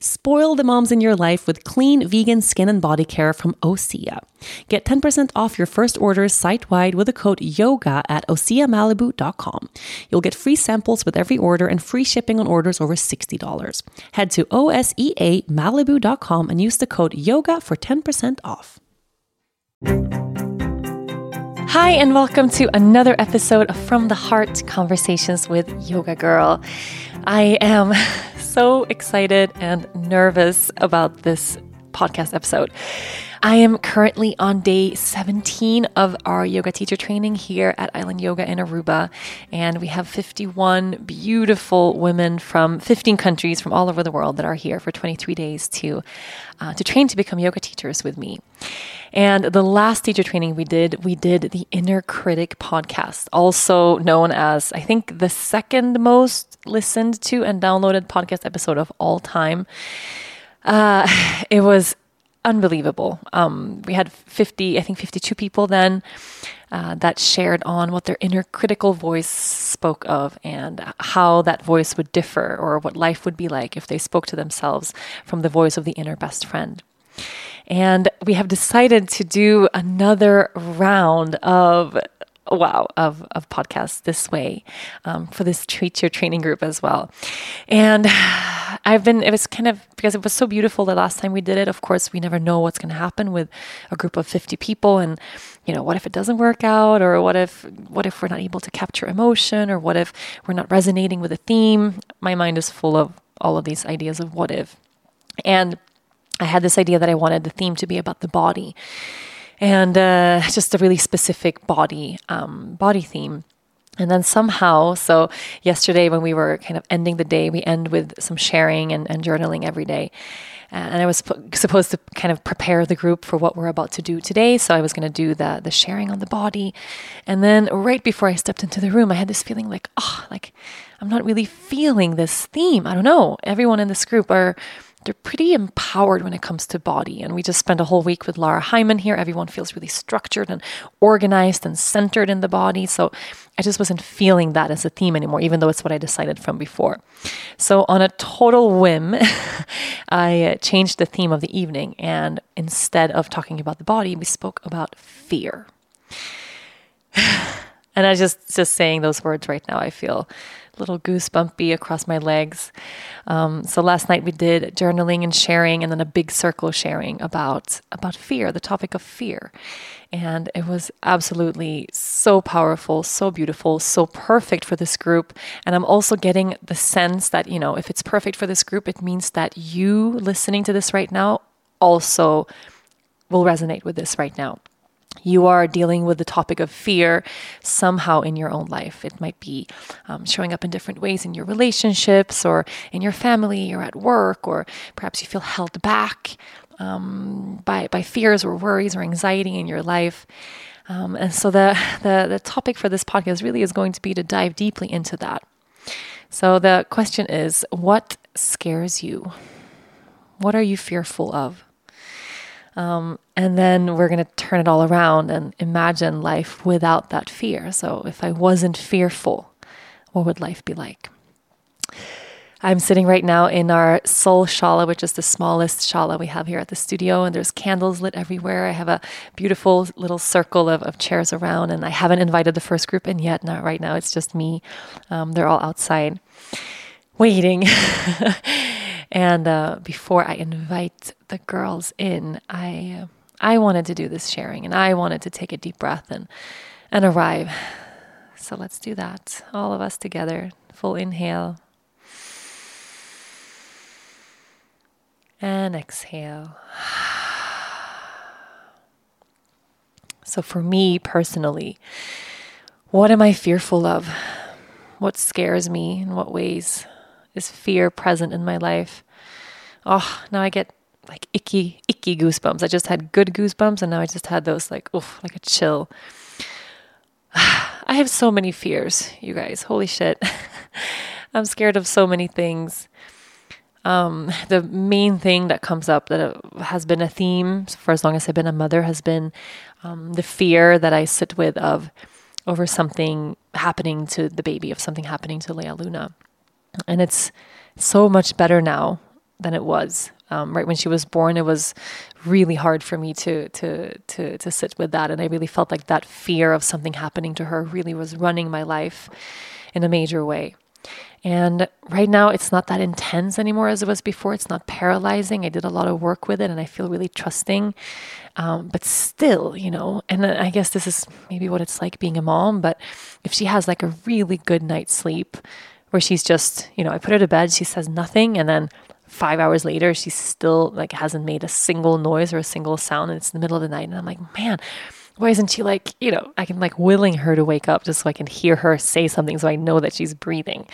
Spoil the moms in your life with clean vegan skin and body care from Osea. Get 10% off your first orders site wide with the code YOGA at OseaMalibu.com. You'll get free samples with every order and free shipping on orders over $60. Head to OSEAMalibu.com and use the code YOGA for 10% off. Hi, and welcome to another episode of From the Heart Conversations with Yoga Girl. I am so excited and nervous about this podcast episode. I am currently on day 17 of our yoga teacher training here at Island Yoga in Aruba. And we have 51 beautiful women from 15 countries from all over the world that are here for 23 days to, uh, to train to become yoga teachers with me. And the last teacher training we did, we did the Inner Critic podcast, also known as, I think, the second most listened to and downloaded podcast episode of all time. Uh, it was unbelievable. Um, we had 50, I think 52 people then uh, that shared on what their inner critical voice spoke of and how that voice would differ or what life would be like if they spoke to themselves from the voice of the inner best friend. And we have decided to do another round of wow of, of podcasts this way um, for this treat your training group as well. And i've been it was kind of because it was so beautiful the last time we did it of course we never know what's going to happen with a group of 50 people and you know what if it doesn't work out or what if what if we're not able to capture emotion or what if we're not resonating with a theme. My mind is full of all of these ideas of what if. And i had this idea that i wanted the theme to be about the body and uh, just a really specific body um, body theme. And then somehow, so yesterday when we were kind of ending the day, we end with some sharing and, and journaling every day. Uh, and I was supposed to kind of prepare the group for what we're about to do today. So I was going to do the the sharing on the body, and then right before I stepped into the room, I had this feeling like, oh, like I'm not really feeling this theme. I don't know. Everyone in this group are they're pretty empowered when it comes to body. And we just spent a whole week with Lara Heimann here. Everyone feels really structured and organized and centered in the body. So I just wasn't feeling that as a theme anymore, even though it's what I decided from before. So, on a total whim, I changed the theme of the evening. And instead of talking about the body, we spoke about fear. and I just just saying those words right now, I feel little goosebumpy across my legs. Um, so last night we did journaling and sharing, and then a big circle sharing about about fear, the topic of fear, and it was absolutely so powerful, so beautiful, so perfect for this group. And I'm also getting the sense that you know if it's perfect for this group, it means that you listening to this right now also will resonate with this right now you are dealing with the topic of fear somehow in your own life. It might be um, showing up in different ways in your relationships or in your family or at work, or perhaps you feel held back um, by, by fears or worries or anxiety in your life. Um, and so the, the, the topic for this podcast really is going to be to dive deeply into that. So the question is what scares you? What are you fearful of? Um, and then we're going to turn it all around and imagine life without that fear. So, if I wasn't fearful, what would life be like? I'm sitting right now in our soul shala, which is the smallest shala we have here at the studio, and there's candles lit everywhere. I have a beautiful little circle of, of chairs around, and I haven't invited the first group in yet. Not right now, it's just me. Um, they're all outside waiting. and uh, before I invite the girls in, I uh, I wanted to do this sharing, and I wanted to take a deep breath and and arrive. So let's do that, all of us together. Full inhale. and exhale. So, for me personally, what am I fearful of? What scares me? In what ways is fear present in my life? Oh, now I get like icky, icky goosebumps. I just had good goosebumps, and now I just had those like, oof, like a chill. I have so many fears, you guys. Holy shit. I'm scared of so many things um, the main thing that comes up that has been a theme for as long as I've been a mother has been um, the fear that I sit with of over something happening to the baby, of something happening to Lea Luna. And it's so much better now than it was. Um, right when she was born, it was really hard for me to to to to sit with that, and I really felt like that fear of something happening to her really was running my life in a major way. And right now, it's not that intense anymore as it was before. It's not paralyzing. I did a lot of work with it and I feel really trusting. Um, but still, you know, and I guess this is maybe what it's like being a mom. But if she has like a really good night's sleep where she's just, you know, I put her to bed, she says nothing. And then five hours later, she still like hasn't made a single noise or a single sound. And it's in the middle of the night. And I'm like, man, why isn't she like, you know, I can like willing her to wake up just so I can hear her say something so I know that she's breathing.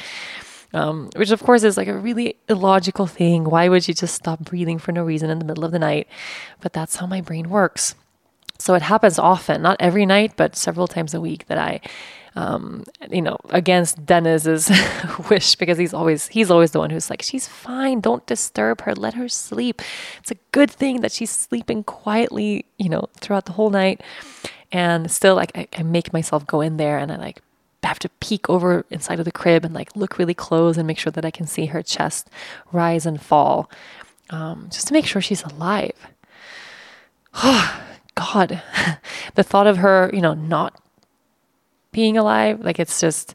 Um, which of course is like a really illogical thing. Why would you just stop breathing for no reason in the middle of the night? But that's how my brain works. So it happens often, not every night, but several times a week that I um, you know, against Dennis's wish because he's always he's always the one who's like, she's fine, don't disturb her, let her sleep. It's a good thing that she's sleeping quietly, you know, throughout the whole night. And still, like, I, I make myself go in there and I like have to peek over inside of the crib and like look really close and make sure that I can see her chest rise and fall, um, just to make sure she's alive. God, the thought of her, you know, not being alive. Like it's just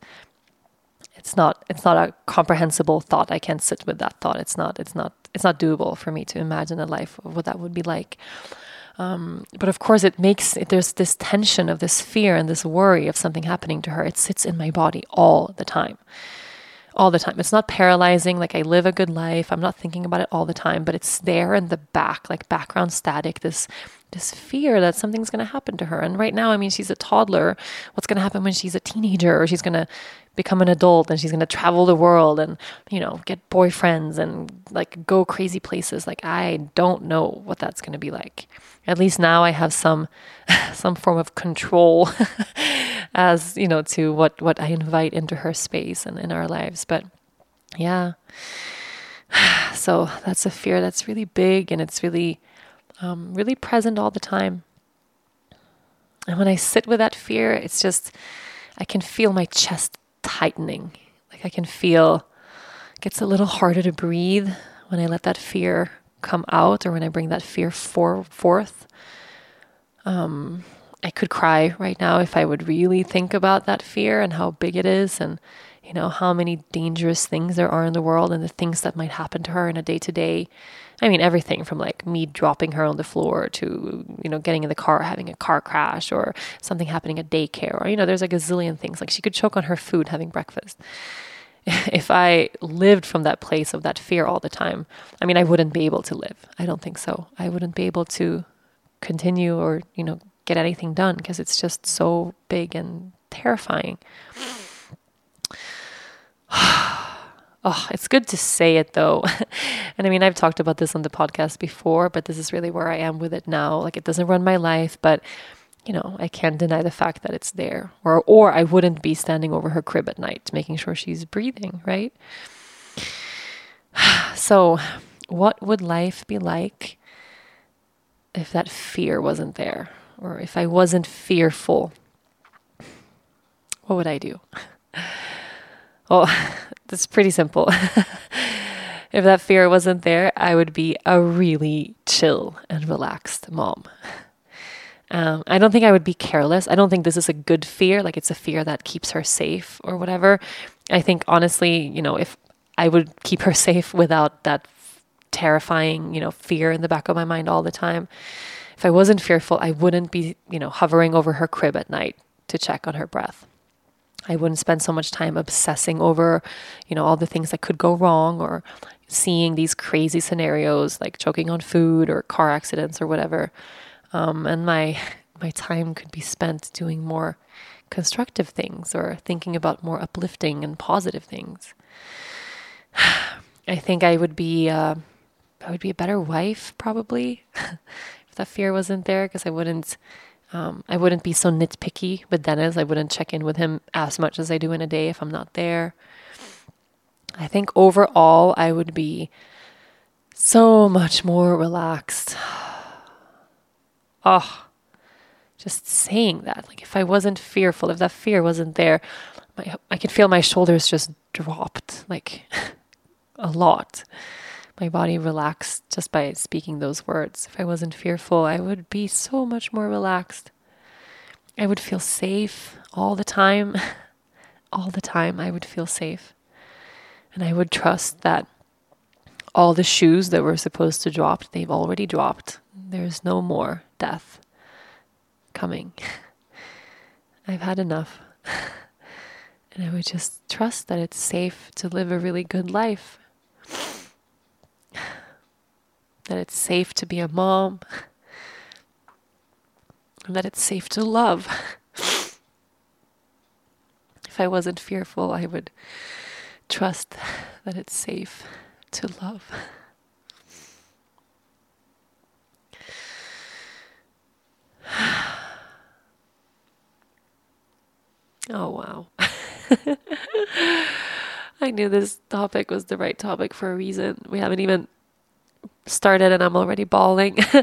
it's not it's not a comprehensible thought. I can't sit with that thought. It's not it's not it's not doable for me to imagine a life of what that would be like. Um, but of course, it makes it, there's this tension of this fear and this worry of something happening to her. It sits in my body all the time all the time. It's not paralyzing, like I live a good life. I'm not thinking about it all the time, but it's there in the back, like background static, this this fear that something's going to happen to her. And right now, I mean, she's a toddler. What's going to happen when she's a teenager or she's going to become an adult and she's going to travel the world and, you know, get boyfriends and like go crazy places. Like I don't know what that's going to be like. At least now I have some some form of control as you know to what what I invite into her space and in our lives. But yeah, so that's a fear that's really big and it's really um, really present all the time. And when I sit with that fear, it's just I can feel my chest tightening. Like I can feel it gets a little harder to breathe when I let that fear come out or when I bring that fear for, forth. Um, I could cry right now if I would really think about that fear and how big it is and you know how many dangerous things there are in the world and the things that might happen to her in a day to day. I mean everything from like me dropping her on the floor to you know getting in the car having a car crash or something happening at daycare or you know there's like a zillion things like she could choke on her food having breakfast. If I lived from that place of that fear all the time, I mean I wouldn't be able to live. I don't think so. I wouldn't be able to continue or you know get anything done because it's just so big and terrifying. Oh, it's good to say it though. and I mean, I've talked about this on the podcast before, but this is really where I am with it now. Like it doesn't run my life, but you know, I can't deny the fact that it's there. Or or I wouldn't be standing over her crib at night making sure she's breathing, right? So, what would life be like if that fear wasn't there? or if I wasn't fearful, what would I do? Well, oh, that's pretty simple. if that fear wasn't there, I would be a really chill and relaxed mom. Um, I don't think I would be careless. I don't think this is a good fear. Like it's a fear that keeps her safe or whatever. I think honestly, you know, if I would keep her safe without that terrifying, you know, fear in the back of my mind all the time. If I wasn't fearful, I wouldn't be, you know, hovering over her crib at night to check on her breath. I wouldn't spend so much time obsessing over, you know, all the things that could go wrong or seeing these crazy scenarios like choking on food or car accidents or whatever. Um, and my my time could be spent doing more constructive things or thinking about more uplifting and positive things. I think I would be uh, I would be a better wife probably if that fear wasn't there because I wouldn't um, I wouldn't be so nitpicky with Dennis. I wouldn't check in with him as much as I do in a day if I'm not there. I think overall I would be so much more relaxed. Oh, just saying that. Like if I wasn't fearful, if that fear wasn't there, my, I could feel my shoulders just dropped like a lot my body relaxed just by speaking those words. If I wasn't fearful, I would be so much more relaxed. I would feel safe all the time. all the time, I would feel safe. And I would trust that all the shoes that were supposed to drop, they've already dropped. There's no more death coming. I've had enough. and I would just trust that it's safe to live a really good life that it's safe to be a mom, and that it's safe to love. if I wasn't fearful, I would trust that it's safe to love. Oh, wow. I knew this topic was the right topic for a reason. We haven't even started and I'm already bawling.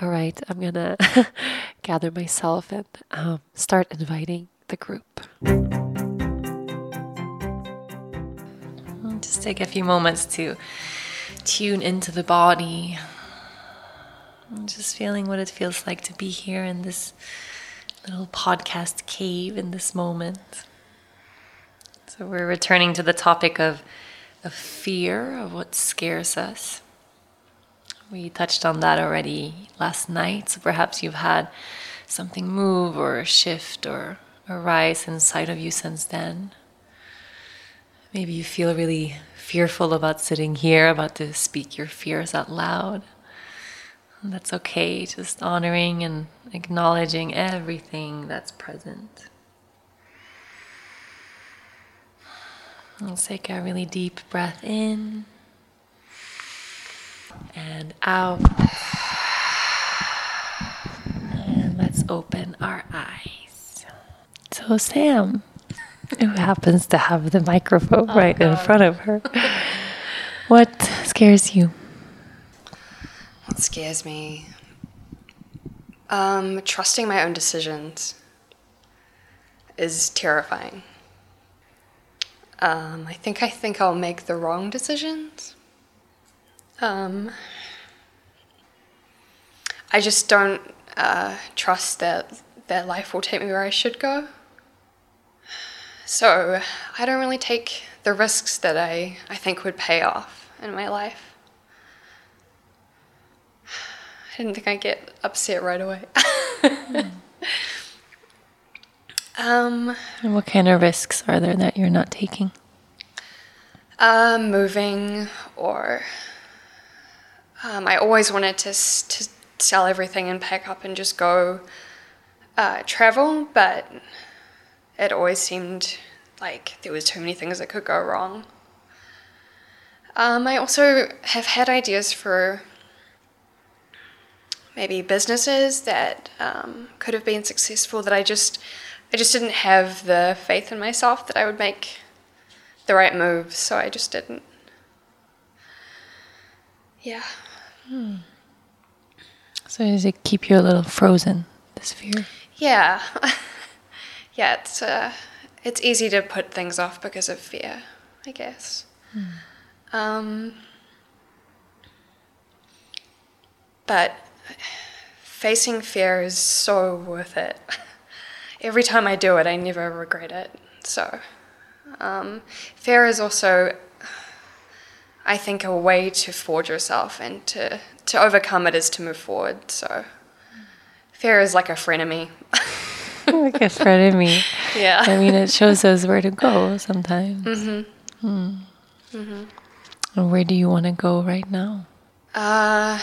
All right, I'm gonna gather myself and um, start inviting the group. Just take a few moments to tune into the body. Just feeling what it feels like to be here in this little podcast cave in this moment. So, we're returning to the topic of of fear of what scares us. We touched on that already last night, so perhaps you've had something move or shift or arise inside of you since then. Maybe you feel really fearful about sitting here, about to speak your fears out loud. That's okay, just honoring and acknowledging everything that's present. Let's take a really deep breath in and out. And let's open our eyes. So, Sam, who happens to have the microphone oh, right God. in front of her, what scares you? What scares me? Um, trusting my own decisions is terrifying. Um, I think I think I'll make the wrong decisions. Um, I just don't uh, trust that that life will take me where I should go. So I don't really take the risks that I, I think would pay off in my life. I didn't think I'd get upset right away. mm. Um, and what kind of risks are there that you're not taking? Uh, moving, or um, I always wanted to to sell everything and pack up and just go uh, travel, but it always seemed like there was too many things that could go wrong. Um, I also have had ideas for maybe businesses that um, could have been successful that I just I just didn't have the faith in myself that I would make the right moves, so I just didn't. Yeah. Hmm. So does it keep you a little frozen, this fear? Yeah. yeah, it's uh, it's easy to put things off because of fear, I guess. Hmm. Um, but facing fear is so worth it. Every time I do it, I never regret it. So, um, fear is also, I think, a way to forge yourself and to, to overcome it is to move forward. So, fear is like a frenemy. like a frenemy. Yeah. I mean, it shows us where to go sometimes. Mm-hmm. Hmm. Mm-hmm. And where do you want to go right now? Uh,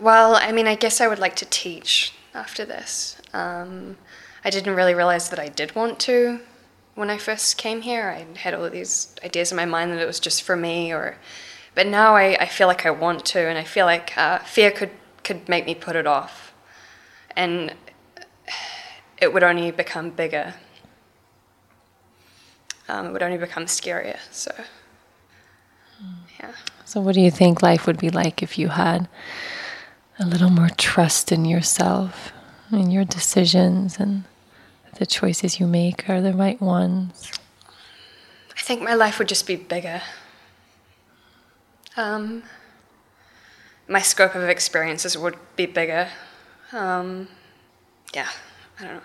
well, I mean, I guess I would like to teach after this. Um, I didn't really realize that I did want to when I first came here. I had all of these ideas in my mind that it was just for me, or, but now I, I feel like I want to, and I feel like uh, fear could could make me put it off, and it would only become bigger. Um, it would only become scarier. So, yeah. So, what do you think life would be like if you had a little more trust in yourself and your decisions and the choices you make are the right ones? I think my life would just be bigger. Um, my scope of experiences would be bigger. Um, yeah, I don't know.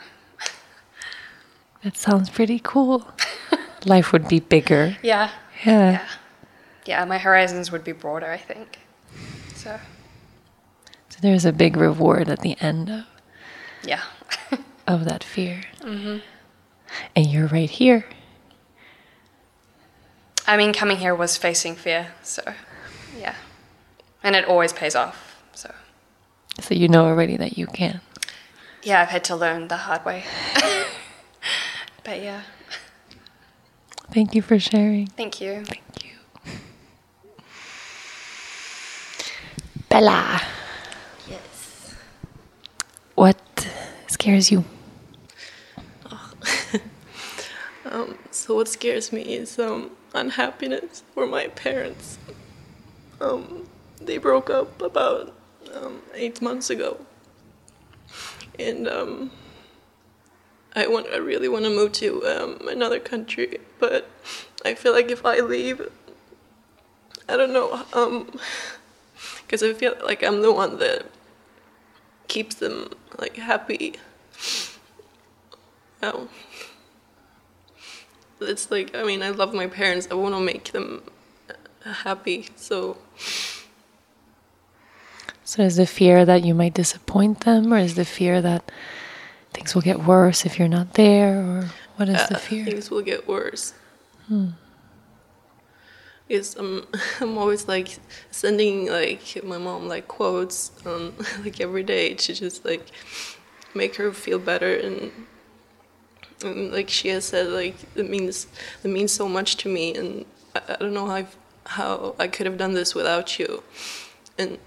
That sounds pretty cool. life would be bigger. Yeah. Yeah. Yeah. Yeah, my horizons would be broader, I think. So, So there's a big reward at the end of, yeah. of that fear. Mm-hmm. And you're right here. I mean, coming here was facing fear, so yeah. And it always pays off, so. So you know already that you can. Yeah, I've had to learn the hard way. but yeah, Thank you for sharing. thank you. Thank you. Bella, Yes. what scares you? Um, so what scares me is um, unhappiness for my parents. Um, they broke up about um, eight months ago, and um, I want. I really want to move to um, another country, but I feel like if I leave, I don't know. Because I feel like I'm the one that keeps them like happy. Oh it's like I mean I love my parents. I want to make them happy. So So is the fear that you might disappoint them, or is the fear that things will get worse if you're not there, or what is the uh, fear? things will get worse. Yes, I'm. I'm always like sending like my mom like quotes um, like every day to just like make her feel better and. And like she has said, like it means it means so much to me, and I, I don't know how I've, how I could have done this without you, and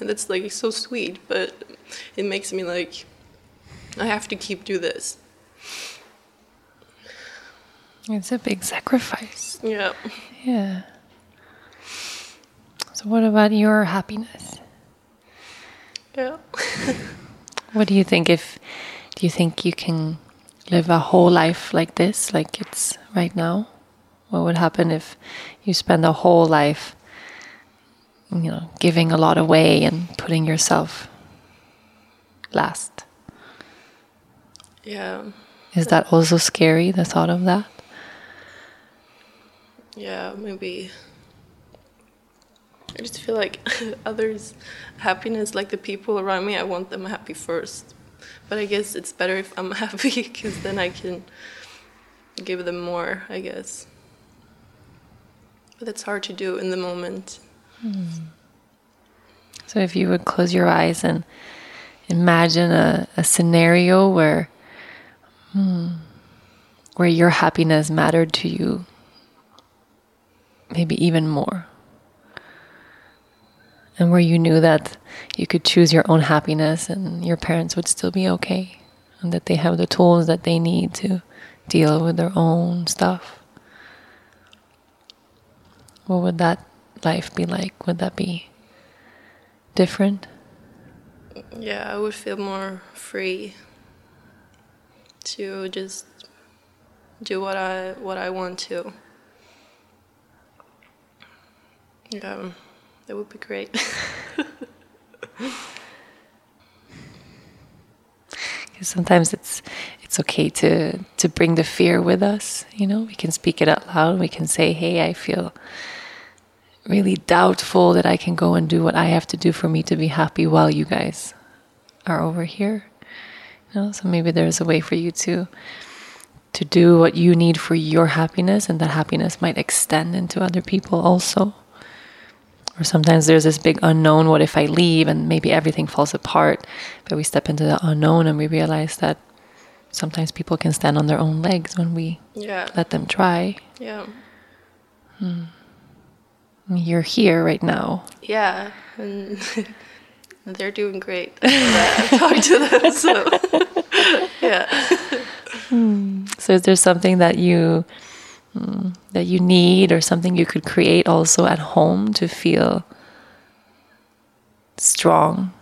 that's like so sweet. But it makes me like I have to keep do this. It's a big sacrifice. Yeah. Yeah. So what about your happiness? Yeah. What do you think if do you think you can live a whole life like this, like it's right now? What would happen if you spend a whole life you know, giving a lot away and putting yourself last? Yeah. Is that also scary, the thought of that? Yeah, maybe. I just feel like others' happiness, like the people around me, I want them happy first. But I guess it's better if I'm happy because then I can give them more, I guess. But it's hard to do in the moment. So if you would close your eyes and imagine a, a scenario where hmm, where your happiness mattered to you maybe even more. And where you knew that you could choose your own happiness and your parents would still be okay and that they have the tools that they need to deal with their own stuff. What would that life be like? Would that be different? Yeah, I would feel more free to just do what I what I want to. Yeah, that would be great. Because sometimes it's it's okay to to bring the fear with us. You know, we can speak it out loud. We can say, "Hey, I feel really doubtful that I can go and do what I have to do for me to be happy while you guys are over here." You know, so maybe there's a way for you to to do what you need for your happiness, and that happiness might extend into other people also. Or sometimes there's this big unknown what if I leave and maybe everything falls apart? But we step into the unknown and we realize that sometimes people can stand on their own legs when we yeah. let them try. Yeah. Hmm. You're here right now. Yeah. And they're doing great. I talk to them. So, yeah. Hmm. So is there something that you mm, that you need or something you could create also at home to feel strong,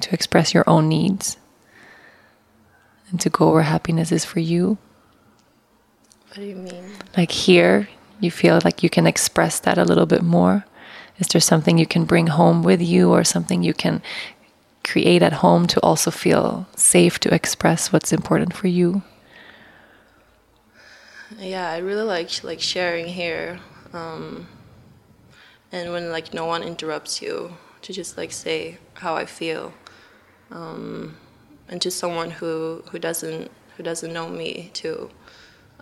to express your own needs, and to go where happiness is for you? What do you mean? Like here, you feel like you can express that a little bit more? Is there something you can bring home with you or something you can create at home to also feel safe to express what's important for you? Yeah, I really like like sharing here, um, and when like no one interrupts you, to just like say how I feel, um, and to someone who who doesn't who doesn't know me too,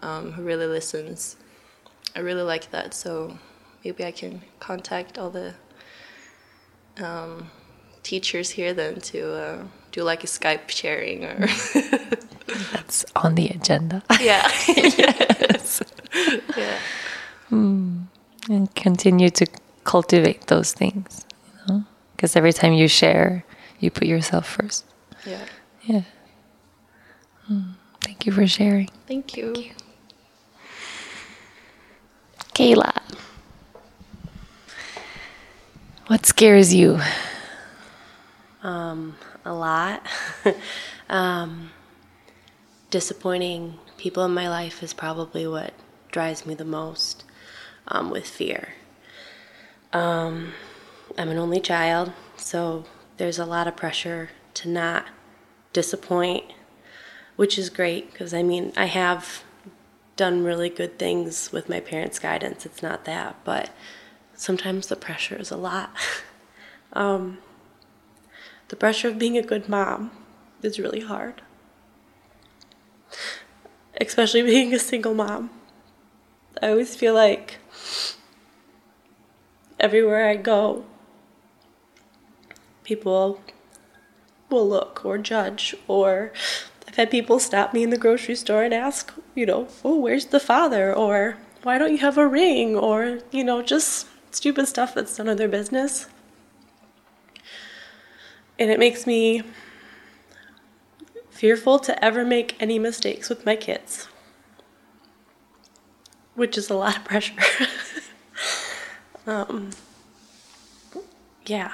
um, who really listens. I really like that. So maybe I can contact all the um, teachers here then to uh, do like a Skype sharing or That's on the agenda. yeah yes. yeah. And continue to cultivate those things, you know? Because every time you share, you put yourself first. Yeah. Yeah. Hmm. Thank you for sharing. Thank you. Kayla. What scares you? um, a lot. um, disappointing people in my life is probably what drives me the most um, with fear. Um, I'm an only child, so there's a lot of pressure to not disappoint, which is great because I mean, I have done really good things with my parents' guidance. It's not that, but sometimes the pressure is a lot. um, the pressure of being a good mom is really hard. Especially being a single mom. I always feel like everywhere I go, people will look or judge, or I've had people stop me in the grocery store and ask, you know, oh, where's the father? Or why don't you have a ring? Or, you know, just stupid stuff that's none of their business and it makes me fearful to ever make any mistakes with my kids, which is a lot of pressure. um, yeah.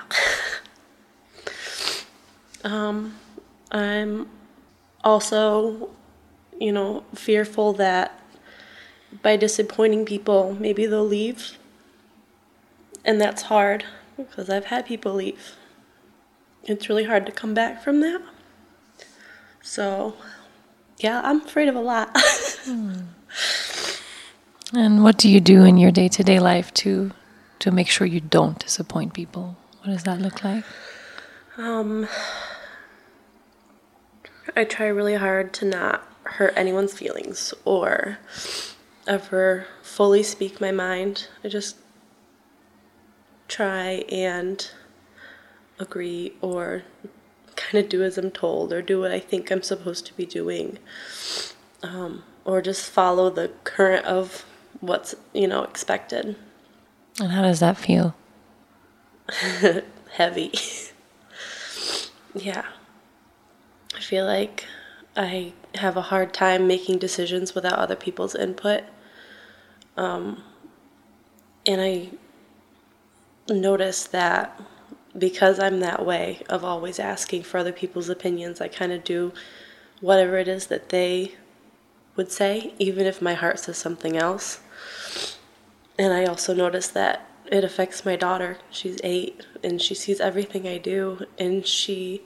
um, I'm also, you know, fearful that by disappointing people, maybe they'll leave. And that's hard because I've had people leave it's really hard to come back from that. So, yeah, I'm afraid of a lot. And what do you do in your day to day life to to make sure you don't disappoint people? What does that look like? um, I try really hard to not hurt anyone's feelings or ever fully speak my mind. I just try and agree or kind of do as I'm told or do what I think I'm supposed to be doing. Um, or just follow the current of what's, you know, expected. And how does that feel? Heavy. yeah. I feel like I have a hard time making decisions without other people's input. Um, and I notice that because I'm that way of always asking for other people's opinions, I kind of do whatever it is that they would say, even if my heart says something else. And I also notice that it affects my daughter. She's eight and she sees everything I do, and she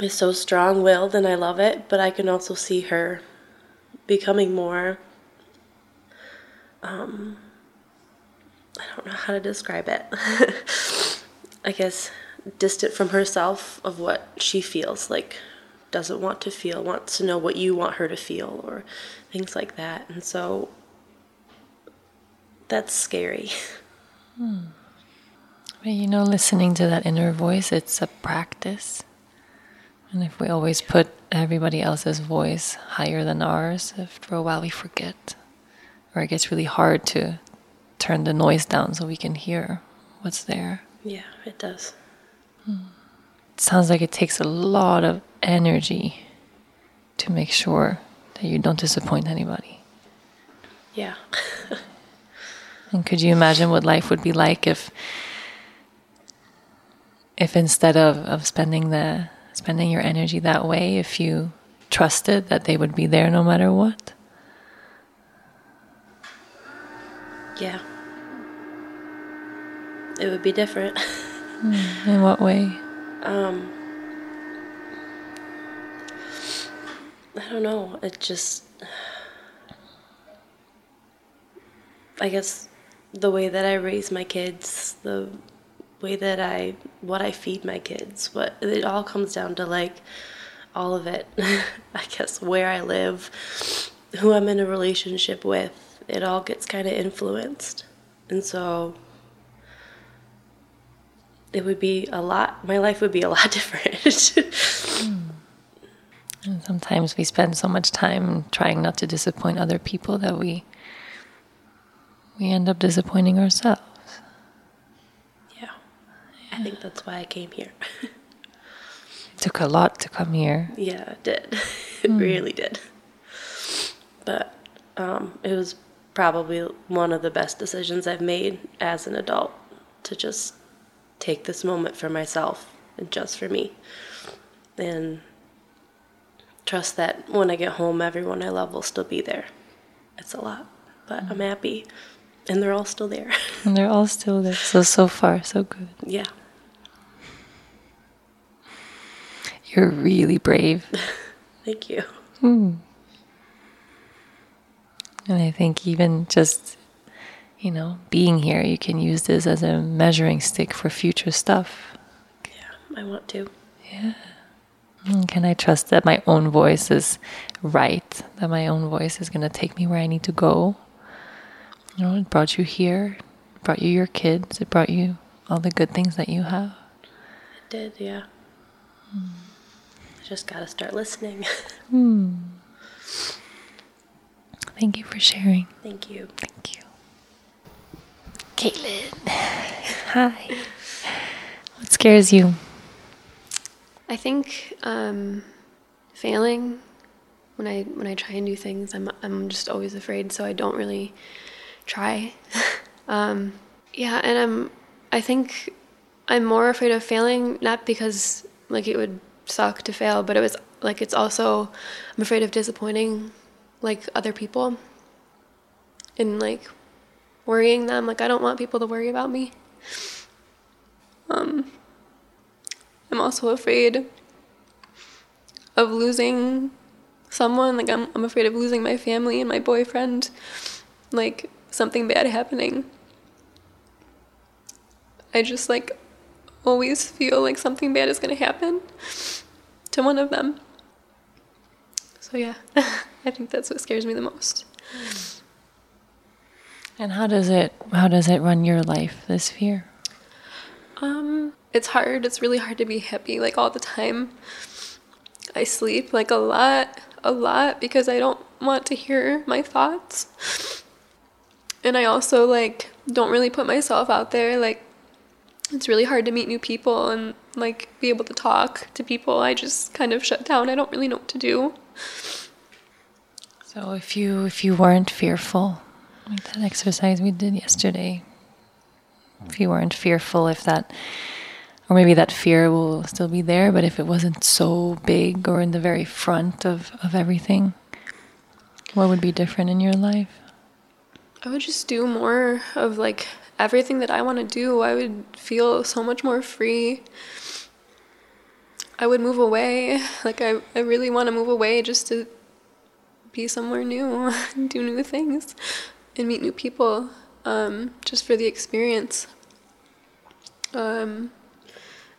is so strong willed, and I love it. But I can also see her becoming more. Um, I don't know how to describe it. I guess distant from herself of what she feels like doesn't want to feel wants to know what you want her to feel or things like that. And so that's scary. Hmm. well, you know listening to that inner voice it's a practice. And if we always put everybody else's voice higher than ours after a while we forget or it gets really hard to turn the noise down so we can hear what's there yeah it does it sounds like it takes a lot of energy to make sure that you don't disappoint anybody. Yeah. and could you imagine what life would be like if if instead of, of spending the spending your energy that way, if you trusted that they would be there no matter what? Yeah. It would be different. Hmm, in what way? Um, I don't know. It just, I guess, the way that I raise my kids, the way that I, what I feed my kids, what it all comes down to like all of it. I guess where I live, who I'm in a relationship with, it all gets kind of influenced. And so it would be a lot, my life would be a lot different. mm. And sometimes we spend so much time trying not to disappoint other people that we we end up disappointing ourselves. Yeah. I think that's why I came here. took a lot to come here. Yeah, it did. It mm. really did. But um, it was probably one of the best decisions I've made as an adult to just take this moment for myself and just for me. And trust that when I get home, everyone I love will still be there. It's a lot, but mm-hmm. I'm happy. And they're all still there. and they're all still there. So, so far, so good. Yeah. You're really brave. Thank you. Mm. And I think even just you know, being here, you can use this as a measuring stick for future stuff. Yeah, I want to. Yeah. Can I trust that my own voice is right? That my own voice is going to take me where I need to go? You know, it brought you here, it brought you your kids, it brought you all the good things that you have. It did, yeah. Mm. I just got to start listening. mm. Thank you for sharing. Thank you. Thank you. Caitlin. Hi. What scares you? I think um, failing when I when I try and do things, I'm I'm just always afraid, so I don't really try. um, yeah, and I'm I think I'm more afraid of failing not because like it would suck to fail, but it was like it's also I'm afraid of disappointing like other people and like worrying them. Like I don't want people to worry about me. Um, I'm also afraid of losing someone. Like I'm, I'm afraid of losing my family and my boyfriend. Like something bad happening. I just like always feel like something bad is gonna happen to one of them. So yeah, I think that's what scares me the most. And how does it how does it run your life, this fear? Um, it's hard. It's really hard to be happy like all the time. I sleep like a lot, a lot because I don't want to hear my thoughts. And I also like don't really put myself out there like it's really hard to meet new people and like be able to talk to people. I just kind of shut down. I don't really know what to do. So if you if you weren't fearful, like that exercise we did yesterday. If you weren't fearful, if that, or maybe that fear will still be there, but if it wasn't so big or in the very front of, of everything, what would be different in your life? I would just do more of like everything that I want to do, I would feel so much more free. I would move away. Like, I, I really want to move away just to be somewhere new, do new things, and meet new people um, just for the experience. Um,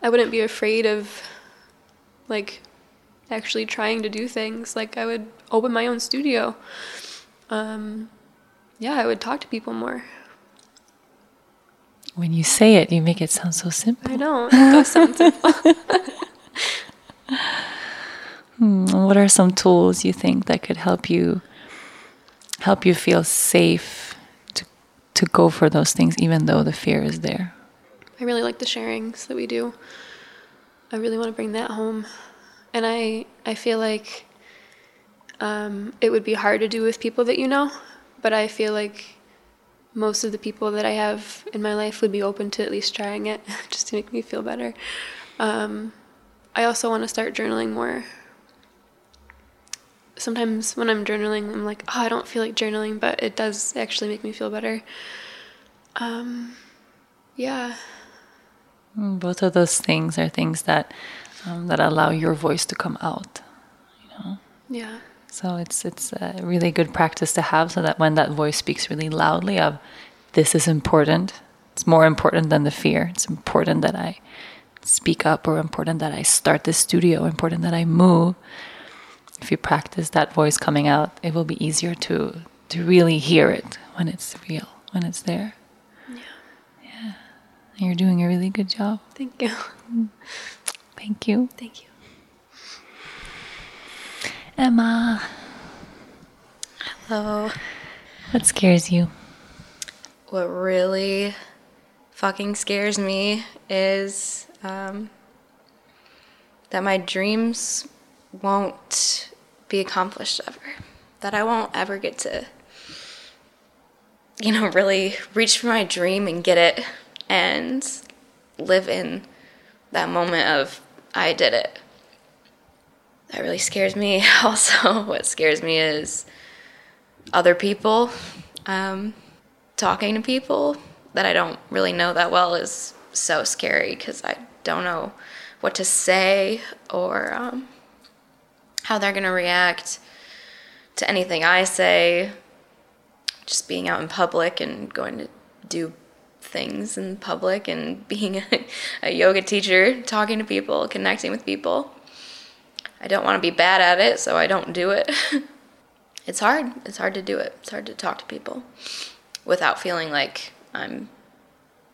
I wouldn't be afraid of, like, actually trying to do things. Like, I would open my own studio. Um, yeah, I would talk to people more. When you say it, you make it sound so simple. I know. It does sound simple. Hmm, what are some tools you think that could help you help you feel safe to to go for those things even though the fear is there? I really like the sharings that we do. I really want to bring that home. And I I feel like um, it would be hard to do with people that you know, but I feel like most of the people that I have in my life would be open to at least trying it just to make me feel better. Um, I also want to start journaling more. Sometimes when I'm journaling, I'm like, oh, I don't feel like journaling, but it does actually make me feel better. Um, yeah. Mm, Both of those things are things that um, that allow your voice to come out. You know. Yeah. So it's it's a really good practice to have, so that when that voice speaks really loudly of this is important, it's more important than the fear. It's important that I speak up, or important that I start this studio, important that I move. If you practice that voice coming out, it will be easier to to really hear it when it's real, when it's there. Yeah. Yeah. You're doing a really good job. Thank you. Thank you. Thank you. Emma, Hello. what scares you? What really fucking scares me is um, that my dreams won't be accomplished ever. That I won't ever get to, you know, really reach for my dream and get it and live in that moment of I did it. That really scares me. Also, what scares me is other people. Um, talking to people that I don't really know that well is so scary because I don't know what to say or um, how they're going to react to anything I say. Just being out in public and going to do things in public and being a, a yoga teacher, talking to people, connecting with people. I don't want to be bad at it, so I don't do it. it's hard. It's hard to do it. It's hard to talk to people without feeling like I'm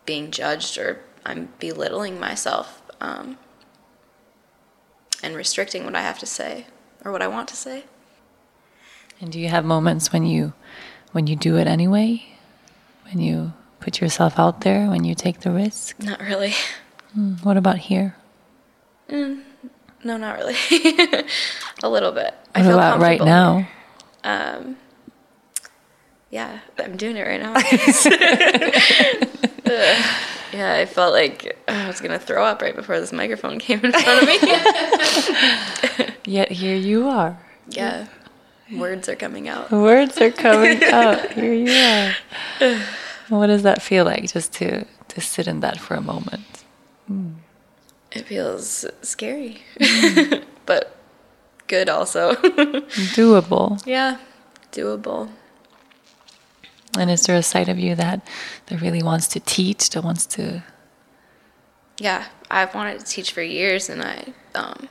being judged or I'm belittling myself um, and restricting what I have to say or what I want to say. And do you have moments when you when you do it anyway? When you put yourself out there, when you take the risk? Not really. Mm, What about here? No, not really. a little bit. What I feel about right now? Um, yeah, I'm doing it right now. Yeah, I felt like oh, I was gonna throw up right before this microphone came in front of me. Yet here you are. yeah, words are coming out. Words are coming out. Here you are. What does that feel like just to to sit in that for a moment? It feels scary, mm. but good also. Doable. yeah, doable. And is there a side of you that that really wants to teach, that wants to yeah, I've wanted to teach for years, and I um,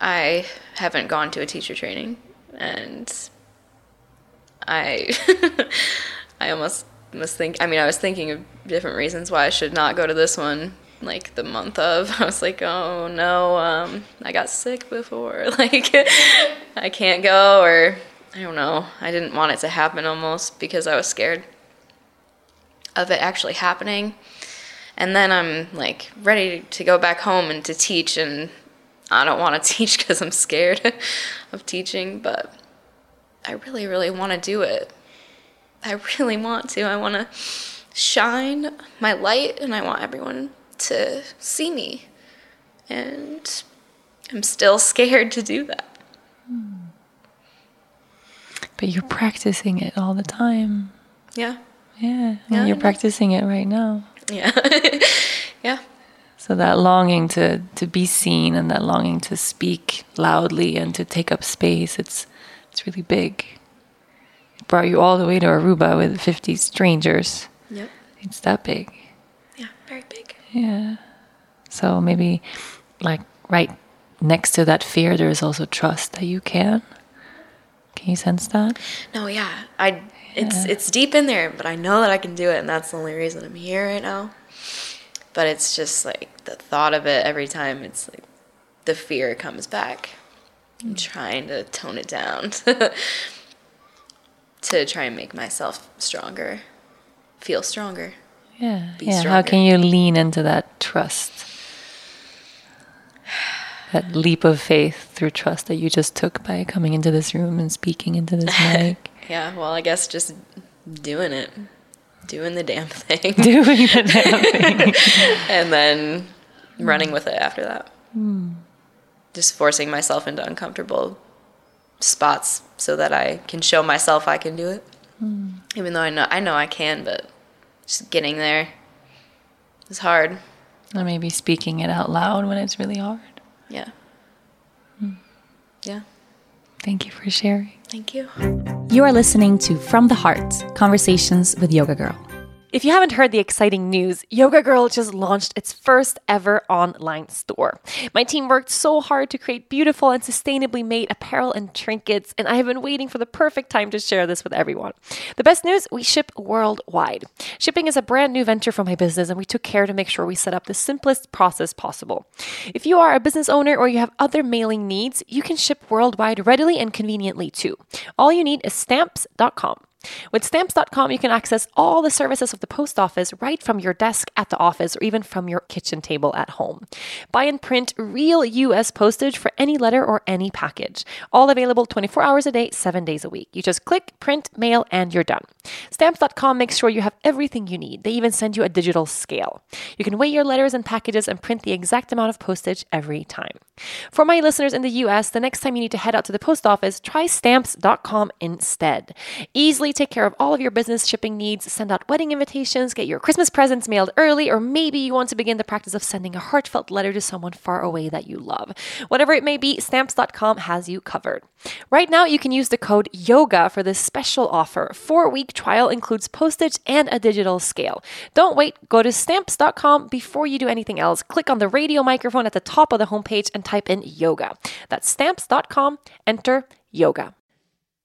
I haven't gone to a teacher training, and I I almost was think. I mean, I was thinking of different reasons why I should not go to this one. Like the month of, I was like, oh no, um, I got sick before. Like, I can't go, or I don't know. I didn't want it to happen almost because I was scared of it actually happening. And then I'm like ready to go back home and to teach, and I don't want to teach because I'm scared of teaching, but I really, really want to do it. I really want to. I want to shine my light, and I want everyone to see me. And I'm still scared to do that. Hmm. But you're practicing it all the time. Yeah. Yeah, Yeah, and you're practicing it right now. Yeah. yeah. So that longing to to be seen and that longing to speak loudly and to take up space, it's it's really big. It brought you all the way to Aruba with 50 strangers. Yep. It's that big. Yeah. Very big. Yeah. So maybe like right next to that fear there is also trust that you can. Can you sense that? No, yeah. I it's it's deep in there, but I know that I can do it and that's the only reason I'm here right now. But it's just like the thought of it every time it's like the fear comes back. I'm hmm. trying to tone it down to try and make myself stronger. Feel stronger. Yeah. Yeah. How can you lean into that trust? That leap of faith through trust that you just took by coming into this room and speaking into this mic. Yeah, well, I guess just doing it. Doing the damn thing. Doing the damn thing. and then running with it after that. Hmm. Just forcing myself into uncomfortable spots so that I can show myself I can do it. Hmm. Even though I know I know I can, but just getting there is hard. Or maybe speaking it out loud when it's really hard. Yeah. Hmm. Yeah. Thank you for sharing. Thank you. You are listening to From the Heart Conversations with Yoga Girl. If you haven't heard the exciting news, Yoga Girl just launched its first ever online store. My team worked so hard to create beautiful and sustainably made apparel and trinkets, and I have been waiting for the perfect time to share this with everyone. The best news we ship worldwide. Shipping is a brand new venture for my business, and we took care to make sure we set up the simplest process possible. If you are a business owner or you have other mailing needs, you can ship worldwide readily and conveniently too. All you need is stamps.com. With stamps.com, you can access all the services of the post office right from your desk at the office or even from your kitchen table at home. Buy and print real US postage for any letter or any package. All available 24 hours a day, 7 days a week. You just click, print, mail, and you're done. Stamps.com makes sure you have everything you need. They even send you a digital scale. You can weigh your letters and packages and print the exact amount of postage every time. For my listeners in the US, the next time you need to head out to the post office, try stamps.com instead. Easily take care of all of your business shipping needs, send out wedding invitations, get your Christmas presents mailed early, or maybe you want to begin the practice of sending a heartfelt letter to someone far away that you love. Whatever it may be, stamps.com has you covered. Right now, you can use the code YOGA for this special offer. Four week trial includes postage and a digital scale. Don't wait, go to stamps.com before you do anything else. Click on the radio microphone at the top of the homepage and type in yoga. That's stamps.com, enter yoga.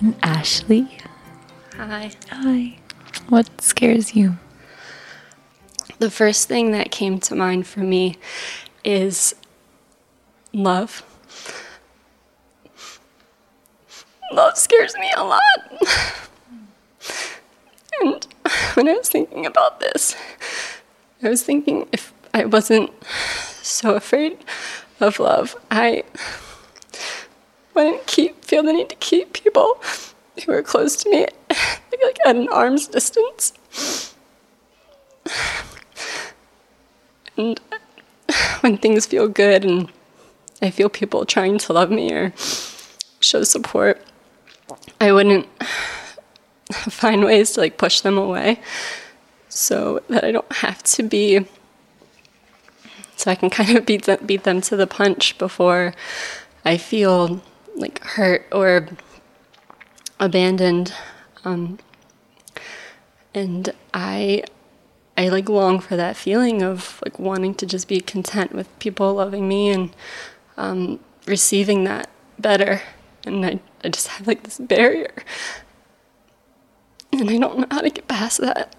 And Ashley, Hi. hi. What scares you? The first thing that came to mind for me is love. Love scares me a lot. And when I was thinking about this, I was thinking if I wasn't so afraid of love. I wouldn't keep feel the need to keep people who were close to me like at an arm's distance. And when things feel good and I feel people trying to love me or show support, I wouldn't find ways to like push them away so that I don't have to be so I can kind of beat them, beat them to the punch before I feel like hurt or abandoned um, and I I like long for that feeling of like wanting to just be content with people loving me and um, receiving that better. And I, I just have like this barrier. And I don't know how to get past that.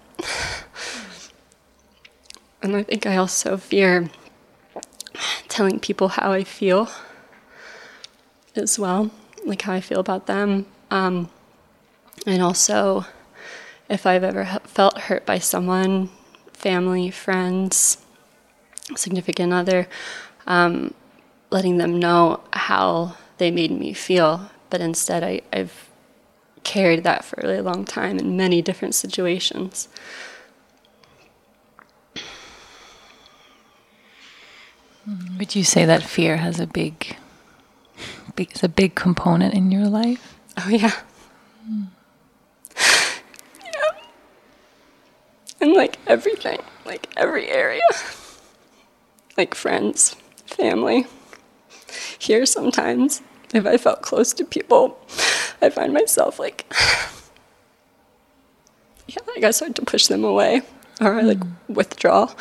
And I think I also fear telling people how I feel as well, like how I feel about them. Um, and also, if I've ever felt hurt by someone, family, friends, significant other, um, letting them know how they made me feel. But instead, I, I've carried that for a really long time in many different situations. Would you say that fear has a big, is a big component in your life? Oh yeah. Mm. Yeah. And like everything, like every area. Like friends, family. Here sometimes, if I felt close to people, I find myself like yeah, I guess I start to push them away or I like mm. withdraw.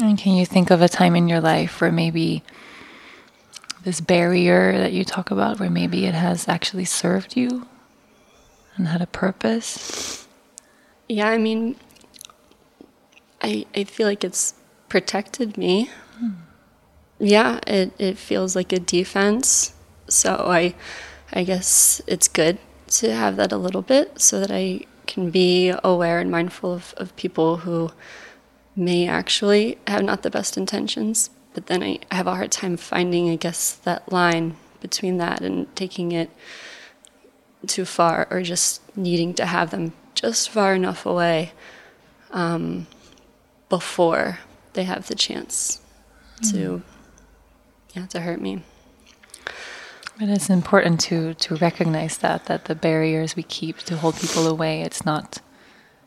And can you think of a time in your life where maybe this barrier that you talk about, where maybe it has actually served you and had a purpose? Yeah, I mean, I I feel like it's protected me. Hmm. Yeah, it, it feels like a defense. So I I guess it's good to have that a little bit so that I can be aware and mindful of, of people who may actually have not the best intentions, but then I have a hard time finding, I guess, that line between that and taking it too far or just needing to have them just far enough away um, before they have the chance mm. to yeah to hurt me. But it's important to to recognize that that the barriers we keep to hold people away, it's not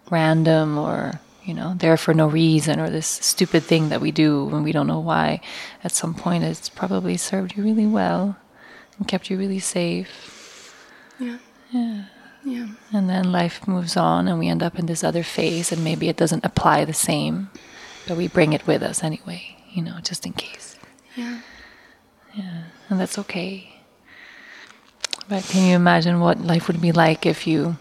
random or you know, there for no reason or this stupid thing that we do when we don't know why. At some point, it's probably served you really well and kept you really safe. Yeah. Yeah. Yeah. And then life moves on and we end up in this other phase and maybe it doesn't apply the same, but we bring it with us anyway, you know, just in case. Yeah. Yeah. And that's okay. But can you imagine what life would be like if you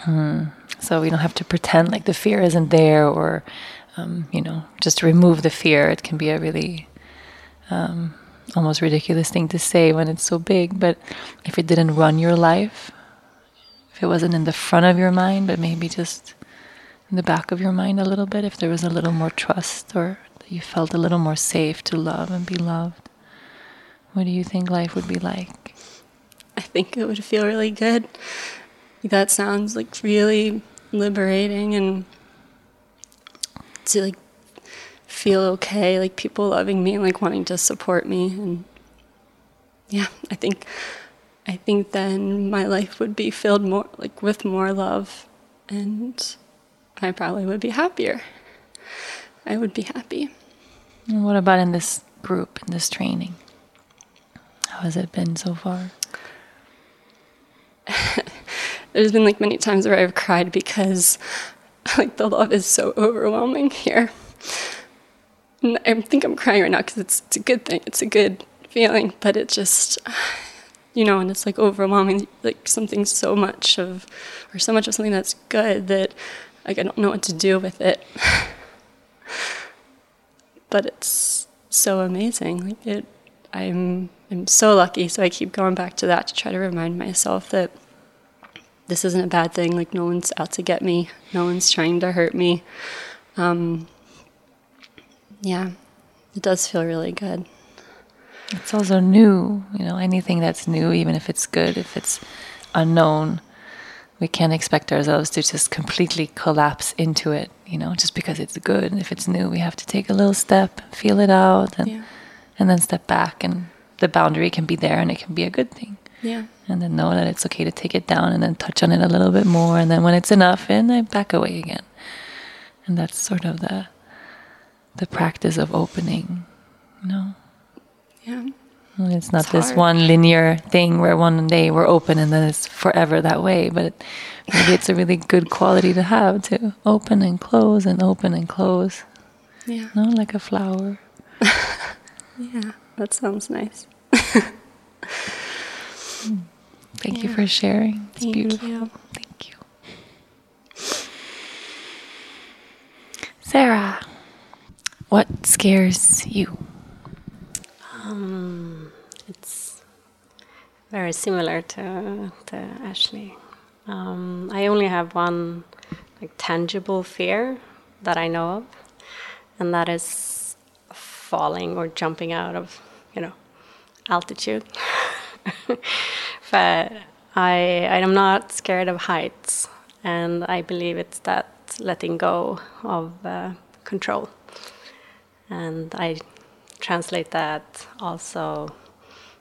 hmm, so we don't have to pretend like the fear isn't there or, um, you know, just remove the fear. It can be a really um, almost ridiculous thing to say when it's so big. But if it didn't run your life, if it wasn't in the front of your mind, but maybe just in the back of your mind a little bit, if there was a little more trust or you felt a little more safe to love and be loved, what do you think life would be like? I think it would feel really good that sounds like really liberating and to like feel okay, like people loving me, and like wanting to support me and yeah, I think I think then my life would be filled more like with more love and I probably would be happier. I would be happy. And what about in this group, in this training? How has it been so far? there's been like many times where I've cried because like the love is so overwhelming here. And I think I'm crying right now because it's, it's a good thing. It's a good feeling, but it just, you know, and it's like overwhelming, like something so much of, or so much of something that's good that like I don't know what to do with it. but it's so amazing. Like it, I'm, I'm so lucky. So I keep going back to that to try to remind myself that this isn't a bad thing. Like, no one's out to get me, no one's trying to hurt me. Um, yeah, it does feel really good. It's also new, you know, anything that's new, even if it's good, if it's unknown, we can't expect ourselves to just completely collapse into it, you know, just because it's good. If it's new, we have to take a little step, feel it out, and, Yeah. and then step back. And the boundary can be there and it can be a good thing. Yeah. And then know that it's okay to take it down and then touch on it a little bit more. And then when it's enough, and then back away again. And that's sort of the the practice of opening, you know. Yeah. And It's not It's this hard. one linear thing where one day we're open and then it's forever that way. But maybe it's a really good quality to have to open and close and open and close, Yeah. you know, like a flower. Yeah. That sounds nice. Hmm. Thank you for sharing. It's Thank beautiful. you. Thank you. Sarah, what scares you? Um, it's very similar to, to Ashley. Um, I only have one like tangible fear that I know of, and that is falling or jumping out of, you know, altitude. but I I am not scared of heights, and I believe it's that letting go of uh, control. And I translate that also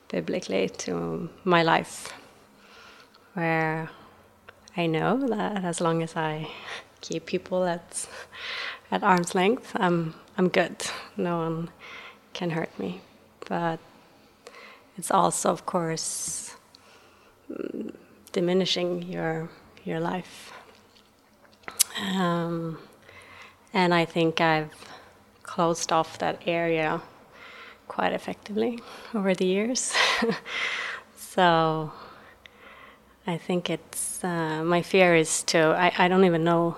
biblically to my life, where I know that as long as I keep people at at arm's length, I'm I'm good. No one can hurt me. But it's also, of course, diminishing your your life. Um, and I think I've closed off that area quite effectively over the years. so I think it's uh, my fear is to I, I don't even know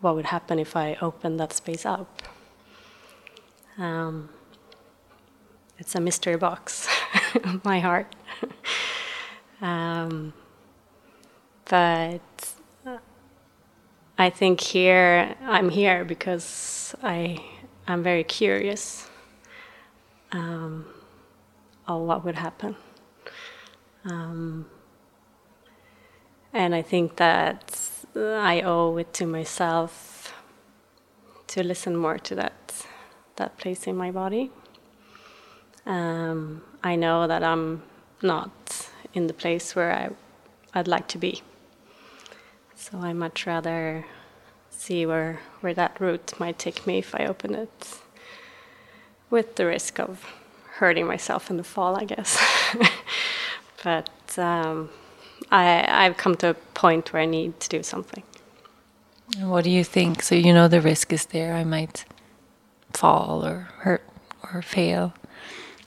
what would happen if I open that space up. Um, it's a mystery box, my heart. um, but I think here I'm here because I I'm very curious um, of what would happen, um, and I think that I owe it to myself to listen more to that that place in my body. Um, I know that I'm not in the place where I I'd like to be. So I much rather see where where that route might take me if I open it, with the risk of hurting myself in the fall, I guess. but um, I I've come to a point where I need to do something. What do you think? So you know the risk is there. I might fall or hurt or fail.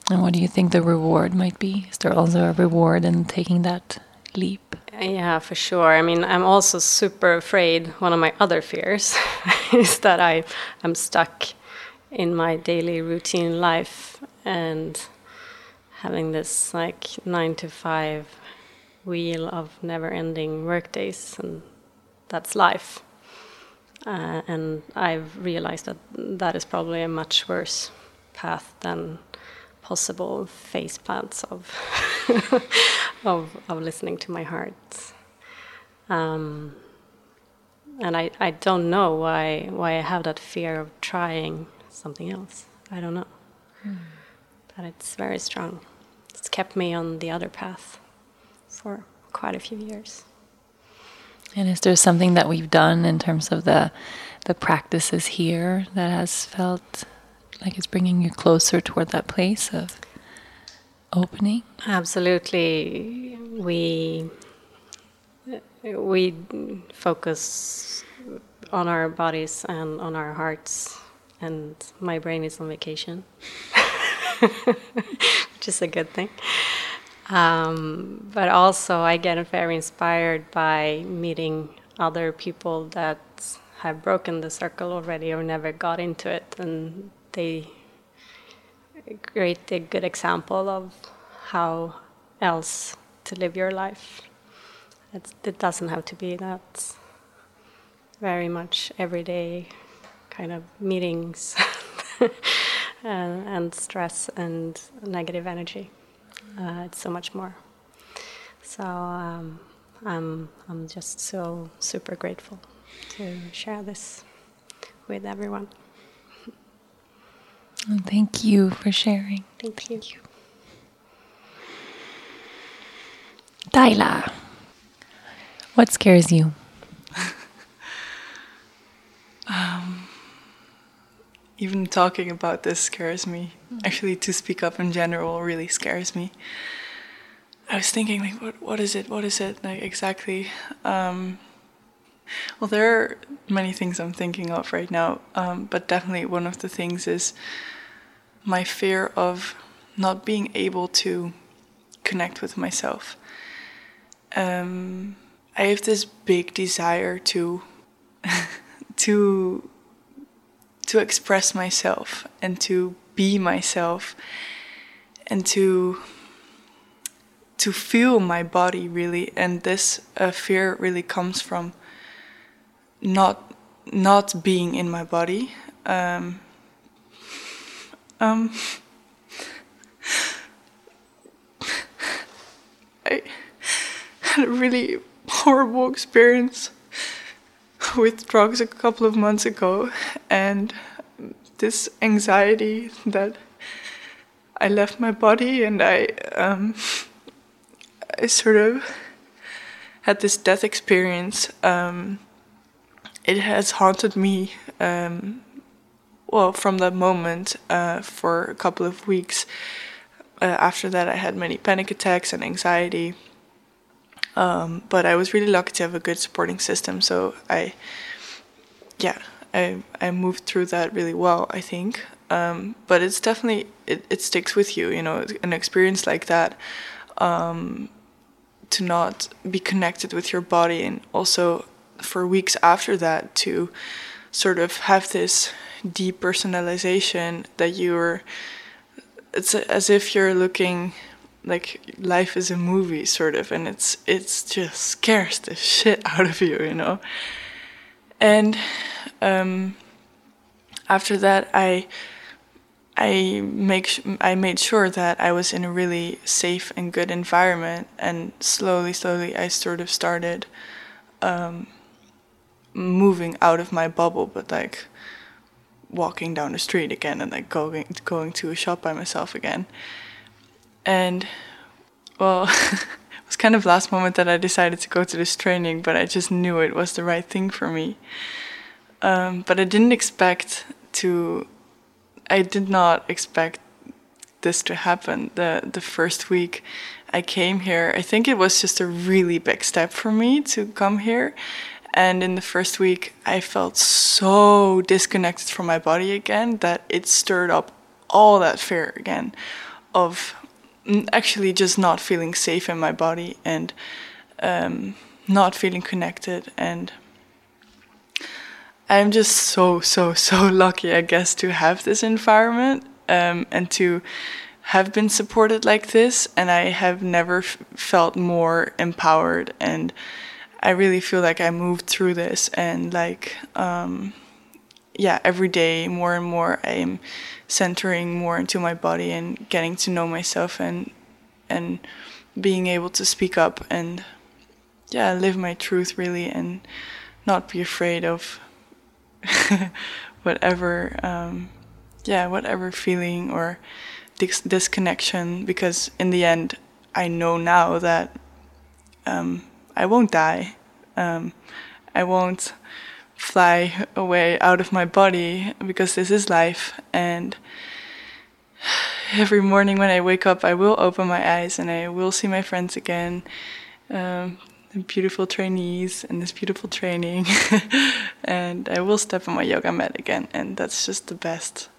And what do you think the reward might be? Is there also a reward in taking that leap? Yeah, for sure. I mean, I'm also super afraid. One of my other fears is that I am stuck in my daily routine life and having this like nine to five wheel of never-ending workdays, and that's life. Uh, and I've realized that that is probably a much worse path than possible face plants of of of listening to my heart. Um, and I, I don't know why why I have that fear of trying something else. I don't know. But it's very strong. It's kept me on the other path for quite a few years. And is there something that we've done in terms of the the practices here that has felt like it's bringing you closer toward that place of opening? Absolutely, we we focus on our bodies and on our hearts, and my brain is on vacation, which is a good thing. Um, but also, I get very inspired by meeting other people that have broken the circle already or never got into it, and they create a good example of how else to live your life. It's, it doesn't have to be that very much everyday kind of meetings and, and, stress and negative energy. Uh, it's so much more. So um, I'm, I'm just so super grateful to share this with everyone. And thank you for sharing. Thank, thank you. you. Daila, what scares you? um, even talking about this scares me. Mm. Actually, to speak up in general really scares me. I was thinking, like, what, what is it? What is it? Like, exactly. Um, well, there are many things I'm thinking of right now, um, but definitely one of the things is my fear of not being able to connect with myself. Um, I have this big desire to to to express myself and to be myself and to to feel my body really and this uh, fear really comes from not not being in my body um, um, I had a really horrible experience with drugs a couple of months ago, and this anxiety that I left my body and I um, I sort of had this death experience. Um, it has haunted me. Um, well, from that moment uh, for a couple of weeks. Uh, after that, I had many panic attacks and anxiety. Um, but I was really lucky to have a good supporting system. So I, yeah, I I moved through that really well. I think. Um, but it's definitely it, it sticks with you. You know, an experience like that. Um, to not be connected with your body and also for weeks after that to sort of have this depersonalization that you're it's as if you're looking like life is a movie sort of and it's it's just scares the shit out of you you know? And um, after that i i make i made sure that i was in a really safe and good environment and slowly slowly i sort of started um, moving out of my bubble but like walking down the street again and like going going to a shop by myself again and well, it was kind of last moment that I decided to go to this training, but I just knew it was the right thing for me. Um, but I didn't expect to. I did not expect this to happen. the The first week I came here, I think it was just a really big step for me to come here. And in the first week, I felt so disconnected from my body again that it stirred up all that fear again of actually just not feeling safe in my body and um, not feeling connected. And I'm just so so so lucky I guess to have this environment um, and to have been supported like this. And I have never felt more empowered and I really feel like I moved through this and like um, yeah every day more and more I'm centering more into my body and getting to know myself and and being able to speak up and yeah live my truth really and not be afraid of whatever um, yeah whatever feeling or dis- disconnection because in the end I know now that um, I won't die. Um, I won't fly away out of my body because this is life. And every morning when I wake up I will open my eyes and I will see my friends again. Um, beautiful trainees and this beautiful training. And I will step on my yoga mat again and that's just the best.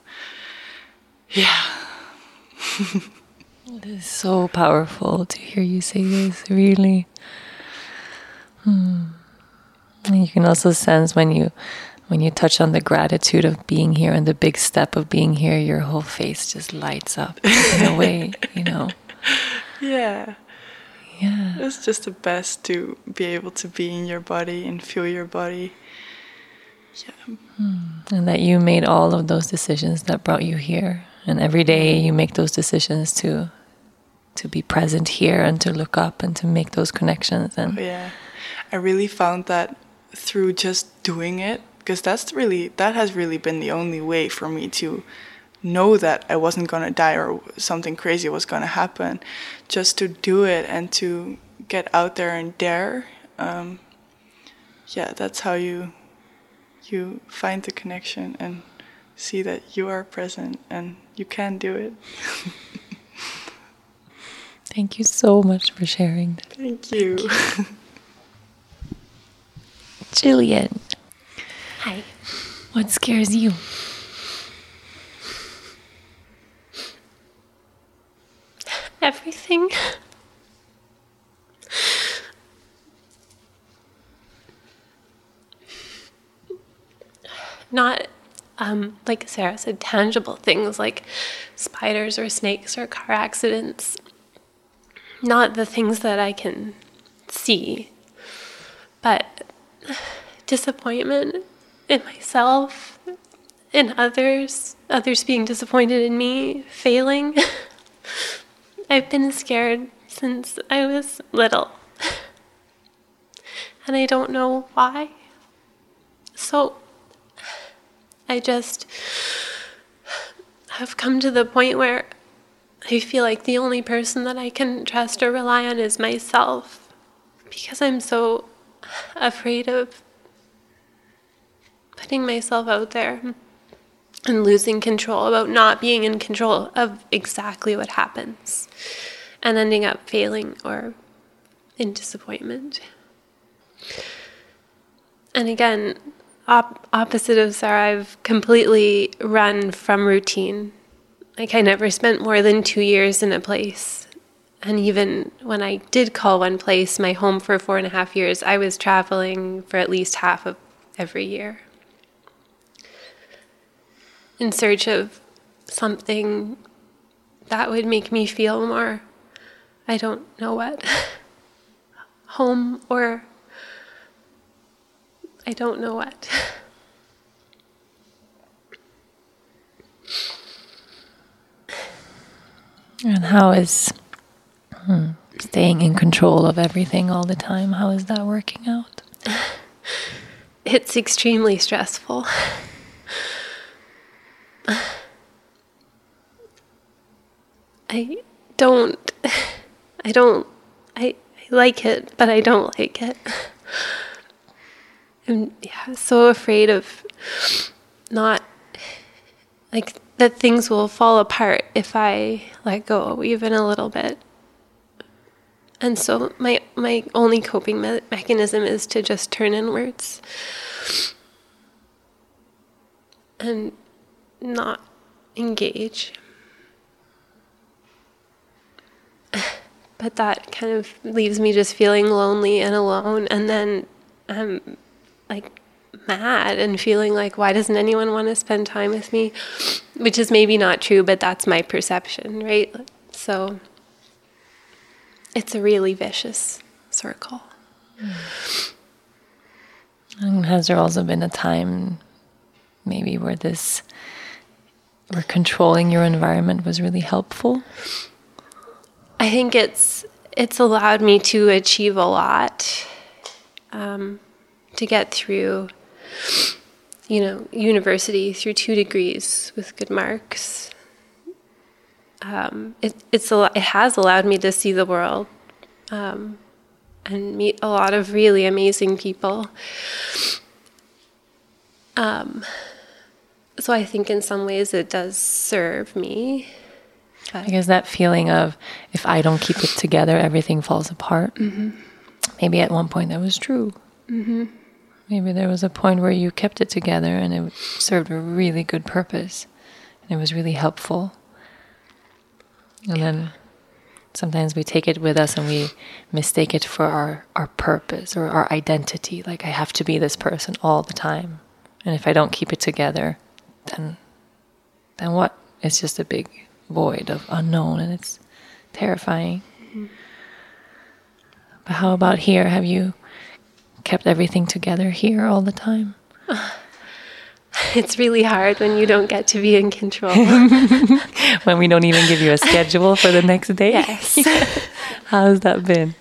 Yeah. It is so powerful to hear you say this really hmm. You can also sense when you when you touch on the gratitude of being here and the big step of being here, your whole face just lights up in a way, you know. Yeah. Yeah. It's just the best to be able to be in your body and feel your body. Yeah. And that you made all of those decisions that brought you here. And every day you make those decisions to to be present here and to look up and to make those connections and Yeah. I really found that through just doing it because that's really that has really been the only way for me to know that I wasn't going to die or something crazy was going to happen. Just to do it and to get out there and dare. Um, yeah, that's how you you find the connection and see that you are present and you can do it. Thank you so much for sharing. Thank you. Jillian, Hi. what scares you? Everything. Not, um, like Sarah said, tangible things like spiders or snakes or car accidents. Not the things that I can see, but disappointment in myself, in others, others being disappointed in me, failing. I've been scared since I was little. And I don't know why. So I just have come to the point where I feel like the only person that I can trust or rely on is myself because I'm so afraid of putting myself out there and losing control, about not being in control of exactly what happens and ending up failing or in disappointment. And again, op- opposite of Sarah, I've completely run from routine. Like, I never spent more than two years in a place. And even when I did call one place my home for four and a half years, I was traveling for at least half of every year. In search of something that would make me feel more, I don't know what, home or I don't know what. And how is hmm, staying in control of everything all the time? How is that working out? It's extremely stressful. I don't I don't I, I like it, but I don't like it. I'm yeah, so afraid of not like that things will fall apart if I let go even a little bit. And so my my only coping me- mechanism is to just turn inwards. And not engage. But that kind of leaves me just feeling lonely and alone and then I'm like mad and feeling like why doesn't anyone want to spend time with me? Which is maybe not true but that's my perception right? So it's a really vicious circle And has there also been a time maybe where this where controlling your environment was really helpful? I think it's it's allowed me to achieve a lot, um, to get through, you know, university through two degrees with good marks. Um, it it's a, it has allowed me to see the world, um, and meet a lot of really amazing people. Um, so I think in some ways it does serve me. Because that feeling of if I don't keep it together, everything falls apart. Maybe at one point that was true. Maybe there was a point where you kept it together and it served a really good purpose and it was really helpful. And then sometimes we take it with us and we mistake it for our, our purpose or our identity. Like, I have to be this person all the time. And if I don't keep it together, then then what? It's just a big void of unknown and it's terrifying. But how about here? Have you kept everything together here all the time? it's really hard when you don't get to be in control. when we don't even give you a schedule for the next day. yes. How's that been?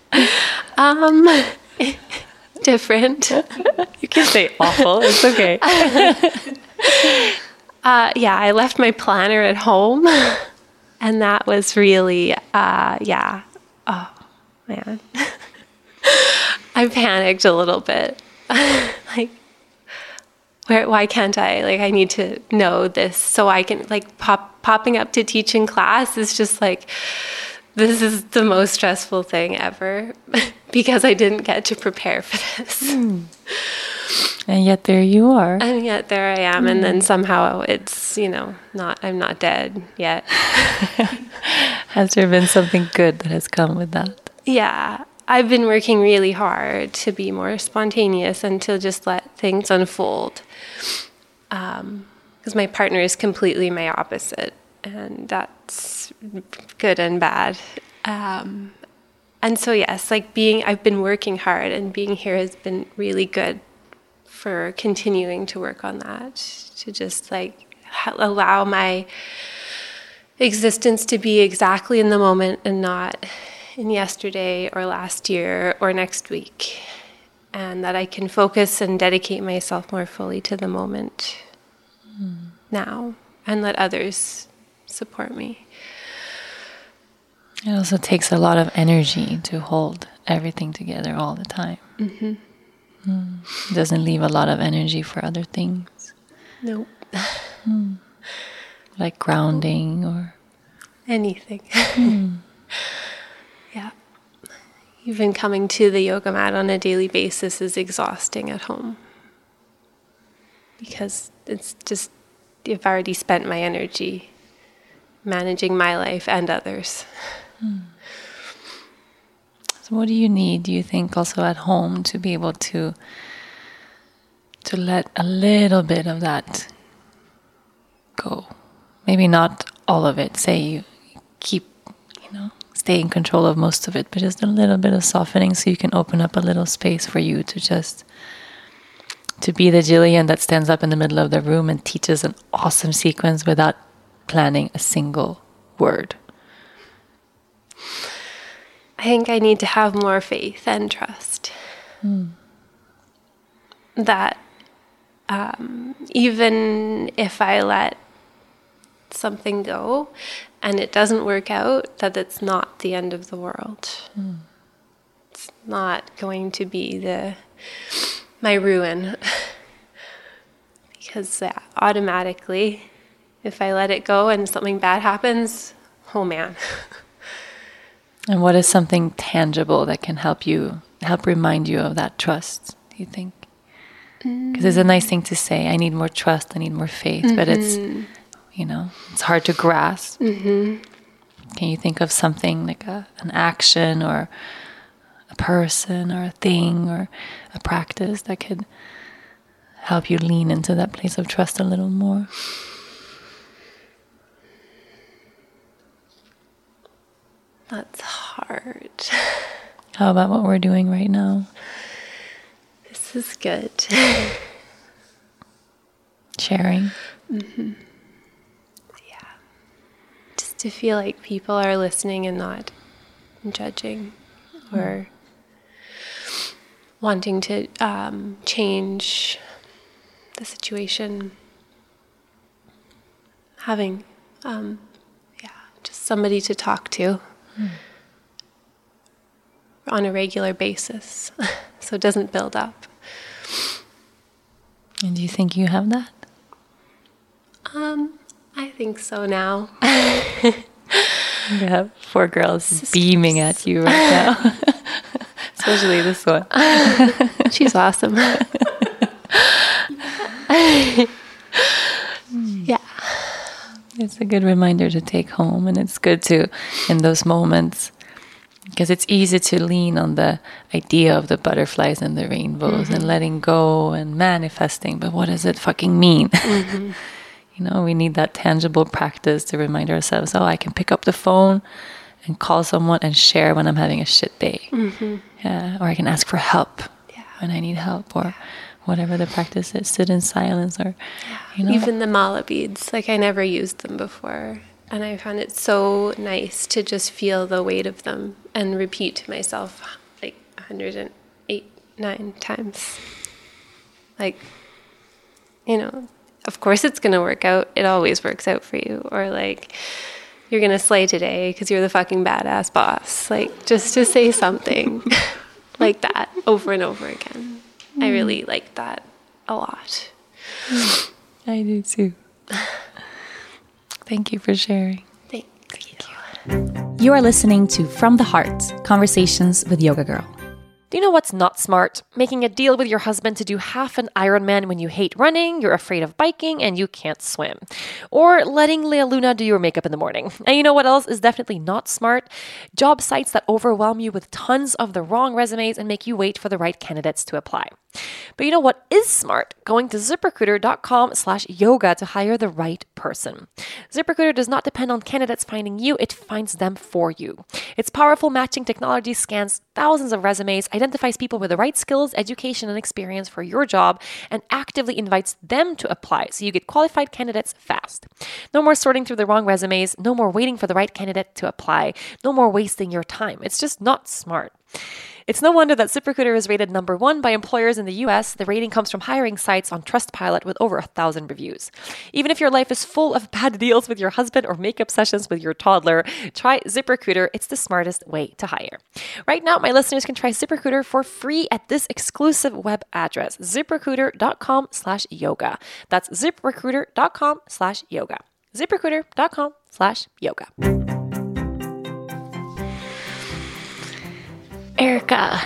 Um, different. You can say awful. It's okay. Uh, yeah, I left my planner at home, and that was really, uh, yeah. Oh man, I panicked a little bit. like, where? Why can't I? Like, I need to know this so I can like pop popping up to teach in class is just like this is the most stressful thing ever because I didn't get to prepare for this. Hmm. And yet there you are. And yet there I am, and then hmm. somehow it's you know not I'm not dead yet. Has there been something good that has come with that? yeah, I've been working really hard to be more spontaneous and to just let things unfold. Because my partner is completely my opposite, and that's good and bad. Um, and so yes, like being I've been working hard, and being here has been really good for continuing to work on that to just like allow my existence to be exactly in the moment and not in yesterday or last year or next week and that I can focus and dedicate myself more fully to the moment hmm. now and let others support me. It also takes a lot of energy to hold everything together all the time. Mm-hmm. Hmm. It doesn't leave a lot of energy for other things Nope. Hmm. like grounding or Anything. yeah. Even coming to the yoga mat on a daily basis is exhausting at home because it's just, I've already spent my energy managing my life and others. Hmm. So what do you need, do you think, also at home to be able to to let a little bit of that go? Maybe not all of it. Say you keep, stay in control of most of it, but just a little bit of softening so you can open up a little space for you to just to be the Jillian that stands up in the middle of the room and teaches an awesome sequence without planning a single word. I think I need to have more faith and trust. That um, even if I let something go and it doesn't work out, that it's not the end of the world. Hmm. It's not going to be the my ruin. because yeah, automatically, if I let it go and something bad happens, oh man. And what is something tangible that can help you, help remind you of that trust, do you think? Because it's a mm. nice thing to say, I need more trust, I need more faith, but it's, mm-hmm. You know, it's hard to grasp. Mm-hmm. Can you think of something like a, an action or a person or a thing or a practice that could help you lean into that place of trust a little more? That's hard. How about what we're doing right now? This is good. Sharing. Just to feel like people are listening and not judging or wanting to um, change the situation. Having, um, yeah, just somebody to talk to on a regular basis so it doesn't build up. And do you think you have that? Um, I think so now. You have four girls beaming at you right now. Especially this one. She's awesome. yeah. It's a good reminder to take home, and it's good to, in those moments, because it's easy to lean on the idea of the butterflies and the rainbows and mm-hmm. letting go and manifesting. But what does it fucking mean? Mm-hmm. You know, we need that tangible practice to remind ourselves oh, I can pick up the phone and call someone and share when I'm having a shit day. Mm-hmm. Yeah. Or I can ask for help when I need help. Or whatever the practice is, sit in silence or, you know. Even the mala beads, like I never used them before. And I found it so nice to just feel the weight of them and repeat to myself like 108, 9 times. Like, you know, of course it's going to work out. It always works out for you. Or like, you're going to slay today because you're the fucking badass boss. Like, just to say something like that over and over again. I mm. really like that a lot. I do too. Thank you for sharing. Thank you. You are listening to From the Heart Conversations with Yoga Girl. Do you know what's not smart? Making a deal with your husband to do half an Ironman when you hate running, you're afraid of biking, and you can't swim. Or letting Lea Luna do your makeup in the morning. And you know what else is definitely not smart? Job sites that overwhelm you with tons of the wrong resumes and make you wait for the right candidates to apply. But you know what is smart? Going to ziprecruiter.com slash yoga to hire the right person. ZipRecruiter does not depend on candidates finding you, it finds them for you. Its powerful matching technology scans thousands of resumes, identifies people with the right skills, education, and experience for your job, and actively invites them to apply so you get qualified candidates fast. No more sorting through the wrong resumes, no more waiting for the right candidate to apply, no more wasting your time. It's just not smart. It's no wonder that ZipRecruiter is rated number one by employers in the US. The rating comes from hiring sites on Trustpilot with over a thousand reviews. Even if your life is full of bad deals with your husband or makeup sessions with your toddler, try ZipRecruiter. It's the smartest way to hire. Right now, my listeners can try ZipRecruiter for free at this exclusive web address, ziprecruiter.com slash yoga. That's ziprecruiter.com slash yoga. ziprecruiter.com slash yoga. Erica,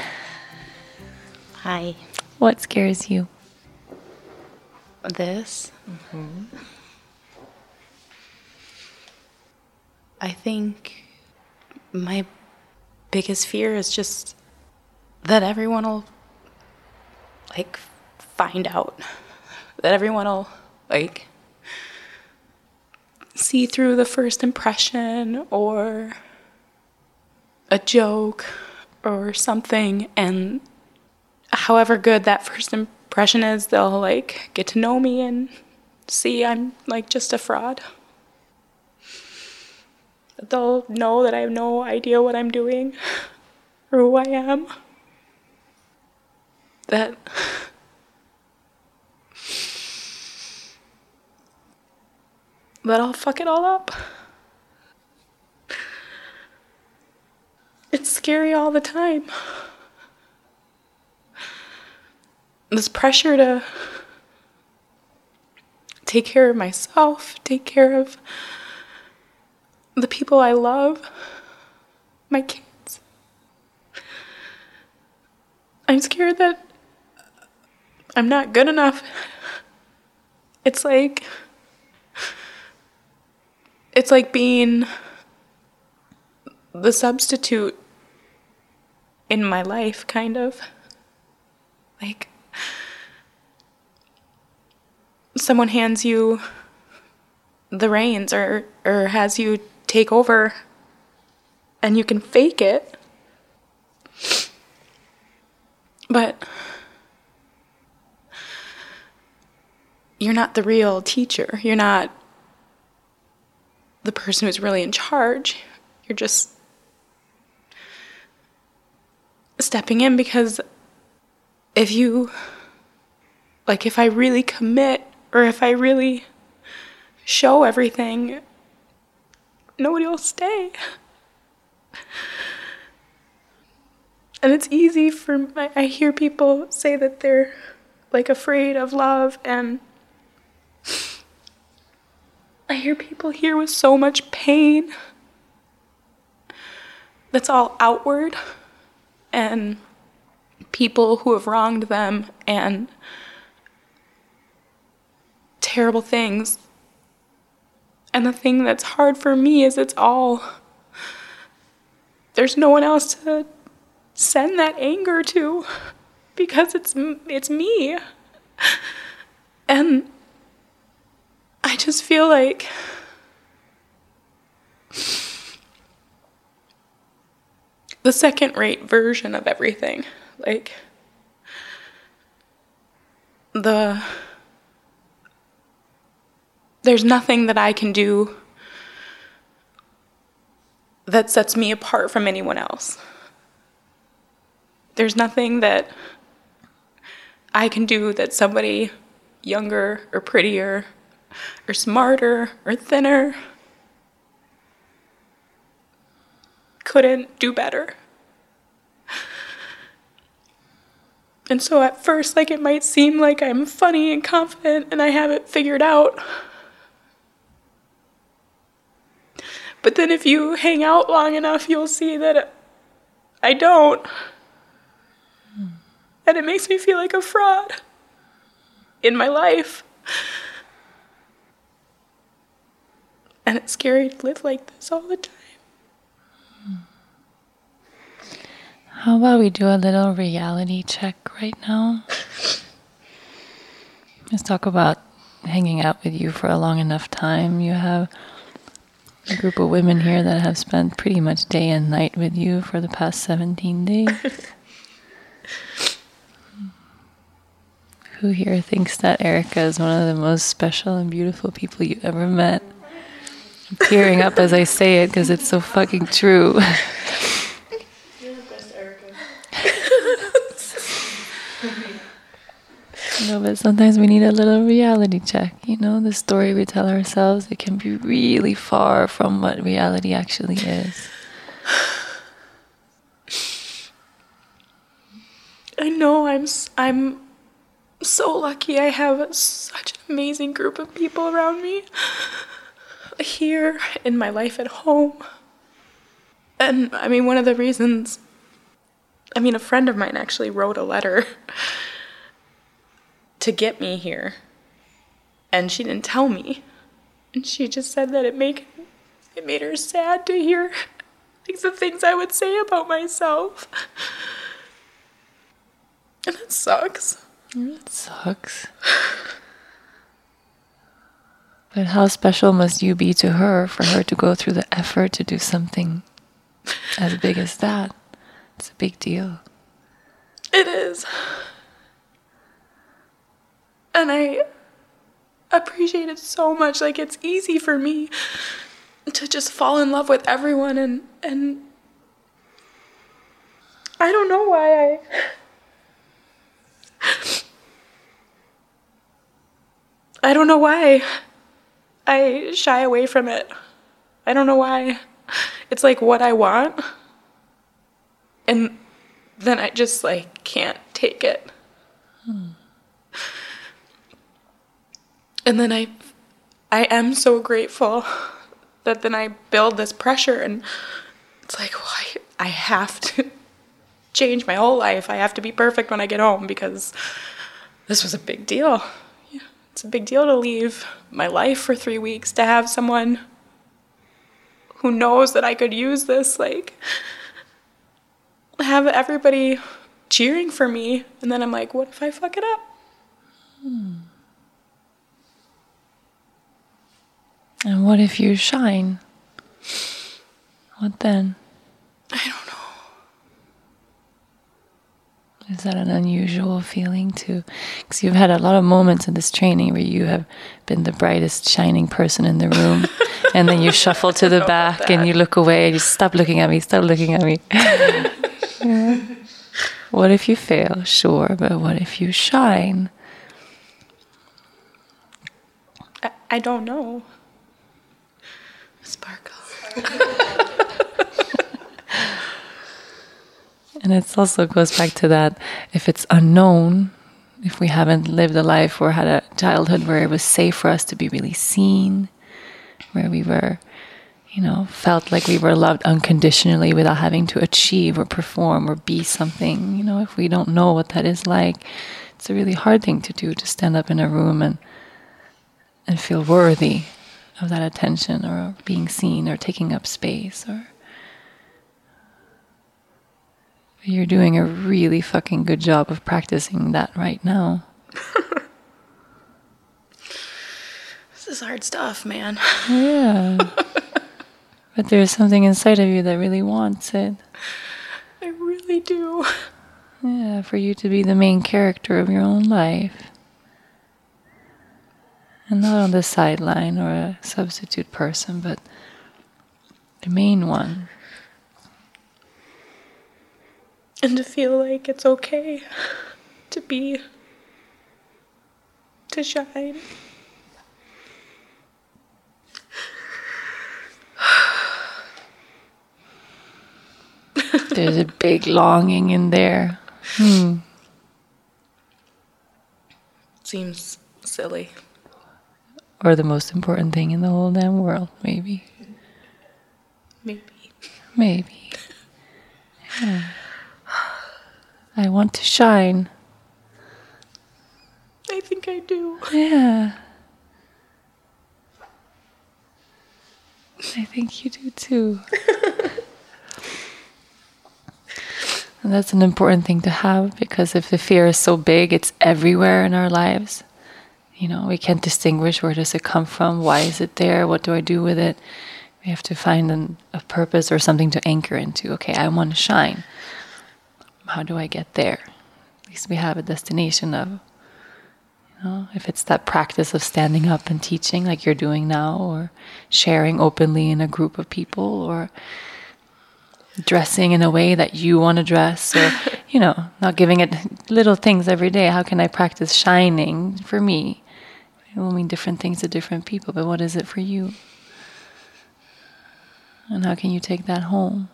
Hi. what scares you? This. Mm-hmm. I think my biggest fear is just that everyone will, like, find out. That everyone will, like, see through the first impression or a joke or something and however good that first impression is, they'll like get to know me and see I'm like just a fraud. They'll know that I have no idea what I'm doing or who I am. That that I'll fuck it all up. It's scary all the time. This pressure to take care of myself, take care of the people I love, my kids. I'm scared that I'm not good enough. It's like it's like being the substitute in my life, kind of. Like, someone hands you the reins or, or has you take over and you can fake it. But you're not the real teacher. You're not the person who's really in charge. You're just stepping in because if you, like, if I really commit or if I really show everything, nobody will stay. And it's easy for, I, I hear people say that they're like afraid of love, and I hear people here with so much pain that's all outward and people who have wronged them and terrible things. And the thing that's hard for me is it's all there's no one else to send that anger to because it's it's me. And I just feel like the second rate version of everything. Like, the there's nothing that I can do that sets me apart from anyone else. There's nothing that I can do that somebody younger or prettier or smarter or thinner couldn't do better. And so at first, like, it might seem like I'm funny and confident and I have it figured out. But then if you hang out long enough, you'll see that I don't. And it makes me feel like a fraud in my life. And it's scary to live like this all the time. How about we do a little reality check right now? Let's talk about hanging out with you for a long enough time. You have a group of women here that have spent pretty much day and night with you for the past 17 days. Who here thinks that Erica is one of the most special and beautiful people you ever met? I'm tearing up as I say it because it's so fucking true. No, but sometimes we need a little reality check. You know, the story we tell ourselves, it can be really far from what reality actually is. I know I'm I'm so lucky I have such an amazing group of people around me here in my life at home. And I mean one of the reasons I mean a friend of mine actually wrote a letter to get me here. And she didn't tell me. And she just said that it made it made her sad to hear like the things I would say about myself. And it sucks. It sucks. But how special must you be to her for her to go through the effort to do something as big as that? It's a big deal. It is. And I appreciate it so much. Like it's easy for me to just fall in love with everyone and and I don't know why I I don't know why I shy away from it. I don't know why. It's like what I want. And then I just like can't take it. Hmm. And then I I am so grateful that then I build this pressure and it's like why I have to change my whole life. I have to be perfect when I get home because this was a big deal. Yeah, It's a big deal to leave my life for 3 weeks to have someone who knows that I could use this like have everybody cheering for me and then I'm like what if I fuck it up? Hmm. And what if you shine? What then? I don't know. Is that an unusual feeling too? Because you've had a lot of moments in this training where you have been the brightest shining person in the room, and then you shuffle to the back and you look away and you stop looking at me, stop looking at me. Yeah. What if you fail? Sure, but what if you shine? I, I don't know. Sparkle. And it also goes back to that if it's unknown, if we haven't lived a life or had a childhood where it was safe for us to be really seen, where we were, you know, felt like we were loved unconditionally without having to achieve or perform or be something, you know, if we don't know what that is like, it's a really hard thing to do to stand up in a room and and feel worthy of that attention or being seen or taking up space or You're doing a really fucking good job of practicing that right now. This is hard stuff, man. Yeah. but there's something inside of you that really wants it. I really do. Yeah, for you to be the main character of your own life. And not on the sideline or a substitute person, but the main one. And to feel like it's okay to be, to shine. There's a big longing in there. Hmm. Seems silly. Or the most important thing in the whole damn world, maybe. Maybe. Maybe. Yeah. I want to shine. I think I do. Yeah. I think you do too. and that's an important thing to have because if the fear is so big, it's everywhere in our lives. You know, we can't distinguish where does it come from, why is it there, what do I do with it. We have to find an, a purpose or something to anchor into. Okay, I want to shine. How do I get there? At least we have a destination of you know, if it's that practice of standing up and teaching like you're doing now, or sharing openly in a group of people, or dressing in a way that you want to dress, or, you know, not giving it little things every day. How can I practice shining for me? It will mean different things to different people, but what is it for you? And how can you take that home?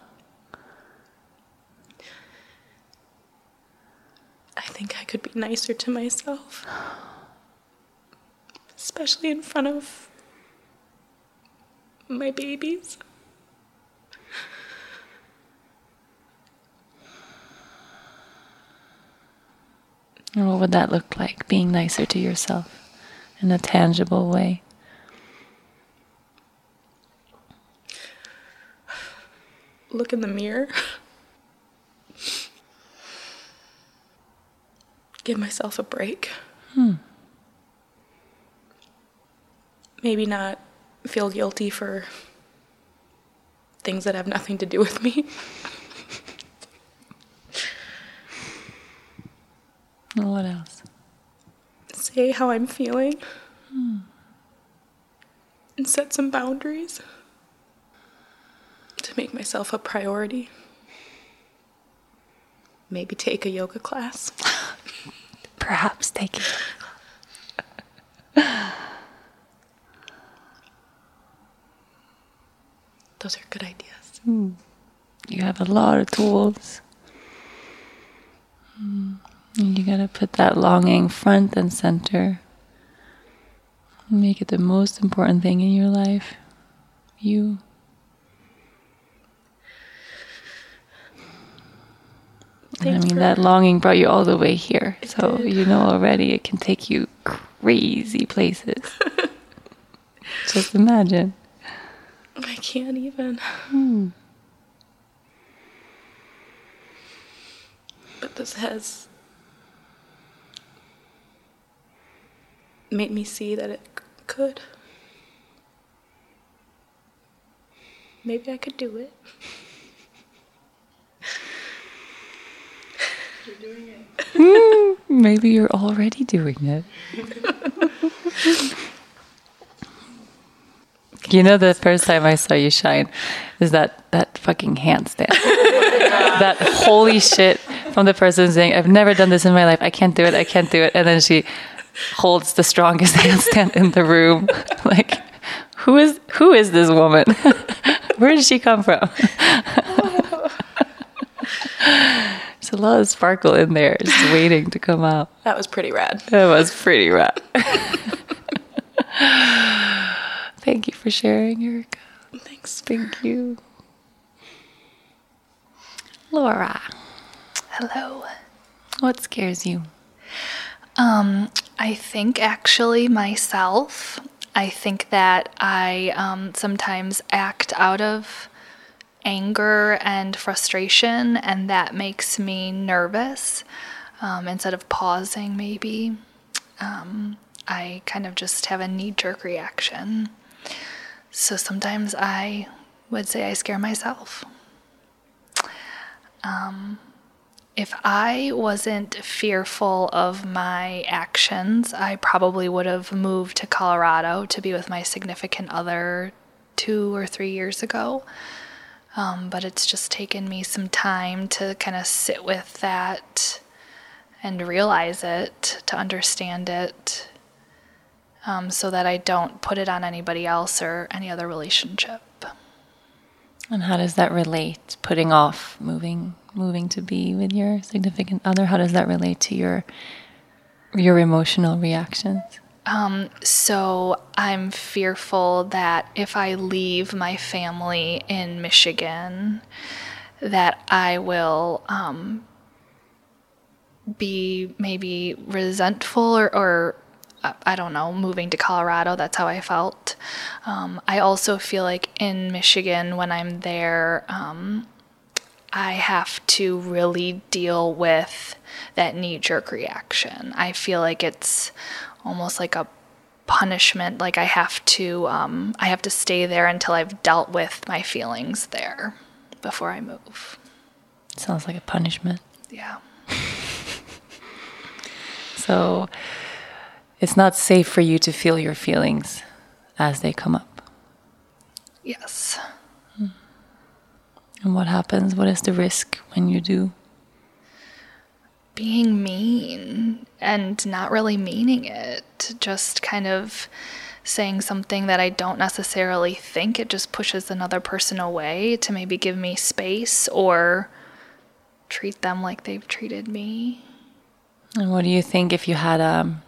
I think I could be nicer to myself especially in front of my babies. And what would that look like, being nicer to yourself in a tangible way? Look in the mirror. Give myself a break. Hmm maybe not feel guilty for things that have nothing to do with me. what else? Say how I'm feeling. Hmm. And set some boundaries to make myself a priority. Maybe take a yoga class. Perhaps take it. Those are good ideas. Mm. You have a lot of tools. Mm. And you gotta put that longing front and center. Make it the most important thing in your life. You. I mean, that longing brought you all the way here. So did. you know already it can take you crazy places. Just imagine. I can't even. Hmm. But this has made me see that it c- could. Maybe I could do it. You're doing it. mm, maybe you're already doing it. You know, the first time I saw you shine is that that fucking handstand. that holy shit from the person saying, "I've never done this in my life. I can't do it. I can't do it." And then she holds the strongest handstand in the room. like, who is who is this woman? Where did she come from? There's a lot of sparkle in there, just waiting to come out. That was pretty rad. That was pretty rad. Thank you for sharing, Erica. Thanks. Thank you. Laura. Hello. What scares you? Um, I think actually myself. I think that I um, sometimes act out of anger and frustration, and that makes me nervous. Um, instead of pausing, maybe, um, I kind of just have a knee jerk reaction. So sometimes I would say I scare myself. Um, if I wasn't fearful of my actions, I probably would have moved to Colorado to be with my significant other two or three years ago. Um, but it's just taken me some time to kind of sit with that and realize it, to understand it, um, so that I don't put it on anybody else or any other relationship. And how does that relate? Putting off moving, moving to be with your significant other. How does that relate to your your emotional reactions? Um, so I'm fearful that if I leave my family in Michigan, that I will um, be maybe resentful or, or I don't know, moving to Colorado. That's how I felt. Um, I also feel like in Michigan, when I'm there, um, I have to really deal with that knee jerk reaction. I feel like it's almost like a punishment. Like I have to, um, I have to stay there until I've dealt with my feelings there before I move. Sounds like a punishment. Yeah. so it's not safe for you to feel your feelings as they come up. Yes. And what happens? What is the risk when you do? Being mean and not really meaning it. Just kind of saying something that I don't necessarily think. It just pushes another person away to maybe give me space or treat them like they've treated me. And what do you think if you had a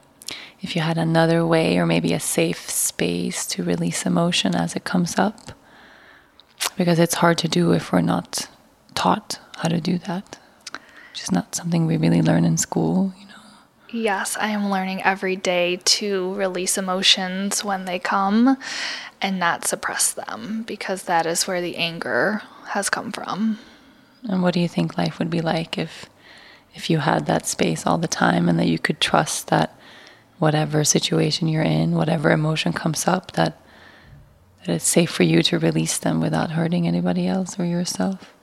if you had another way or maybe a safe space to release emotion as it comes up? Because it's hard to do if we're not taught how to do that. Which is not something we really learn in school, you know. Yes, I am learning every day to release emotions when they come and not suppress them because that is where the anger has come from. And what do you think life would be like if if you had that space all the time and that you could trust that whatever situation you're in, whatever emotion comes up, that that it's safe for you to release them without hurting anybody else or yourself?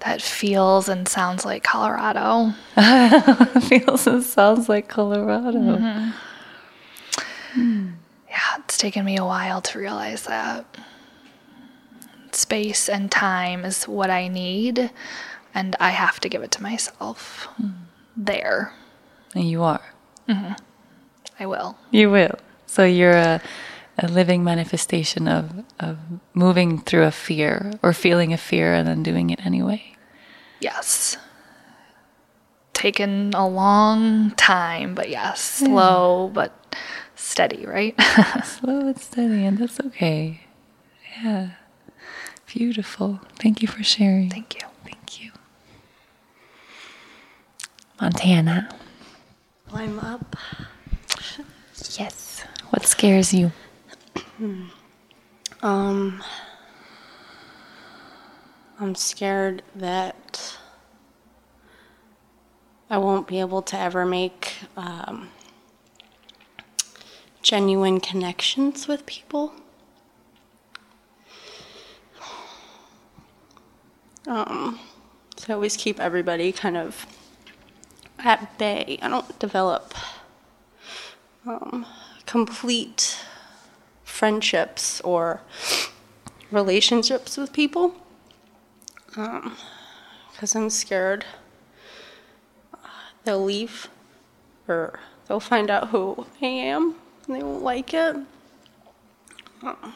That feels and sounds like Colorado. feels and sounds like Colorado. Mm-hmm. Mm. Yeah, it's taken me a while to realize that. Space and time is what I need, and I have to give it to myself mm. there. And you are. Mm-hmm. I will. You will. So you're a, a living manifestation of, of moving through a fear or feeling a fear and then doing it anyway. Yes. Taken a long time, but yes, slow but steady, right? slow and steady, and that's okay. Yeah. Beautiful. Thank you for sharing. Thank you. Thank you. Montana. I'm up. Yes. What scares you? Um, I'm scared that I won't be able to ever make um, genuine connections with people. Um, so I always keep everybody kind of at bay. I don't develop um, complete friendships or relationships with people because um, I'm scared they'll leave or they'll find out who I am and they won't like it. Um,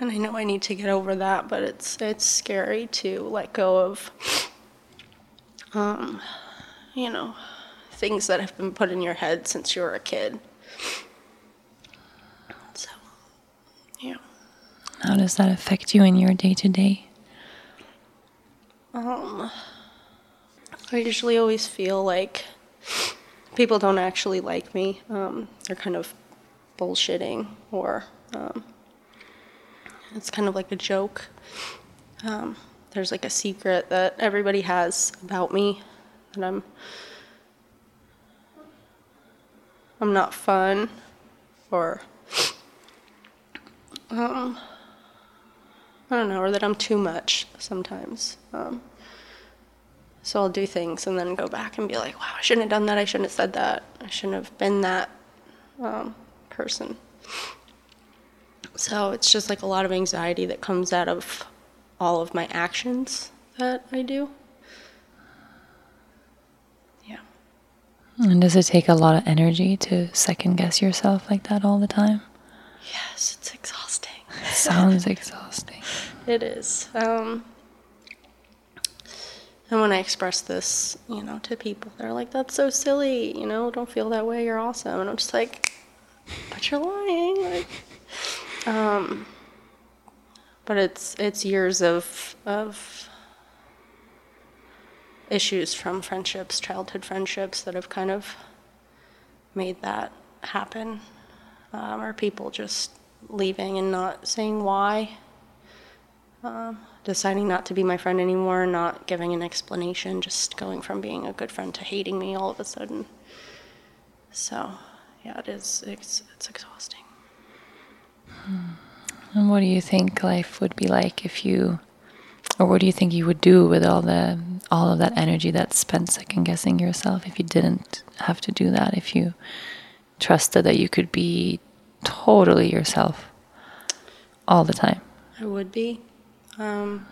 and I know I need to get over that, but it's it's scary to let go of um, you know, things that have been put in your head since you were a kid. So, yeah. How does that affect you in your day to day? Um, I usually always feel like people don't actually like me. Um, they're kind of bullshitting, or um, it's kind of like a joke. Um, there's like a secret that everybody has about me that I'm I'm not fun or um I don't know, or that I'm too much sometimes. Um, so I'll do things and then go back and be like, wow, I shouldn't have done that. I shouldn't have said that. I shouldn't have been that um, person. So it's just like a lot of anxiety that comes out of all of my actions that I do. Yeah. And does it take a lot of energy to second guess yourself like that all the time? Yes, it's exhausting. It sounds exhausting. It is. Um, and when I express this, you know, to people, they're like, "That's so silly," you know. Don't feel that way. You're awesome. And I'm just like, "But you're lying." Like, um, but it's it's years of of issues from friendships, childhood friendships, that have kind of made that happen, um, or people just leaving and not saying why um, deciding not to be my friend anymore, not giving an explanation, just going from being a good friend to hating me all of a sudden. So, yeah, it is. It's, it's exhausting. And what do you think life would be like if you, or what do you think you would do with all the all of that energy that's spent second guessing yourself if you didn't have to do that? If you trusted that you could be totally yourself all the time? I would be. Um,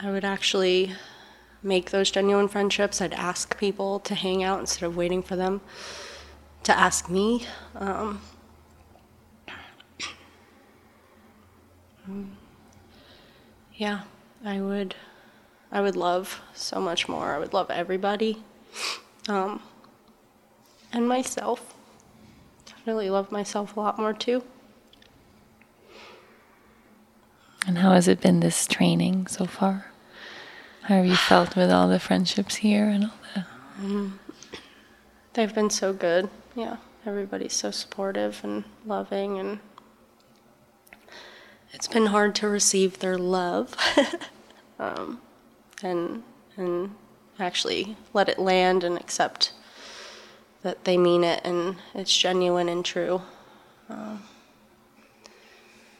I would actually make those genuine friendships. I'd ask people to hang out instead of waiting for them to ask me. Um, yeah, I would. I would love so much more. I would love everybody, um, and myself. Definitely love myself a lot more too. And how has it been this training so far? How have you felt with all the friendships here and all that? Mm. They've been so good. Yeah, everybody's so supportive and loving, and it's been hard to receive their love, um, and and actually let it land and accept that they mean it and it's genuine and true. Um,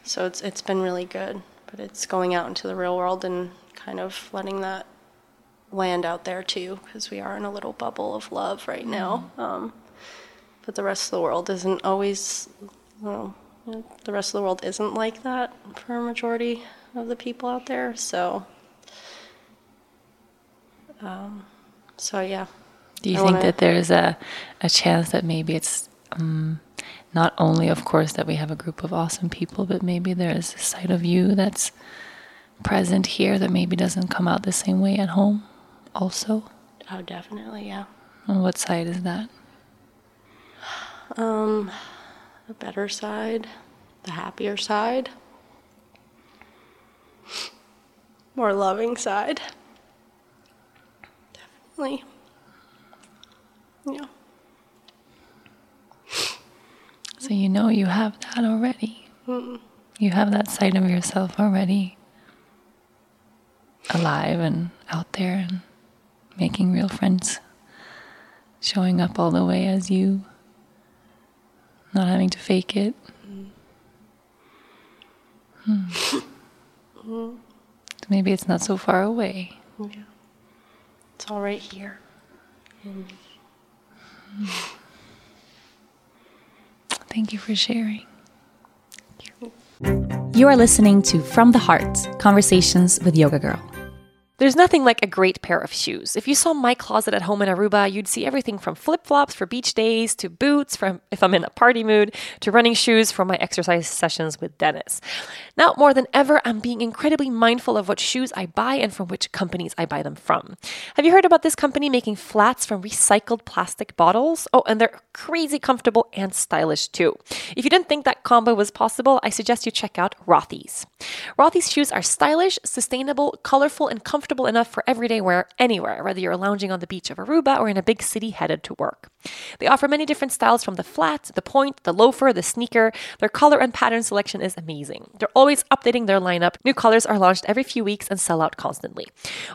so it's it's been really good, but it's going out into the real world and kind of letting that land out there too, because we are in a little bubble of love right now. Um, but the rest of the world isn't always, well, you know, the rest of the world isn't like that for a majority of the people out there. So, um, so yeah. Do you I think wanna- that there's a, a chance that maybe it's um, not only, of course, that we have a group of awesome people, but maybe there's a side of you that's present here that maybe doesn't come out the same way at home, also? Oh, definitely, yeah. And what side is that? Um, the better side, the happier side, more loving side. Definitely. Yeah. So you know you have that already. Mm. You have that side of yourself already alive and out there and making real friends, showing up all the way as you, not having to fake it. Hmm. Mm. Maybe it's not so far away. Yeah. It's all right here. And Thank you for sharing. You are listening to From the Heart Conversations with Yoga Girl. There's nothing like a great pair of shoes. If you saw my closet at home in Aruba, you'd see everything from flip flops for beach days to boots from if I'm in a party mood to running shoes for my exercise sessions with Dennis. Now, more than ever, I'm being incredibly mindful of what shoes I buy and from which companies I buy them from. Have you heard about this company making flats from recycled plastic bottles? Oh, and they're crazy comfortable and stylish too. If you didn't think that combo was possible, I suggest you check out Rothy's. Rothy's shoes are stylish, sustainable, colorful, and comfortable enough for everyday wear anywhere, whether you're lounging on the beach of Aruba or in a big city headed to work. They offer many different styles from the flat, the point, the loafer, the sneaker. Their color and pattern selection is amazing. They're always updating their lineup. New colors are launched every few weeks and sell out constantly.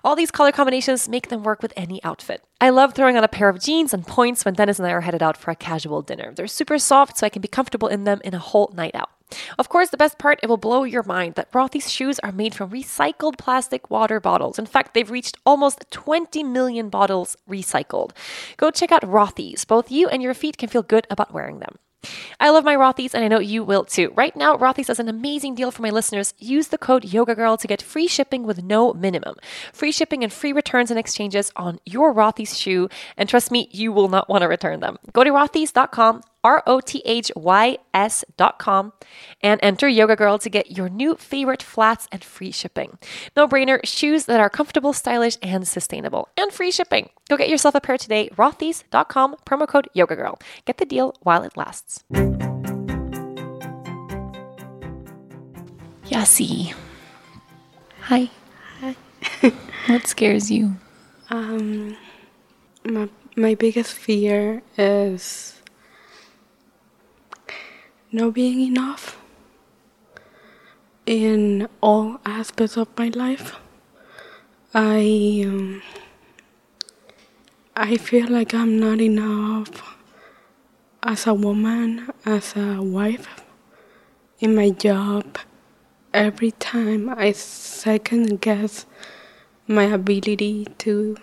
All these color combinations make them work with any outfit. I love throwing on a pair of jeans and points when Dennis and I are headed out for a casual dinner. They're super soft, so I can be comfortable in them in a whole night out. Of course, the best part, it will blow your mind that Rothy's shoes are made from recycled plastic water bottles. In fact, they've reached almost 20 million bottles recycled. Go check out Rothy's. Both you and your feet can feel good about wearing them. I love my Rothy's and I know you will too. Right now, Rothy's has an amazing deal for my listeners. Use the code YogaGirl to get free shipping with no minimum. Free shipping and free returns and exchanges on your Rothy's shoe. And trust me, you will not want to return them. Go to rothys.com, R O T H Y S.com, and enter Yoga Girl to get your new favorite flats and free shipping. No brainer, shoes that are comfortable, stylish, and sustainable, and free shipping. Go get yourself a pair today, rothys.com, promo code Yoga Girl. Get the deal while it lasts. Yasi. Hi. Hi. what scares you? Um, my, my biggest fear is not being enough in all aspects of my life. I um, I feel like I'm not enough as a woman, as a wife, in my job. Every time I second guess my ability to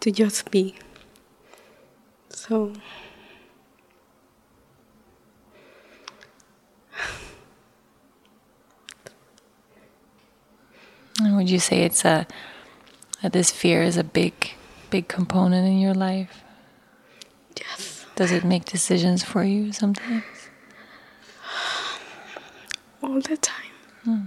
to just be. So And would you say it's a that this fear is a big, big component in your life? Yes. Does it make decisions for you sometimes? All the time. Hmm.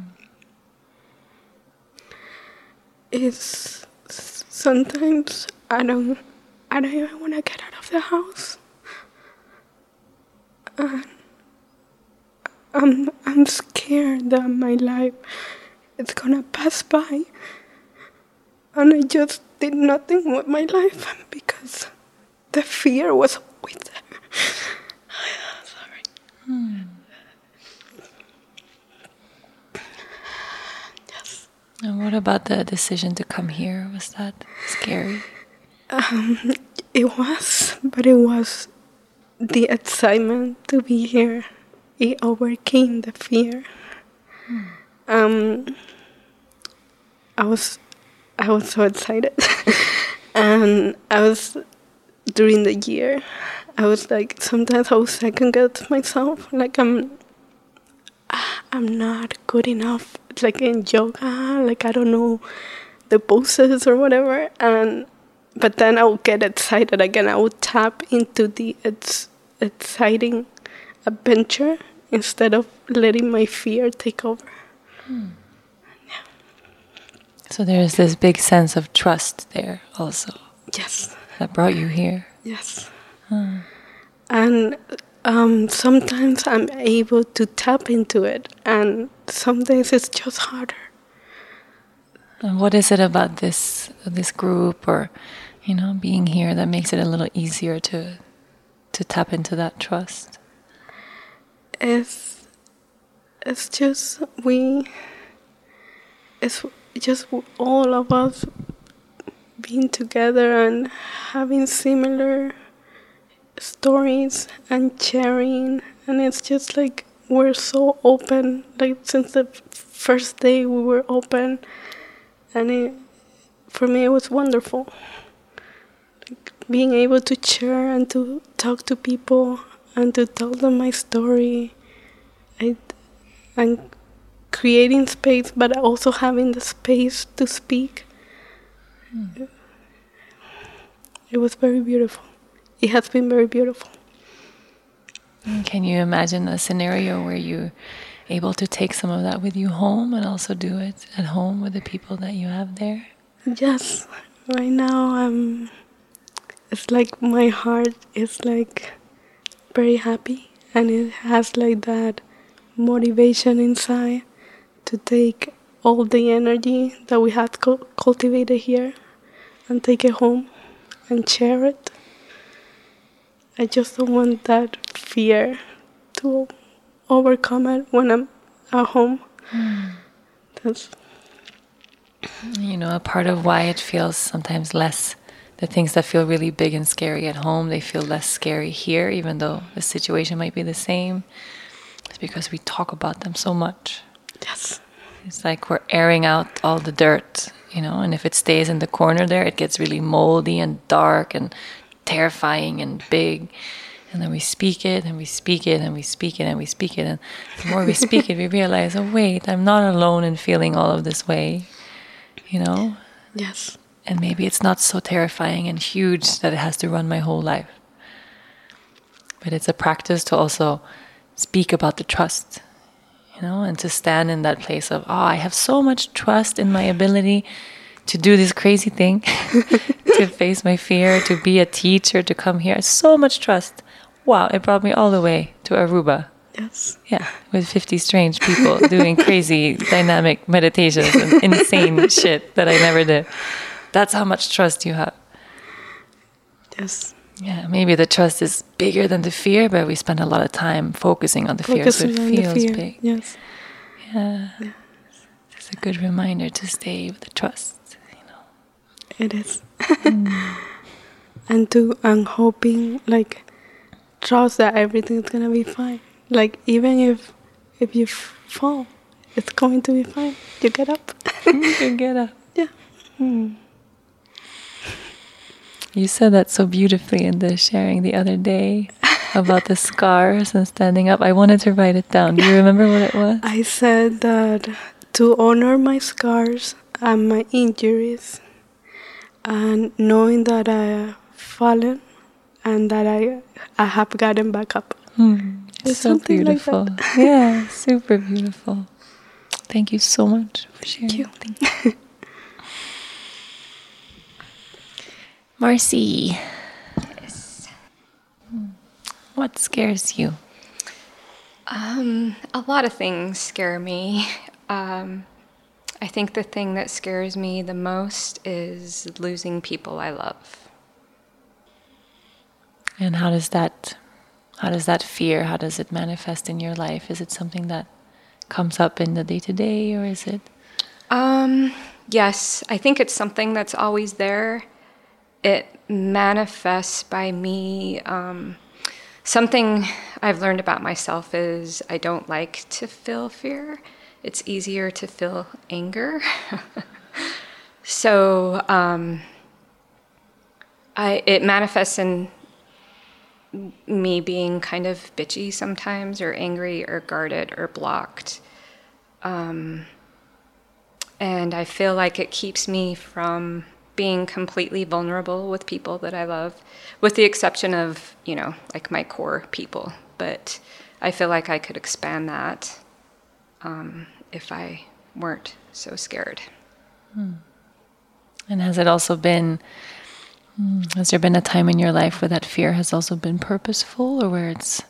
It's sometimes I don't I don't even want to get out of the house. And I'm I'm scared that my life is gonna pass by, and I just did nothing with my life because the fear was always there. Sorry. Hmm. Yes. And what about the decision to come here? Was that scary? Um, it was, but it was the excitement to be here. It overcame the fear. Um, I was, I was so excited, and I was during the year. I was like sometimes I was second guess myself, like I'm, I'm not good enough, like in yoga, like I don't know the poses or whatever, and but then I would get excited again. I would tap into the ex- exciting adventure instead of letting my fear take over. So there's this big sense of trust there also Yes, that brought you here. yes. Hmm. And um, sometimes I'm able to tap into it, and some days it's just harder. And what is it about this this group or you know being here that makes it a little easier to to tap into that trust? It's it's just we. It's just all of us being together and having similar stories and sharing, and it's just like we're so open. Like since the first day we were open, and it, for me it was wonderful. Like being able to share and to talk to people and to tell them my story, and creating space, but also having the space to speak. It was very beautiful. It has been very beautiful. Mm, can you imagine a scenario where you're able to take some of that with you home and also do it at home with the people that you have there? Yes, right now I'm. It's like my heart is like very happy, and it has like that motivation inside to take all the energy that we had cu- cultivated here and take it home and share it. I just don't want that fear to overcome it when I'm at home. Hmm. That's You know, a part of why it feels sometimes less, the things that feel really big and scary at home, they feel less scary here, even though the situation might be the same. Is because we talk about them so much. Yes. It's like we're airing out all the dirt, you know, and if it stays in the corner there, it gets really moldy and dark and terrifying and big. And then we speak it and we speak it and we speak it and we speak it. And the more we speak it, we realize, oh, wait, I'm not alone in feeling all of this way, you know? Yes. And maybe it's not so terrifying and huge that it has to run my whole life. But it's a practice to also speak about the trust, you know, and to stand in that place of, oh, I have so much trust in my ability to do this crazy thing, to face my fear, to be a teacher, to come here. So much trust. Wow, it brought me all the way to Aruba. Yes. Yeah, with 50 strange people doing crazy dynamic meditations and insane shit that I never did. That's how much trust you have. Yes. Yeah, maybe the trust is bigger than the fear, but we spend a lot of time focusing on the fear, so it Focusing feels fear. big. Yes. Yeah. It's a good reminder to stay with the trust. You know. It is. Mm. and to I'm hoping like trust that everything's gonna be fine. Like even if if you fall, it's going to be fine. You get up. you can get up. Yeah. Mm. You said that so beautifully in the sharing the other day about the scars and standing up. I wanted to write it down. Do you remember what it was? I said that to honor my scars and my injuries, and knowing that I have fallen and that I I have gotten back up. Hmm. It's so like beautiful. that. yeah, super beautiful. Thank you so much for sharing. you. Thank you. Marcy. Yes. What scares you? Um, a lot of things scare me. Um, I think the thing that scares me the most is losing people I love. And how does that how does that fear, how does it manifest in your life? Is it something that comes up in the day to day or is it Um, yes, I think it's something that's always there. It manifests by me. Um, something I've learned about myself is I don't like to feel fear. It's easier to feel anger. so um, I it manifests in me being kind of bitchy sometimes, or angry, or guarded, or blocked. Um, and I feel like it keeps me from being completely vulnerable with people that I love, with the exception of, you know, like my core people. But I feel like I could expand that um, if I weren't so scared. and has it also been hmm, has there been a time in your life where that fear has also been purposeful or where it's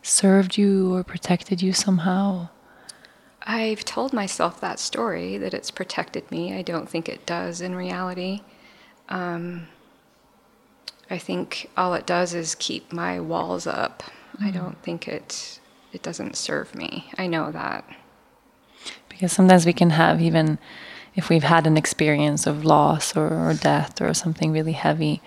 served you or protected you somehow? I've told myself that story that it's protected me. I don't think it does in reality. Um, I think all it does is keep my walls up. I don't think it it doesn't serve me. I know that. Because sometimes we can have, even if we've had an experience of loss or, or death or something really heavy,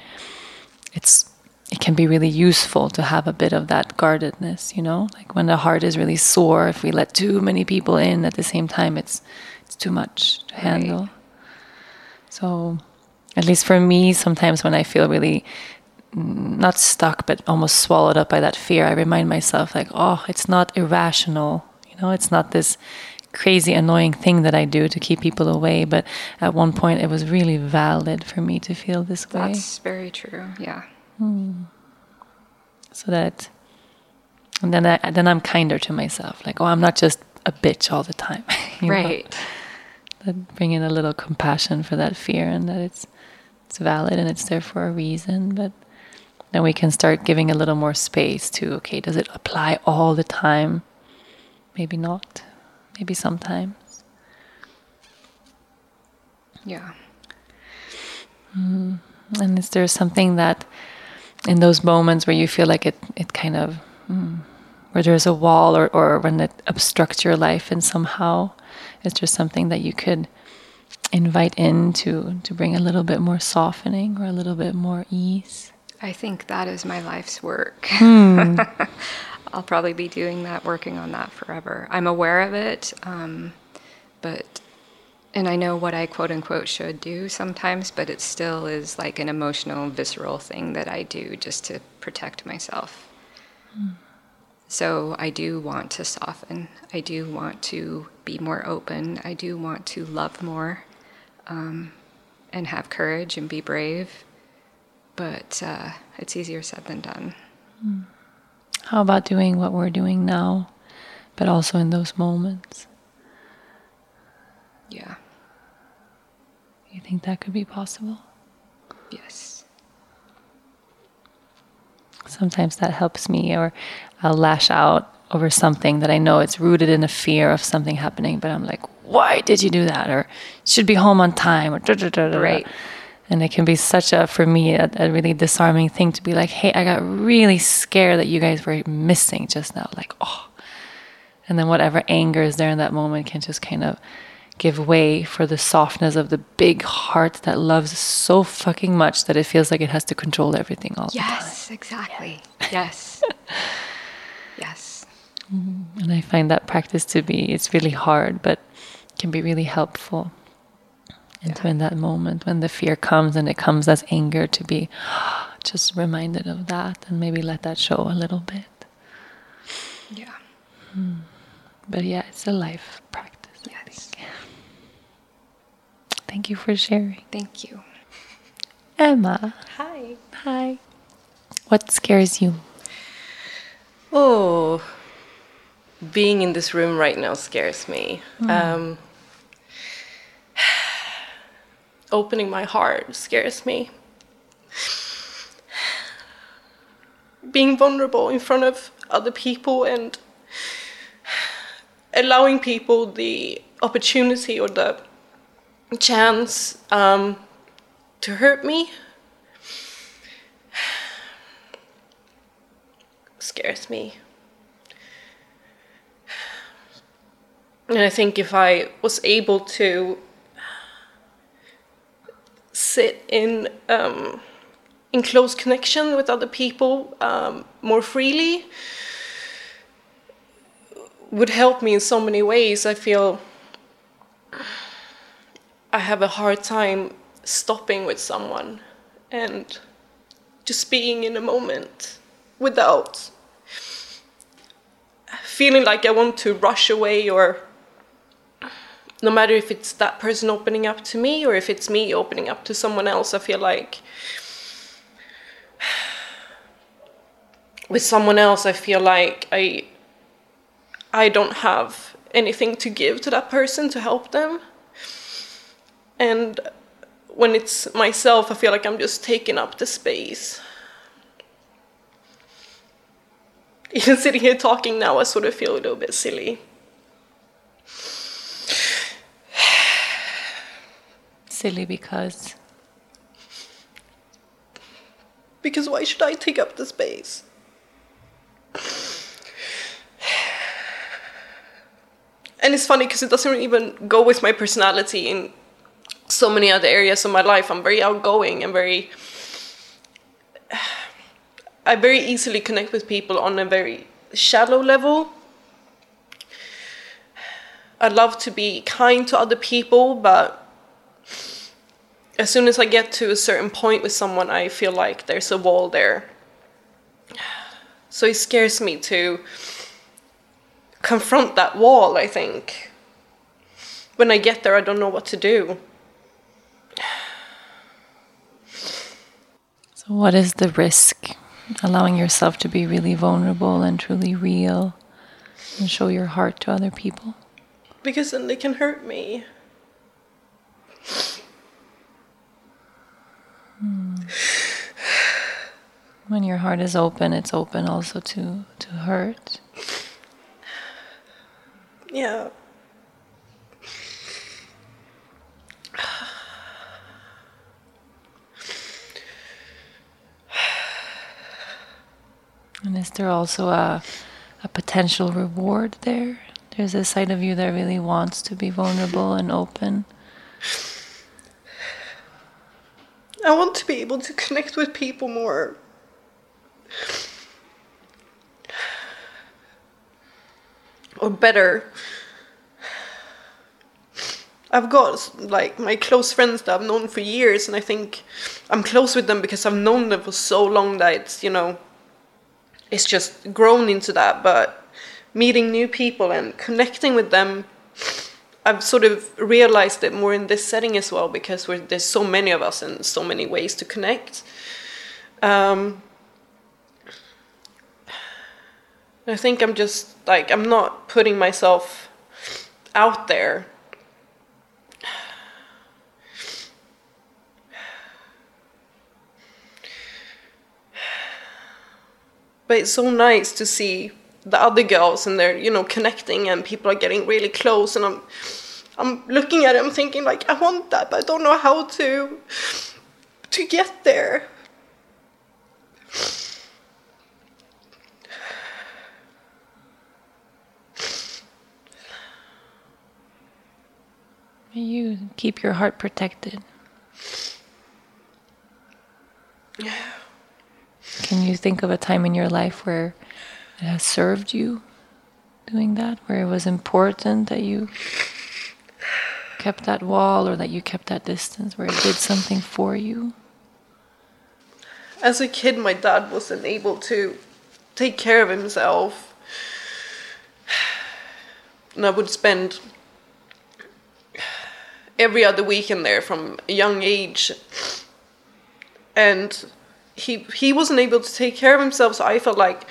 it's it can be really useful to have a bit of that guardedness, you know? Like when the heart is really sore, if we let too many people in at the same time, it's it's too much to handle. So at least for me, sometimes when I feel really mm, not stuck, but almost swallowed up by that fear, I remind myself, like, oh, it's not irrational. You know, it's not this crazy, annoying thing that I do to keep people away. But at one point, it was really valid for me to feel this way. That's very true. Yeah. So that, and then I, then I'm kinder to myself. Like, oh, I'm not just a bitch all the time. you know? Right. That bring in a little compassion for that fear and that it's it's valid and it's there for a reason. But then we can start giving a little more space to okay, does it apply all the time? Maybe not. Maybe sometimes. Yeah. Mm. And is there something that in those moments where you feel like it, it kind of, mm, where there's a wall or, or when it obstructs your life and somehow, is there something that you could invite in to, to bring a little bit more softening or a little bit more ease? I think that is my life's work. Hmm. I'll probably be doing that, working on that forever. I'm aware of it, um, but and I know what I quote unquote should do sometimes, but it still is like an emotional, visceral thing that I do just to protect myself. Mm. So I do want to soften. I do want to be more open. I do want to love more um, and have courage and be brave. But uh, it's easier said than done. Mm. How about doing what we're doing now, but also in those moments? Yeah. You think that could be possible? Yes. Sometimes that helps me, or I'll lash out over something that I know it's rooted in a fear of something happening, but I'm like, why did you do that? Or should be home on time, or da da da da. Right. And it can be such a, for me, a, a, really disarming thing to be like, hey, I got really scared that you guys were missing just now. Like, oh. And then whatever anger is there in that moment can just kind of give way for the softness of the big heart that loves so fucking much that it feels like it has to control everything all yes, the time. Yes, exactly. Yes. yes. And I find that practice to be, it's really hard, but can be really helpful. And yeah. in that moment when the fear comes and it comes as anger to be just reminded of that and maybe let that show a little bit. Yeah. Mm. But yeah, it's a life practice. Yes. Thank you for sharing. Thank you. Emma. Hi. Hi. What scares you? Oh, being in this room right now scares me. Mm. Um, opening my heart scares me. Being vulnerable in front of other people and allowing people the opportunity or the chance um, to hurt me scares me. And I think if I was able to sit in um, in close connection with other people um, more freely, would help me in so many ways. I feel I have a hard time stopping with someone and just being in a moment without feeling like I want to rush away or no matter if it's that person opening up to me or if it's me opening up to someone else, I feel like with someone else, I feel like I I don't have anything to give to that person to help them. And when it's myself, I feel like I'm just taking up the space. Even sitting here talking now, I sort of feel a little bit silly. Silly because. Because why should I take up the space? and it's funny because it doesn't even go with my personality in so many other areas of my life. I'm very outgoing and very. I very easily connect with people on a very shallow level. I love to be kind to other people, but as soon as I get to a certain point with someone, I feel like there's a wall there. So it scares me to confront that wall, I think. When I get there, I don't know what to do. So, what is the risk? Allowing yourself to be really vulnerable and truly real and show your heart to other people? Because then they can hurt me. Hmm. When your heart is open, it's open also to, to hurt. Yeah. And is there also a, a potential reward there? There's a side of you that really wants to be vulnerable and open. I want to be able to connect with people more. or better. I've got like my close friends that I've known for years, and I think I'm close with them because I've known them for so long that it's you know, it's just grown into that. But meeting new people and connecting with them, I've sort of realized it more in this setting as well because there's so many of us and so many ways to connect. Um, I think I'm just like I'm not putting myself out there but it's so nice to see the other girls and they're you know connecting and people are getting really close and i'm i'm looking at it i'm thinking like i want that but i don't know how to to get there. You keep your heart protected. Yeah. Can you think of a time in your life where it has served you doing that, where it was important that you kept that wall or that you kept that distance, where it did something for you? As a kid, my dad wasn't able to take care of himself. And I would spend every other weekend there from a young age. And he he wasn't able to take care of himself, so I felt like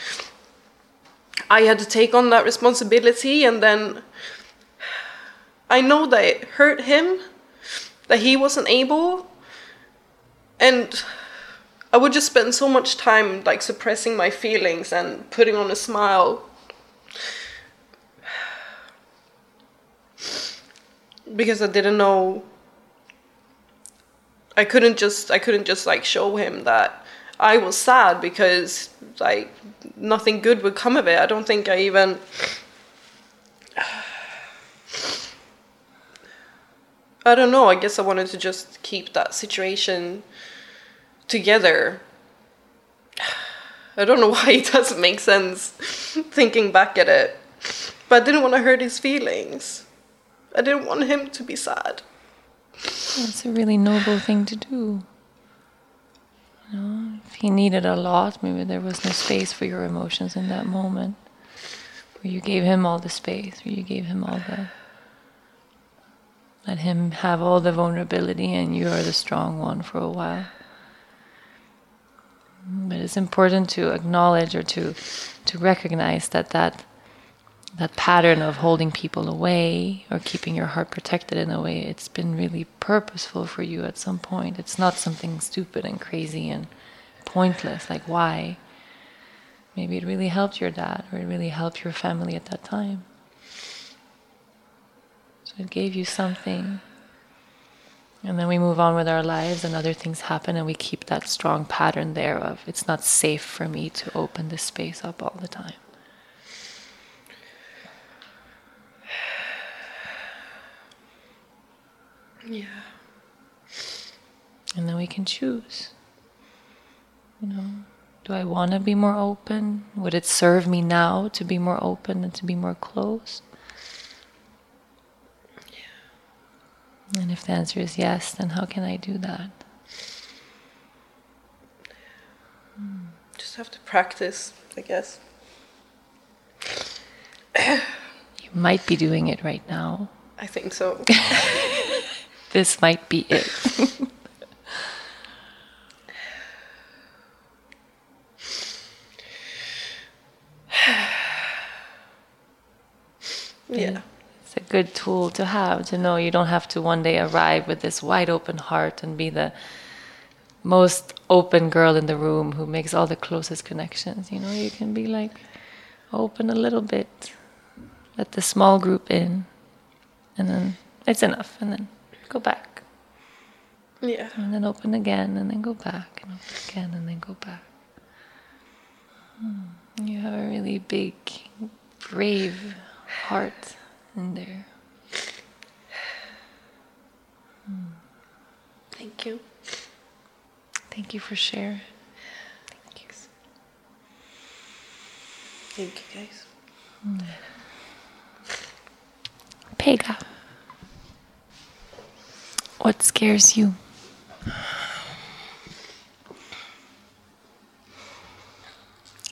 I had to take on that responsibility, and then I know that it hurt him that he wasn't able, and I would just spend so much time like suppressing my feelings and putting on a smile. Because I didn't know I couldn't just I couldn't just like show him that I was sad because like nothing good would come of it. I don't think I even I don't know. I guess I wanted to just keep that situation together. I don't know why it doesn't make sense thinking back at it. But I didn't want to hurt his feelings. I didn't want him to be sad. That's a really noble thing to do. You know, if he needed a lot, maybe there was no space for your emotions in that moment. Where you gave him all the space, where you gave him all the. Let him have all the vulnerability, and you are the strong one for a while. But it's important to acknowledge or to, to recognize that, that that pattern of holding people away or keeping your heart protected in a way, it's been really purposeful for you at some point. It's not something stupid and crazy and pointless. Like, why? Maybe it really helped your dad or it really helped your family at that time. So it gave you something. And then we move on with our lives and other things happen and we keep that strong pattern there of it's not safe for me to open this space up all the time. Yeah. And then we can choose. You know, do I want to be more open? Would it serve me now to be more open and to be more closed? Yeah. And if the answer is yes, then how can I do that? Just have to practice, I guess. you might be doing it right now. I think so. this might be it. yeah. It's a good tool to have to know you don't have to one day arrive with this wide open heart and be the most open girl in the room who makes all the closest connections. You know, you can be like open a little bit, let the small group in, and then it's enough, and then go back. Yeah. And then open again, and then go back, and open again, and then go back. Hmm. You have a really big, brave heart in there. Hmm. Thank you. Thank you for sharing. Thank you. Thank you, guys. Hmm. Pega. What scares you?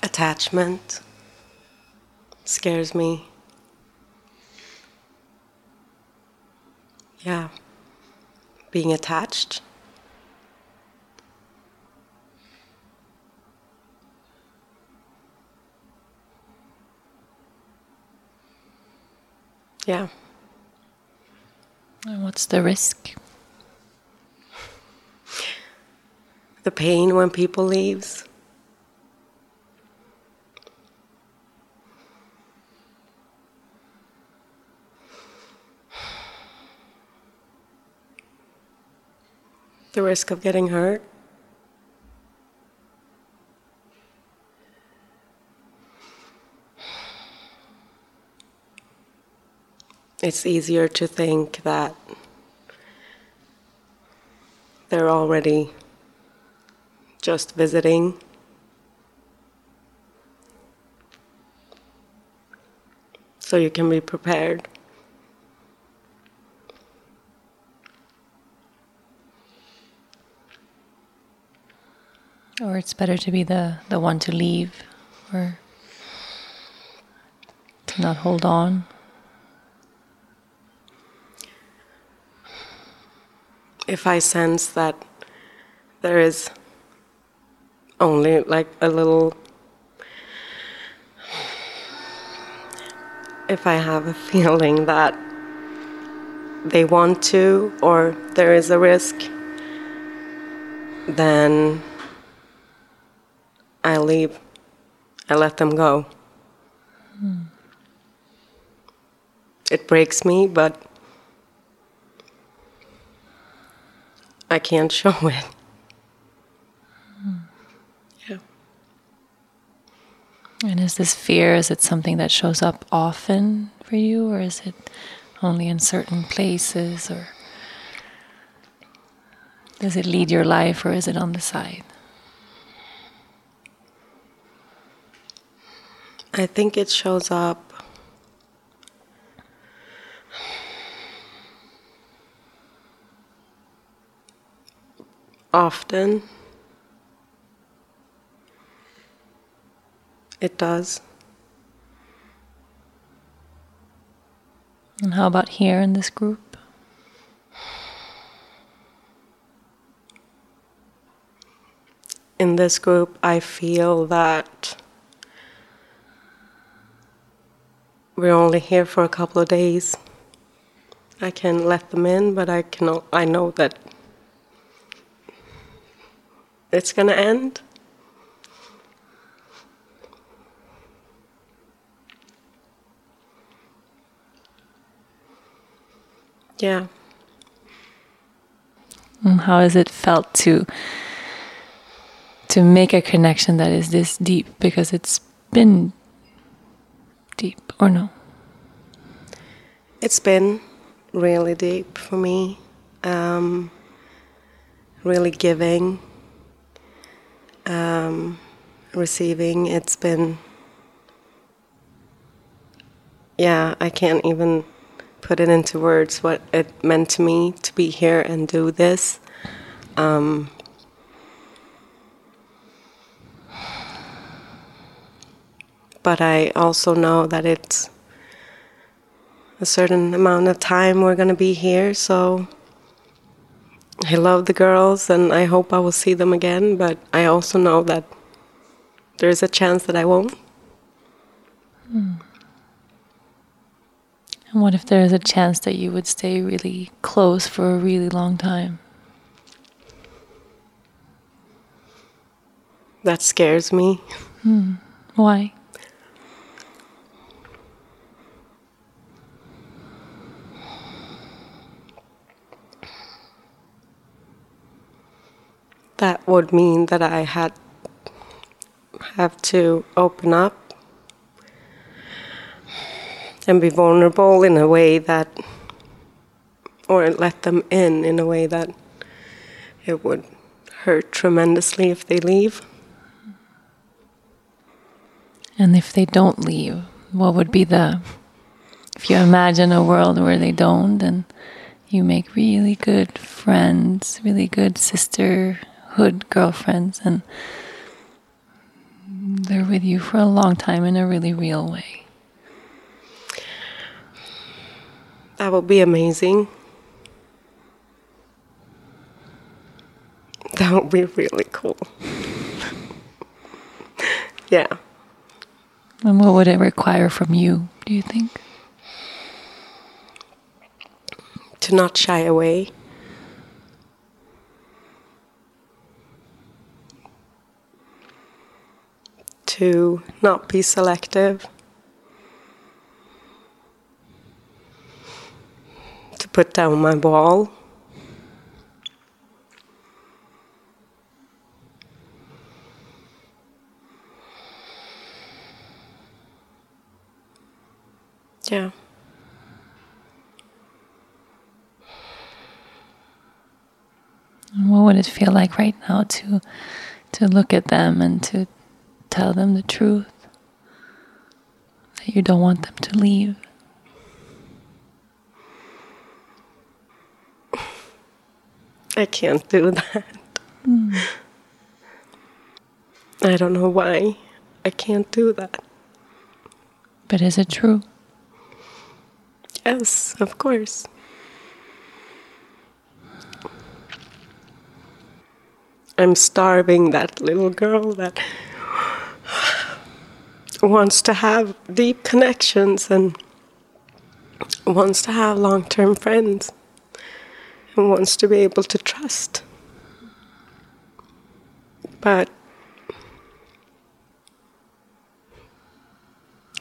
Attachment scares me. Yeah. Being attached. Yeah. And what's the risk? The pain when people leaves. The risk of getting hurt. It's easier to think that they're already just visiting. So you can be prepared. Or it's better to be the, the one to leave or to not hold on. If I sense that there is only like a little, if I have a feeling that they want to or there is a risk, then I leave. I let them go. It breaks me, but I can't show it. And is this fear, is it something that shows up often for you, or is it only in certain places, or does it lead your life, or is it on the side? I think it shows up often. It does. And how about here in this group? In this group, I feel that we're only here for a couple of days. I can let them in, but I can I know that it's going to end. Yeah. And how has it felt to to make a connection that is this deep because it's been deep or no? It's been really deep for me. Um, really giving, um, receiving. It's been, yeah, I can't even put it into words what it meant to me to be here and do this. Um, but I also know that it's a certain amount of time we're going to be here, so I love the girls and I hope I will see them again, but I also know that there's a chance that I won't. Hmm. And what if there is a chance that you would stay really close for a really long time? That scares me. Hmm. Why? that would mean that I had have to open up and be vulnerable in a way that or let them in in a way that it would hurt tremendously if they leave. And if they don't leave, what would be the if you imagine a world where they don't, and you make really good friends, really good sisterhood girlfriends, and they're with you for a long time in a really real way. That would be amazing. That would be really cool. yeah. And what would it require from you, do you think? To not shy away. To not be selective. To put down my ball. Yeah. What would it feel like right now to to look at them and to tell them the truth that you don't want them to leave? I can't do that. Mm. I don't know why I can't do that. But is it true? Yes, of course. I'm starving that little girl that wants to have deep connections and wants to have long term friends and wants to be able to trust. But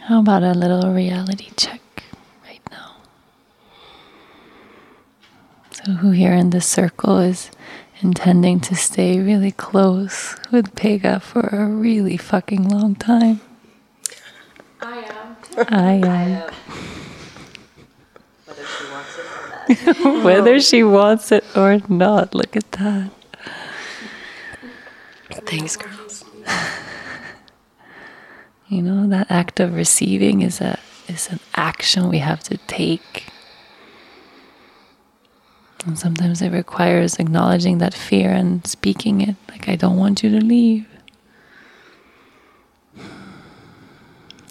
How about a little reality check right now? So, who here in this circle is intending to stay really close with Pega for a really fucking long time? I am. I am. Whether she wants it or not. Look at that. Thanks, girls. You know, that act of receiving is a is an action we have to take. And sometimes it requires acknowledging that fear and speaking it like I don't want you to leave.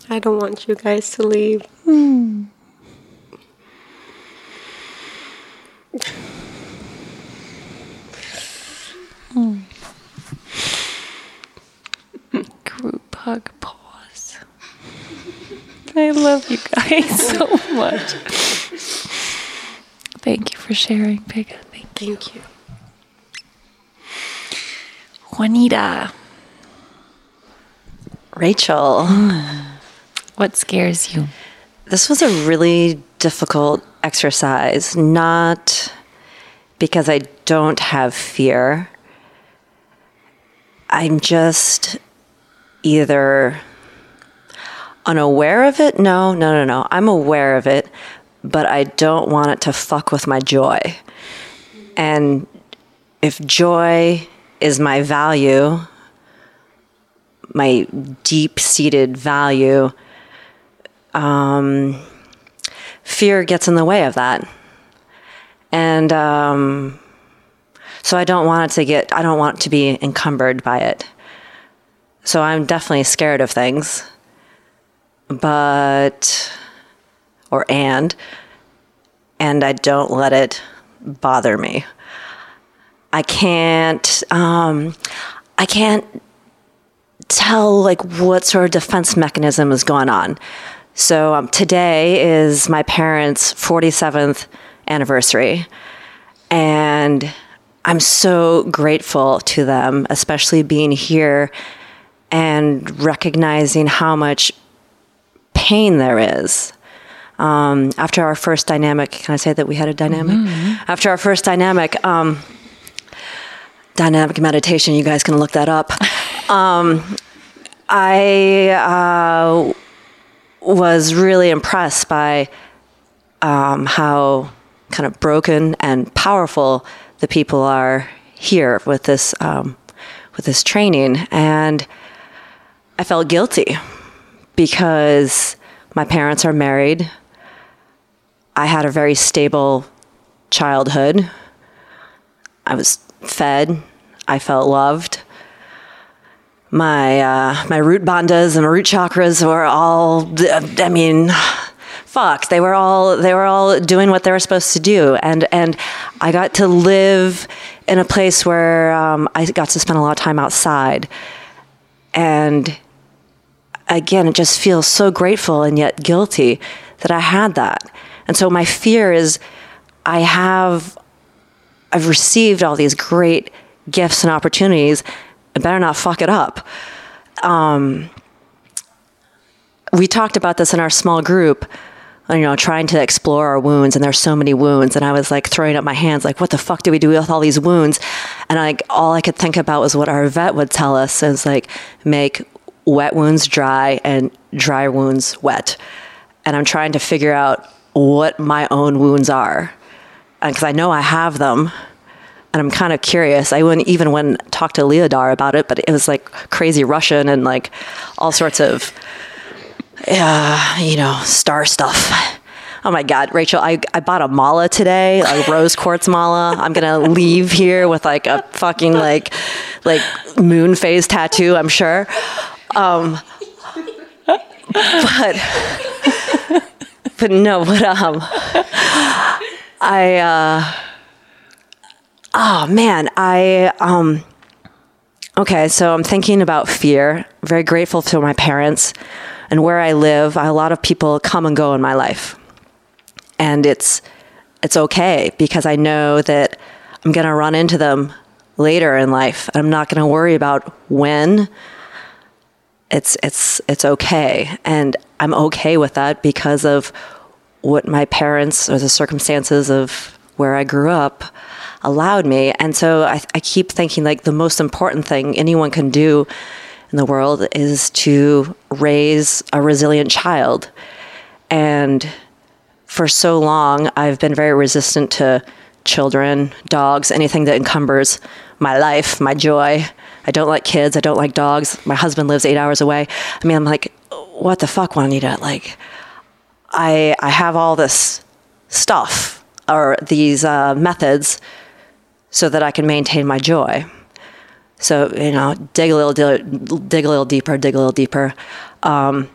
I don't want you guys to leave. Hmm. Hmm. Group hug pause. I love you guys so much. Thank you for sharing, Pega. Thank, Thank you. Juanita. Rachel. What scares you? This was a really difficult exercise, not because I don't have fear. I'm just either unaware of it. No, no, no, no. I'm aware of it, but I don't want it to fuck with my joy. And if joy is my value, my deep seated value, um, fear gets in the way of that. And um, so I don't want it to get, I don't want to be encumbered by it. So I'm definitely scared of things. But, or and, and I don't let it bother me. I can't, um, I can't tell like what sort of defense mechanism is going on. So um, today is my parents' 47th anniversary, and I'm so grateful to them, especially being here and recognizing how much pain there is. Um, after our first dynamic, can I say that we had a dynamic? After our first dynamic, um, dynamic meditation, you guys can look that up. Um, I uh, was really impressed by um, how kind of broken and powerful the people are here with this um, with this training, and I felt guilty because my parents are married. I had a very stable childhood. I was fed. I felt loved. My uh, my root bandhas and my root chakras were all. I mean, fuck. They were all they were all doing what they were supposed to do, and and I got to live in a place where um, I got to spend a lot of time outside, and again, it just feels so grateful and yet guilty that I had that. And so my fear is I have, I've received all these great gifts and opportunities. I better not fuck it up. Um, we talked about this in our small group, you know, trying to explore our wounds, and there's so many wounds. And I was like throwing up my hands, like, what the fuck do we do with all these wounds? And like all I could think about was what our vet would tell us is like, make wet wounds dry and dry wounds wet. And I'm trying to figure out what my own wounds are. Because I know I have them. And I'm kind of curious. I wouldn't even went talk to Leodar about it, but it was like crazy Russian and like all sorts of, uh, you know, star stuff. Oh my God, Rachel, I, I bought a mala today, a rose quartz mala. I'm going to leave here with like a fucking like, like moon phase tattoo, I'm sure. Um, but but no, but um, I uh, oh man, I um, okay. So I'm thinking about fear. very grateful to my parents and where I live. A lot of people come and go in my life, and it's it's okay because I know that I'm going to run into them later in life. I'm not going to worry about when it's it's it's okay and i'm okay with that because of what my parents or the circumstances of where i grew up allowed me and so I, I keep thinking like the most important thing anyone can do in the world is to raise a resilient child and for so long i've been very resistant to children dogs anything that encumbers my life my joy I don't like kids. I don't like dogs. My husband lives eight hours away. I mean, I'm like, what the fuck, Juanita? Like, I I have all this stuff or these uh, methods so that I can maintain my joy. So you know, dig a little, dig a little deeper, dig a little deeper. Um,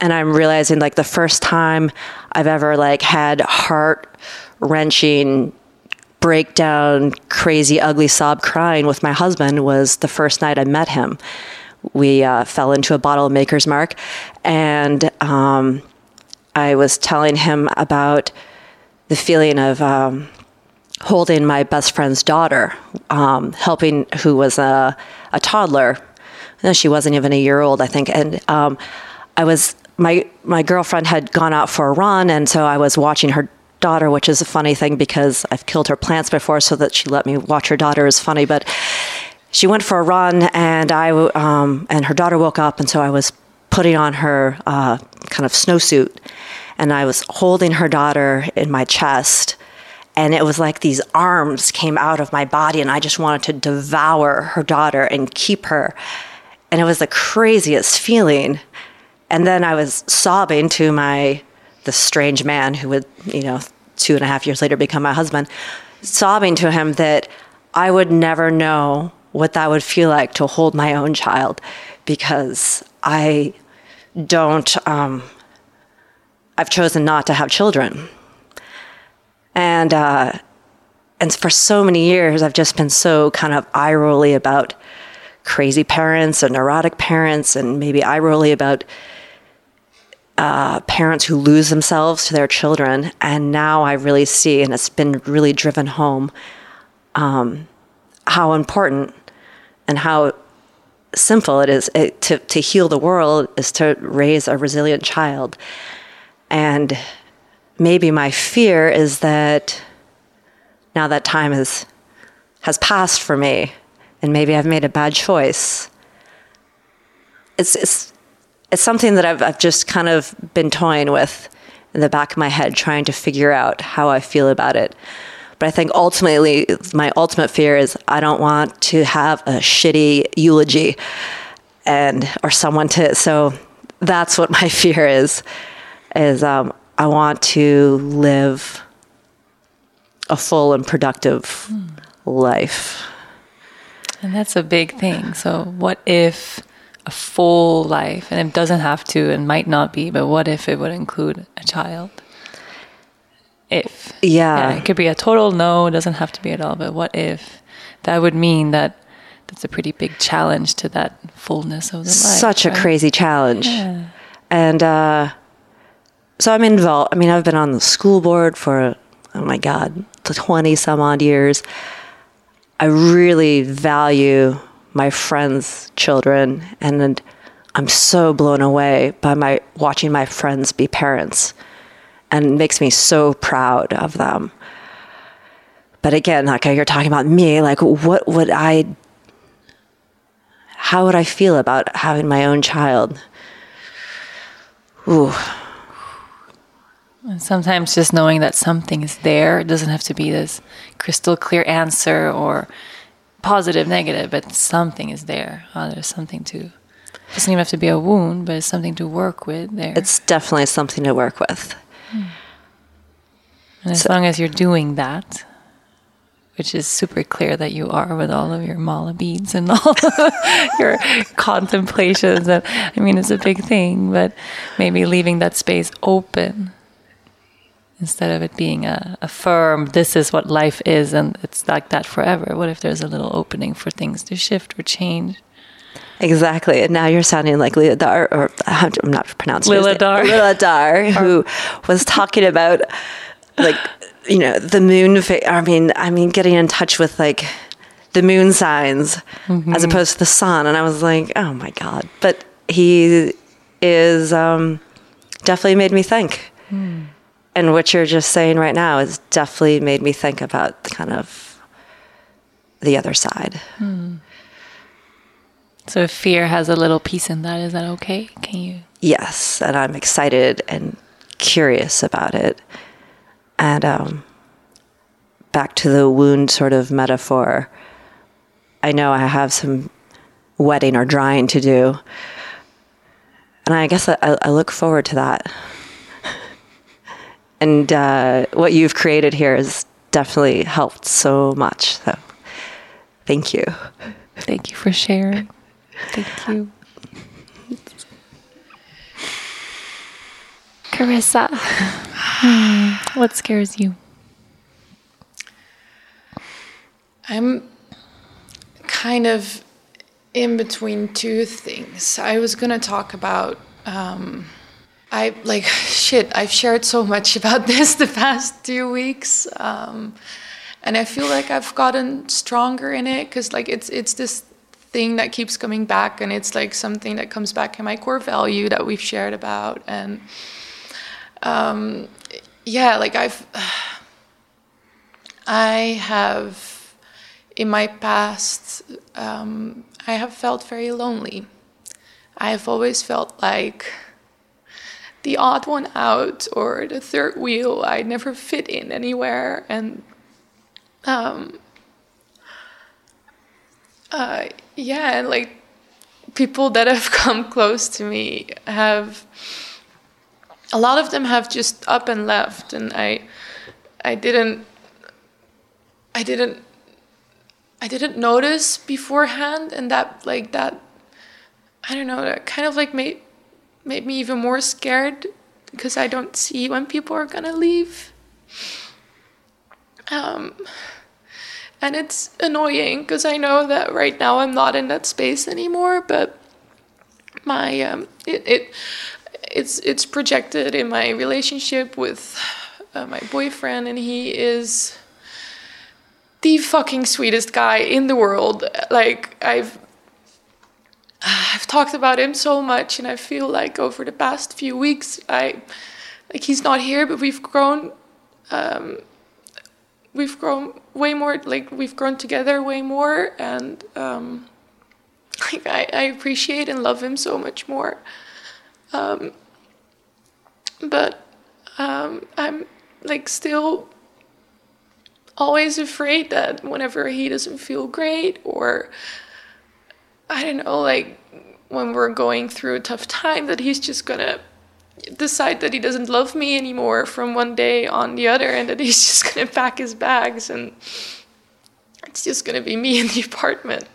and I'm realizing like the first time I've ever like had heart wrenching breakdown, crazy, ugly sob crying with my husband was the first night I met him. We uh, fell into a bottle of Maker's Mark, and um, I was telling him about the feeling of um, holding my best friend's daughter, um, helping who was a, a toddler. She wasn't even a year old, I think, and um, I was my my girlfriend had gone out for a run, and so I was watching her daughter, which is a funny thing because I've killed her plants before, so that she let me watch her daughter is funny. But she went for a run, and I um, and her daughter woke up, and so I was putting on her uh, kind of snowsuit, and I was holding her daughter in my chest. And it was like these arms came out of my body, and I just wanted to devour her daughter and keep her. And it was the craziest feeling. And then I was sobbing to my the strange man who would, you know, two and a half years later become my husband, sobbing to him that I would never know what that would feel like to hold my own child because I don't, um, I've chosen not to have children. And, uh, and for so many years, I've just been so kind of eye rolly about crazy parents and neurotic parents, and maybe eye rolly about uh, parents who lose themselves to their children. And now I really see, and it's been really driven home, um, how important and how simple it is it, to, to heal the world is to raise a resilient child. And maybe my fear is that now that time has, has passed for me, and maybe I've made a bad choice. It's, it's, it's something that I've, I've just kind of been toying with in the back of my head, trying to figure out how I feel about it. But I think ultimately, my ultimate fear is I don't want to have a shitty eulogy and or someone to. So that's what my fear is. Is um, I want to live a full and productive life. And that's a big thing. So, what if a full life, and it doesn't have to and might not be, but what if it would include a child? If. Yeah. it could be a total no, it doesn't have to be at all, but what if that would mean that that's a pretty big challenge to that fullness of the life? Such a right? crazy challenge. Yeah. And uh, so I'm involved. I mean, I've been on the school board for, oh my God, 20 some odd years. I really value my friends' children, and I'm so blown away by my watching my friends be parents, and it makes me so proud of them. But again, like you're talking about me, like what would I, how would I feel about having my own child? Ooh, And sometimes just knowing that something is there, it doesn't have to be this crystal clear answer or positive, negative, but something is there. Oh, there's something to, it doesn't even have to be a wound, but it's something to work with there. it's definitely something to work with. Hmm. and as long as you're doing that, which is super clear that you are with all of your mala beads and all your contemplations. And I mean, it's a big thing, but maybe leaving that space open instead of it being a, a firm, this is what life is and it's like that forever. What if there's a little opening for things to shift or change? Exactly. And now you're sounding like Leodar, or I'm not pronouncing his name. Lilidar. Lilidar, who was talking about like you know the moon. Fa- I mean, I mean, getting in touch with like the moon signs as opposed to the sun, and I was like, oh my god. But he is um, definitely made me think. And what you're just saying right now has definitely made me think about kind of the other side. So if fear has a little piece in that, is that okay? Can you? Yes, and I'm excited and curious about it. And um, back to the wound sort of metaphor, I know I have some wetting or drying to do. And I guess I, I look forward to that. And uh, what you've created here has definitely helped so much. So thank you. Thank you for sharing. Thank you. Carissa, what scares you? I'm kind of in between two things. I was gonna talk about. Um, I like shit. I've shared so much about this the past two weeks, um, and I feel like I've gotten stronger in it because like it's it's this thing that keeps coming back, and it's like something that comes back in my core value that we've shared about, and um, yeah, like I've I have in my past, um, I have felt very lonely. I have always felt like the odd one out or the third wheel. I never fit in anywhere, and um, uh, yeah, and like people that have come close to me have. A lot of them have just up and left, and I, I didn't. I didn't I didn't notice beforehand, and that like that, I don't know, that kind of like made made me even more scared because I don't see when people are gonna leave. Um, and it's annoying because I know that right now I'm not in that space anymore, but my um, it, it it's it's projected in my relationship with uh, my boyfriend, and he is the fucking sweetest guy in the world. Like I've I've talked about him so much and I feel like over the past few weeks I like he's not here but we've grown um we've grown way more like we've grown together way more and um like I, I appreciate and love him so much more. Um but um I'm like still always afraid that whenever he doesn't feel great or I don't know, like when we're going through a tough time, that he's just gonna decide that he doesn't love me anymore from one day on the other and that he's just gonna pack his bags and it's just gonna be me in the apartment.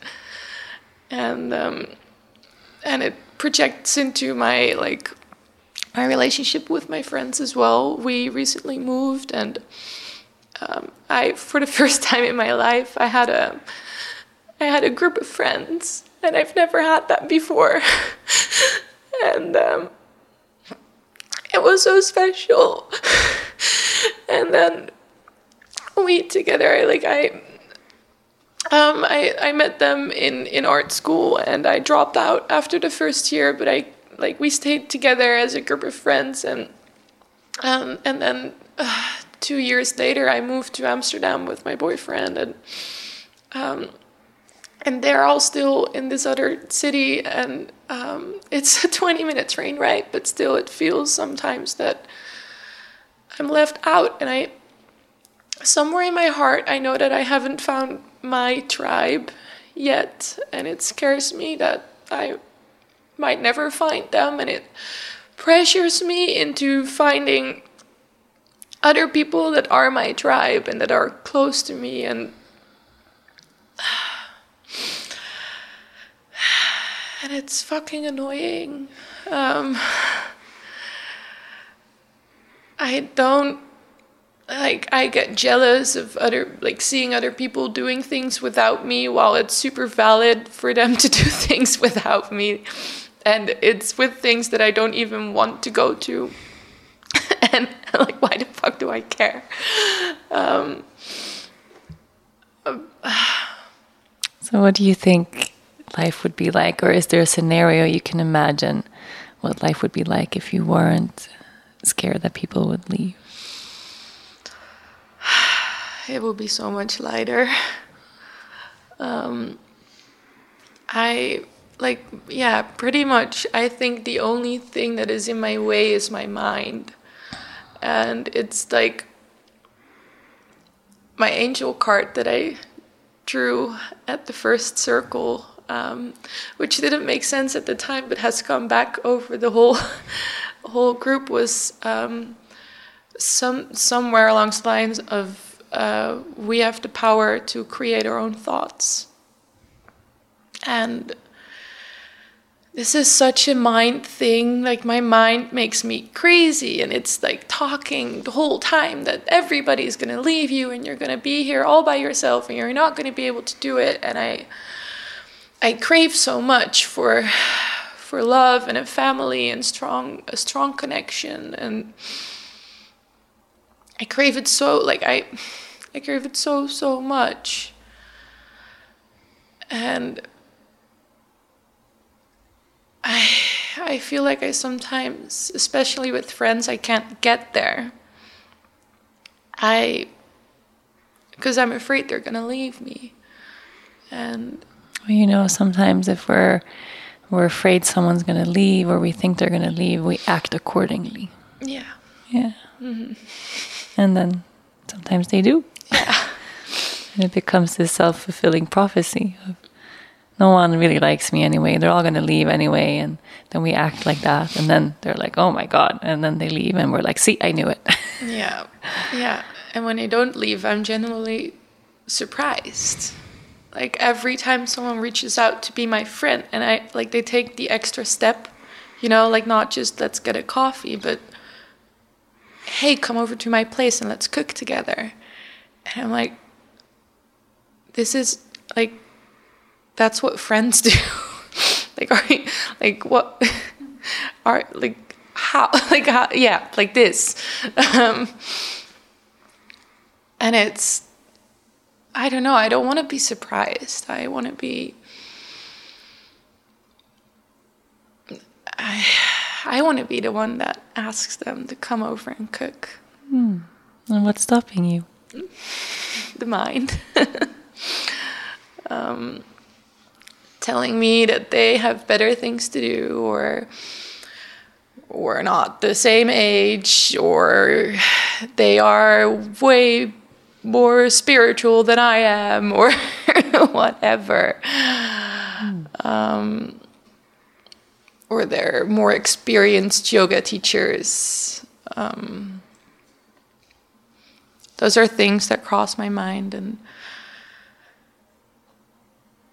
And um, and it projects into my like my relationship with my friends as well. We recently moved and um, I for the first time in my life I had a I had a group of friends and I've never had that before and um, it was so special. and then we together, like I, um, I I met them in in art school, and I dropped out after the first year, but I like we stayed together as a group of friends, and um, and then uh, two years later, I moved to Amsterdam with my boyfriend, and um, and they're all still in this other city and um, it's a 20 minute train ride but still it feels sometimes that i'm left out. And i somewhere in my heart i know that i haven't found my tribe yet and it scares me that i might never find them and it pressures me into finding other people that are my tribe and that are close to me and and it's fucking annoying. Um, I don't like I get jealous of other like seeing other people doing things without me while it's super valid for them to do things without me. And it's with things that I don't even want to go to. And like why the fuck do I care? Um, so what do you think life would be like? Or is there a scenario you can imagine what life would be like if you weren't scared that people would leave? It would be so much lighter. Um, I like, yeah, pretty much. I think the only thing that is in my way is my mind. And it's like my angel card that I drew at the first circle um, which didn't make sense at the time, but has come back over the whole whole group was um, some somewhere along the lines of uh, we have the power to create our own thoughts, and this is such a mind thing. Like my mind makes me crazy, and it's like talking the whole time that everybody's gonna leave you, and you're gonna be here all by yourself, and you're not gonna be able to do it, and I. I crave so much for for love and a family and strong a strong connection and I crave it so like I I crave it so so much. And I I feel like I sometimes especially with friends I can't get there. I because I'm afraid they're going to leave me. And well, you know, sometimes if we're we're afraid someone's going to leave or we think they're going to leave, we act accordingly. Yeah. Yeah. Mm-hmm. And then sometimes they do. Yeah. and it becomes this self fulfilling prophecy of no one really likes me anyway. They're all going to leave anyway. And then we act like that. And then they're like, oh my God. And then they leave. And we're like, see, I knew it. yeah. Yeah. And when they don't leave, I'm genuinely surprised like every time someone reaches out to be my friend and i like they take the extra step you know like not just let's get a coffee but hey come over to my place and let's cook together. And i'm like this is like that's what friends do. Like are you, like what are like how like how yeah like this. Um, and it's I don't know. I don't want to be surprised. I want to be. I, I want to be the one that asks them to come over and cook. Hmm. And what's stopping you? The mind. um, telling me that they have better things to do or we're not the same age or they are way more spiritual than I am or whatever. Um, or they're more experienced yoga teachers. Um, those are things that cross my mind and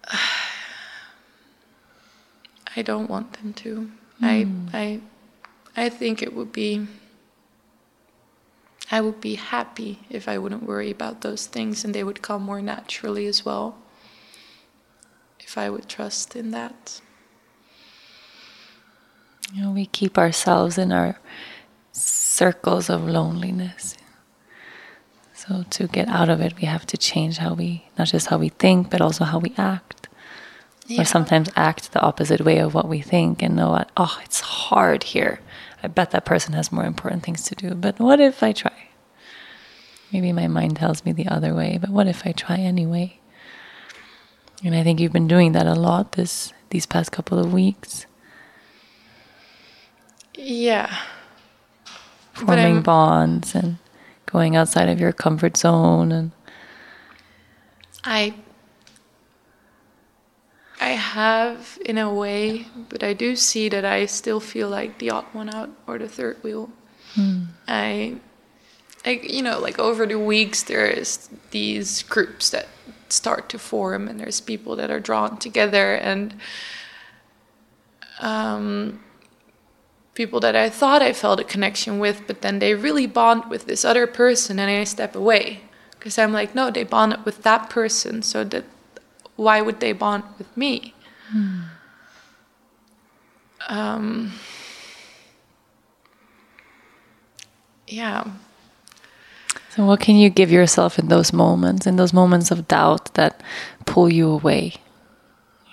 I don't want them to. Mm. I I I think it would be I would be happy if I wouldn't worry about those things and they would come more naturally as well. If I would trust in that. You know, we keep ourselves in our circles of loneliness. So to get out of it, we have to change how we, not just how we think, but also how we act. Yeah. Or sometimes act the opposite way of what we think and know what, oh, it's hard here. I bet that person has more important things to do. But what if I try? Maybe my mind tells me the other way, but what if I try anyway? And I think you've been doing that a lot this these past couple of weeks. Yeah. Forming bonds and going outside of your comfort zone and I I have in a way, but I do see that I still feel like the odd one out or the third wheel. Hmm. I, I, you know, like over the weeks, there's these groups that start to form, and there's people that are drawn together, and um, people that I thought I felt a connection with, but then they really bond with this other person, and I step away because I'm like, no, they bonded with that person, so that why would they bond with me? Um, yeah. so what can you give yourself in those moments in those moments of doubt that pull you away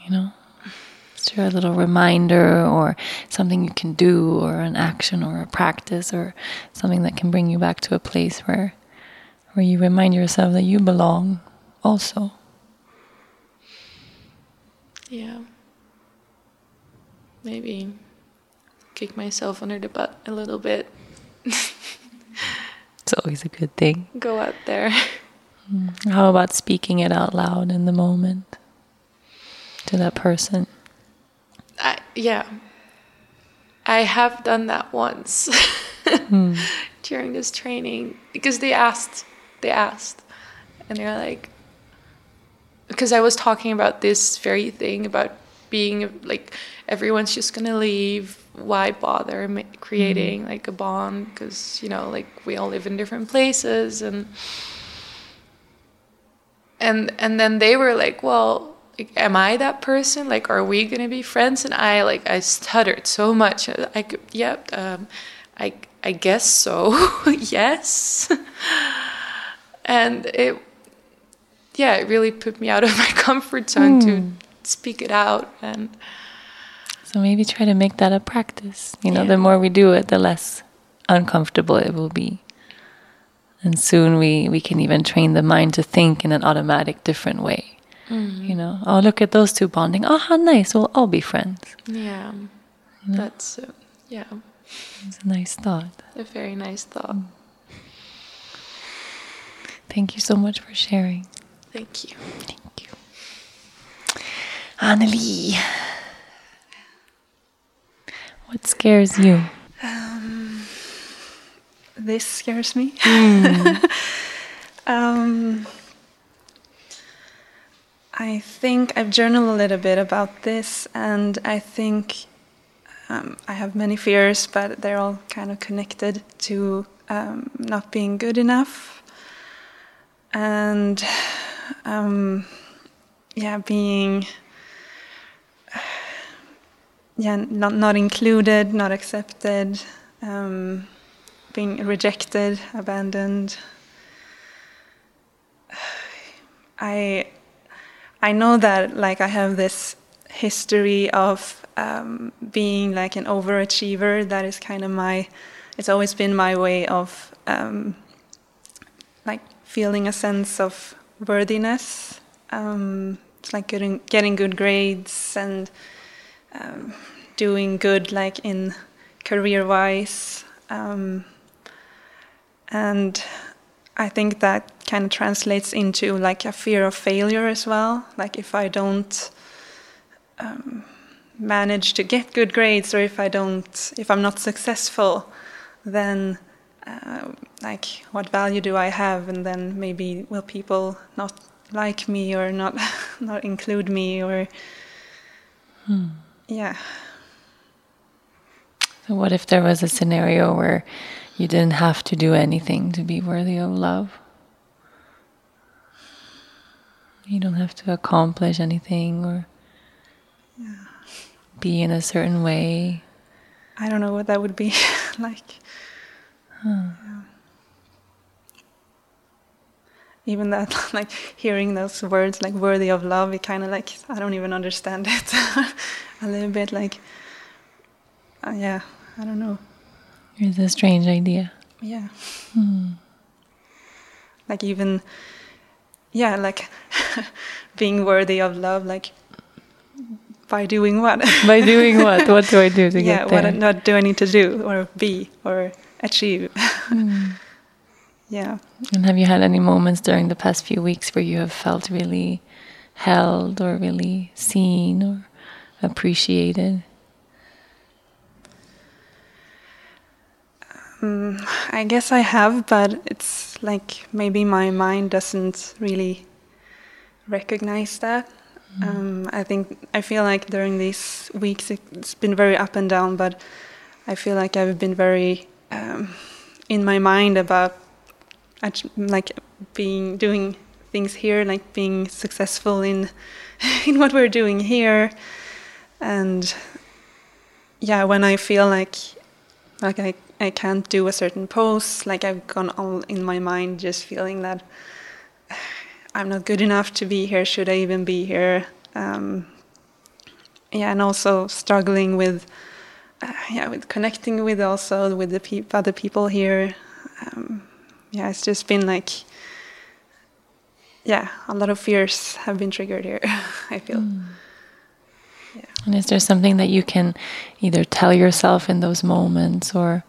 you know is there a little reminder or something you can do or an action or a practice or something that can bring you back to a place where where you remind yourself that you belong also Yeah. Maybe kick myself under the butt a little bit. it's always a good thing Go out there. how about speaking it out loud in the moment to that person I, yeah. I have done that once Hmm. during this training because they asked, they asked, and they're like, because I was talking about this very thing about being like everyone's just gonna leave. Why bother creating like a bond? Because you know, like we all live in different places, and and and then they were like, well. Like, am I that person? Like, are we gonna be friends? And I like, I stuttered so much. I could, yep. um, I, I guess so. yes. and it, yeah, it really put me out of my comfort zone to Hmm. speak it out. And So maybe try to make that a practice. You know, Yeah. the more we do it, the less uncomfortable it will be. And soon we, we can even train the mind to think in an automatic different way. Mhm. You know, oh, look at those two bonding. Oh, how nice. We'll all be friends. yeah, know? that's, uh, yeah, It's a nice thought. a very nice thought. Thank you so much for sharing. Thank you. Thank you. Annelie, what scares you? Um, this scares me. Hmm. um, I think I've journaled a little bit about this, and I think um, I have many fears, but they're all kind of connected to um, not being good enough, and um, yeah, being yeah not not included, not accepted, um, being rejected, abandoned. I I know that like I have this history of um, being like an overachiever. That is kind of my. It's always been my way of um, like feeling a sense of worthiness. Um, it's like getting getting good grades and um, doing good like in career wise. Um, and I think that kind of translates into like a fear of failure as well. Like if I don't um, manage to get good grades or if I don't, if I'm not successful, then uh, like what value do I have? And then maybe will people not like me or not not include me or Hmm. yeah. So, what if there was a scenario where you didn't have to do anything to be worthy of love? You don't have to accomplish anything or be in a certain way. I don't know what that would be like. Huh. Even that, like hearing those words, like worthy of love, it kind of like I don't even understand it a little bit. Like, uh, yeah, I don't know. It's a strange idea. Yeah, Hmm. like even, yeah, like being worthy of love, like by doing what? By doing what? What do I do to yeah, get there? what not do I need to do or be or achieve? Hmm. yeah. And have you had any moments during the past few weeks where you have felt really held or really seen or appreciated? Mm, I guess I have, but it's like maybe my mind doesn't really recognize that. Um, I think I feel like during these weeks it's been very up and down, but I feel like I've been very um, in my mind about like being doing things here, like being successful in in what we're doing here, and yeah, when I feel like like I, I can't do a certain pose like i've gone all in my mind just feeling that i'm not good enough to be here should i even be here? Um, yeah and also struggling with uh, yeah with connecting with also with the peop other people here. Um, yeah it's just been like yeah a lot of fears have been triggered here i feel. And is there something that you can either tell yourself in those moments or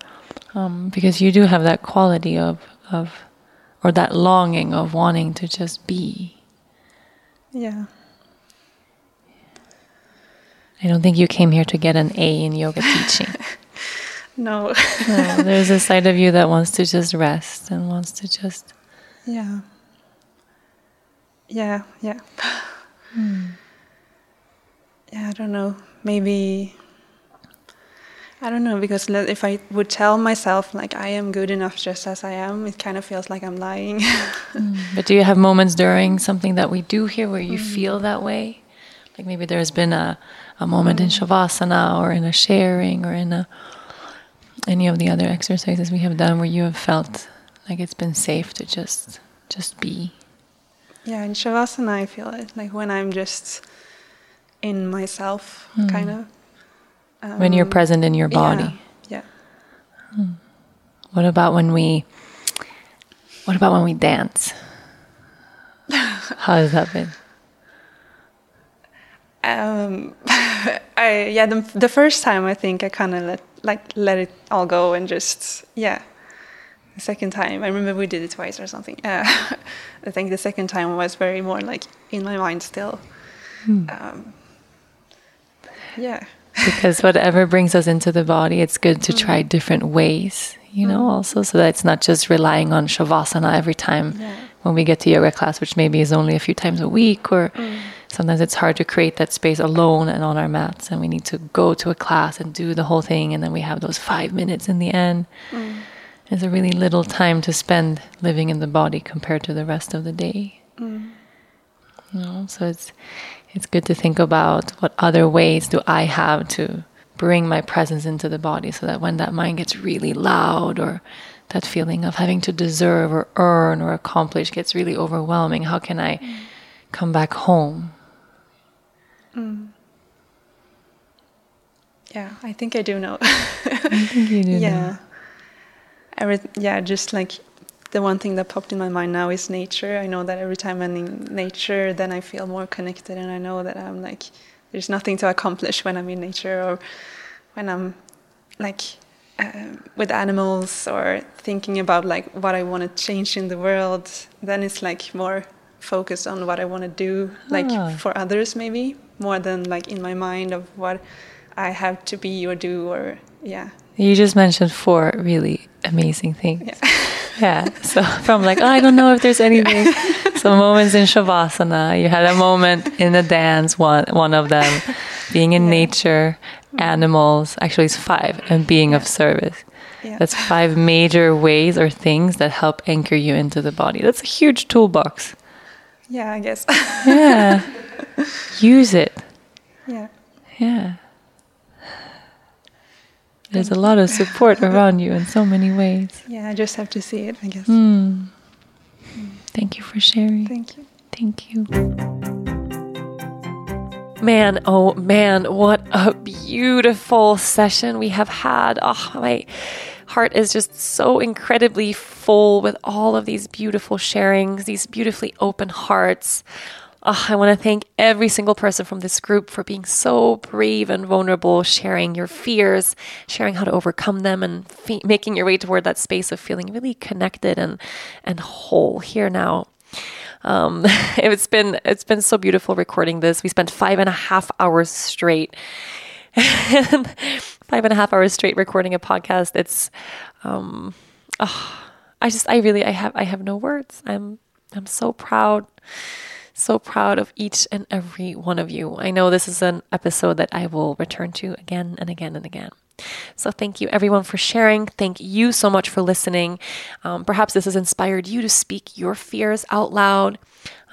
um, because you do have that quality of, of or that longing of wanting to just be? yeah I don't think you came here to get an A in yoga teaching. no no, there's a side of you that wants to just rest and wants to just. Yeah. Yeah, yeah. Hmm. Yeah, I don't know. Maybe I don't know because if I would tell myself like I am good enough just as I am, it kind of feels like I'm lying. Hmm. But do you have moments during something that we do here where you hmm. feel that way? Like maybe there's been a, a moment in Shavasana or in a sharing or in a any of the other exercises we have done where you have felt like it's been safe to just just be. yeah, in Shavasana I feel it like when I'm just in myself Mm. kind of. when you're Um, present in your yeah, body. Yeah. What about when we what about when we dance? How has that been? Um, I yeah the the first time I think I kind of let like let it all go and just yeah. The second time I remember we did it twice or something. Uh, I think the second time was very more like in my mind still. Hmm. Um, yeah. because whatever brings us into the body, it's good to try different ways, you know, also, so that it's not just relying on shavasana every time Yeah. when we get to yoga class, which maybe is only a few times a week, or sometimes it's hard to create that space alone and on our mats, and we need to go to a class and do the whole thing, and then we have those five minutes in the end. Mm. It's a really little time to spend living in the body compared to the rest of the day. Mm. You know, so it's it's good to think about what other ways do I have to bring my presence into the body so that when that mind gets really loud or that feeling of having to deserve or earn or accomplish gets really overwhelming, how can I come back home? Mm. Yeah, I think I do know. I think you do know. yeah. Every, yeah, just like the one thing that popped in my mind now is nature. I know that every time I'm in nature, then I feel more connected, and I know that I'm like, there's nothing to accomplish when I'm in nature or when I'm like um, with animals or thinking about like what I want to change in the world. Then it's like more focused on what I want to do, like Ah. for others maybe. More than like in my mind of what I have to be or do or yeah. You just mentioned four really amazing things. Yeah. yeah. So from like, oh, I don't know if there's anything. so moments in Shavasana, you had a moment in the dance, one one of them, being in yeah. nature, animals. Actually, it's five, and being yeah. of service. Yeah. That's five major ways or things that help anchor you into the body. That's a huge toolbox. Yeah, I guess. yeah. Use it. Yeah. Yeah. There's a lot of support around you in so many ways. Yeah, I just have to see it, I guess. Mm. Thank you for sharing. Thank you. Thank you. Man, oh man, what a beautiful session we have had. Oh, my heart is just so incredibly full with all of these beautiful sharings, these beautifully open hearts. Oh, I want to thank every single person from this group for being so brave and vulnerable, sharing your fears, sharing how to overcome them, and fe- making your way toward that space of feeling really connected and and whole here now. Um, it's been it's been so beautiful recording this. We spent five and a half hours straight. five and a half hours straight recording a podcast. It's, um, oh, I just, I really, I have, I have no words. I'm, I'm so proud so proud of each and every one of you. I know this is an episode that I will return to again and again and again. So, thank you everyone for sharing. Thank you so much for listening. Um, perhaps this has inspired you to speak your fears out loud.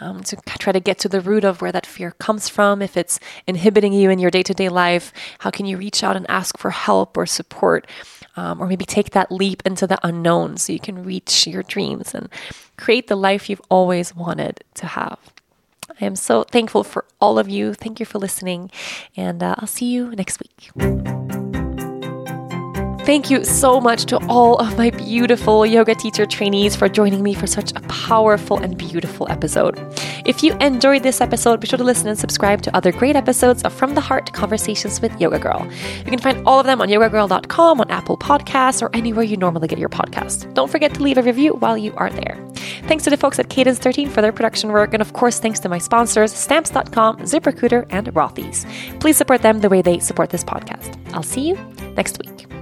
Um, to try to get to the root of where that fear comes from. If it's inhibiting you in your day to day life, how can you reach out and ask for help or support? Um, or maybe take that leap into the unknown so you can reach your dreams and create the life you've always wanted to have. I am so thankful for all of you. Thank you for listening, and uh, I'll see you next week. Thank you so much to all of my beautiful yoga teacher trainees for joining me for such a powerful and beautiful episode. If you enjoyed this episode, be sure to listen and subscribe to other great episodes of From the Heart Conversations with Yoga Girl. You can find all of them on yogagirl.com, on Apple Podcasts, or anywhere you normally get your podcast. Don't forget to leave a review while you are there. Thanks to the folks at Cadence 13 for their production work, and of course, thanks to my sponsors, Stamps.com, ZipRecruiter, and Rothy's. Please support them the way they support this podcast. I'll see you next week.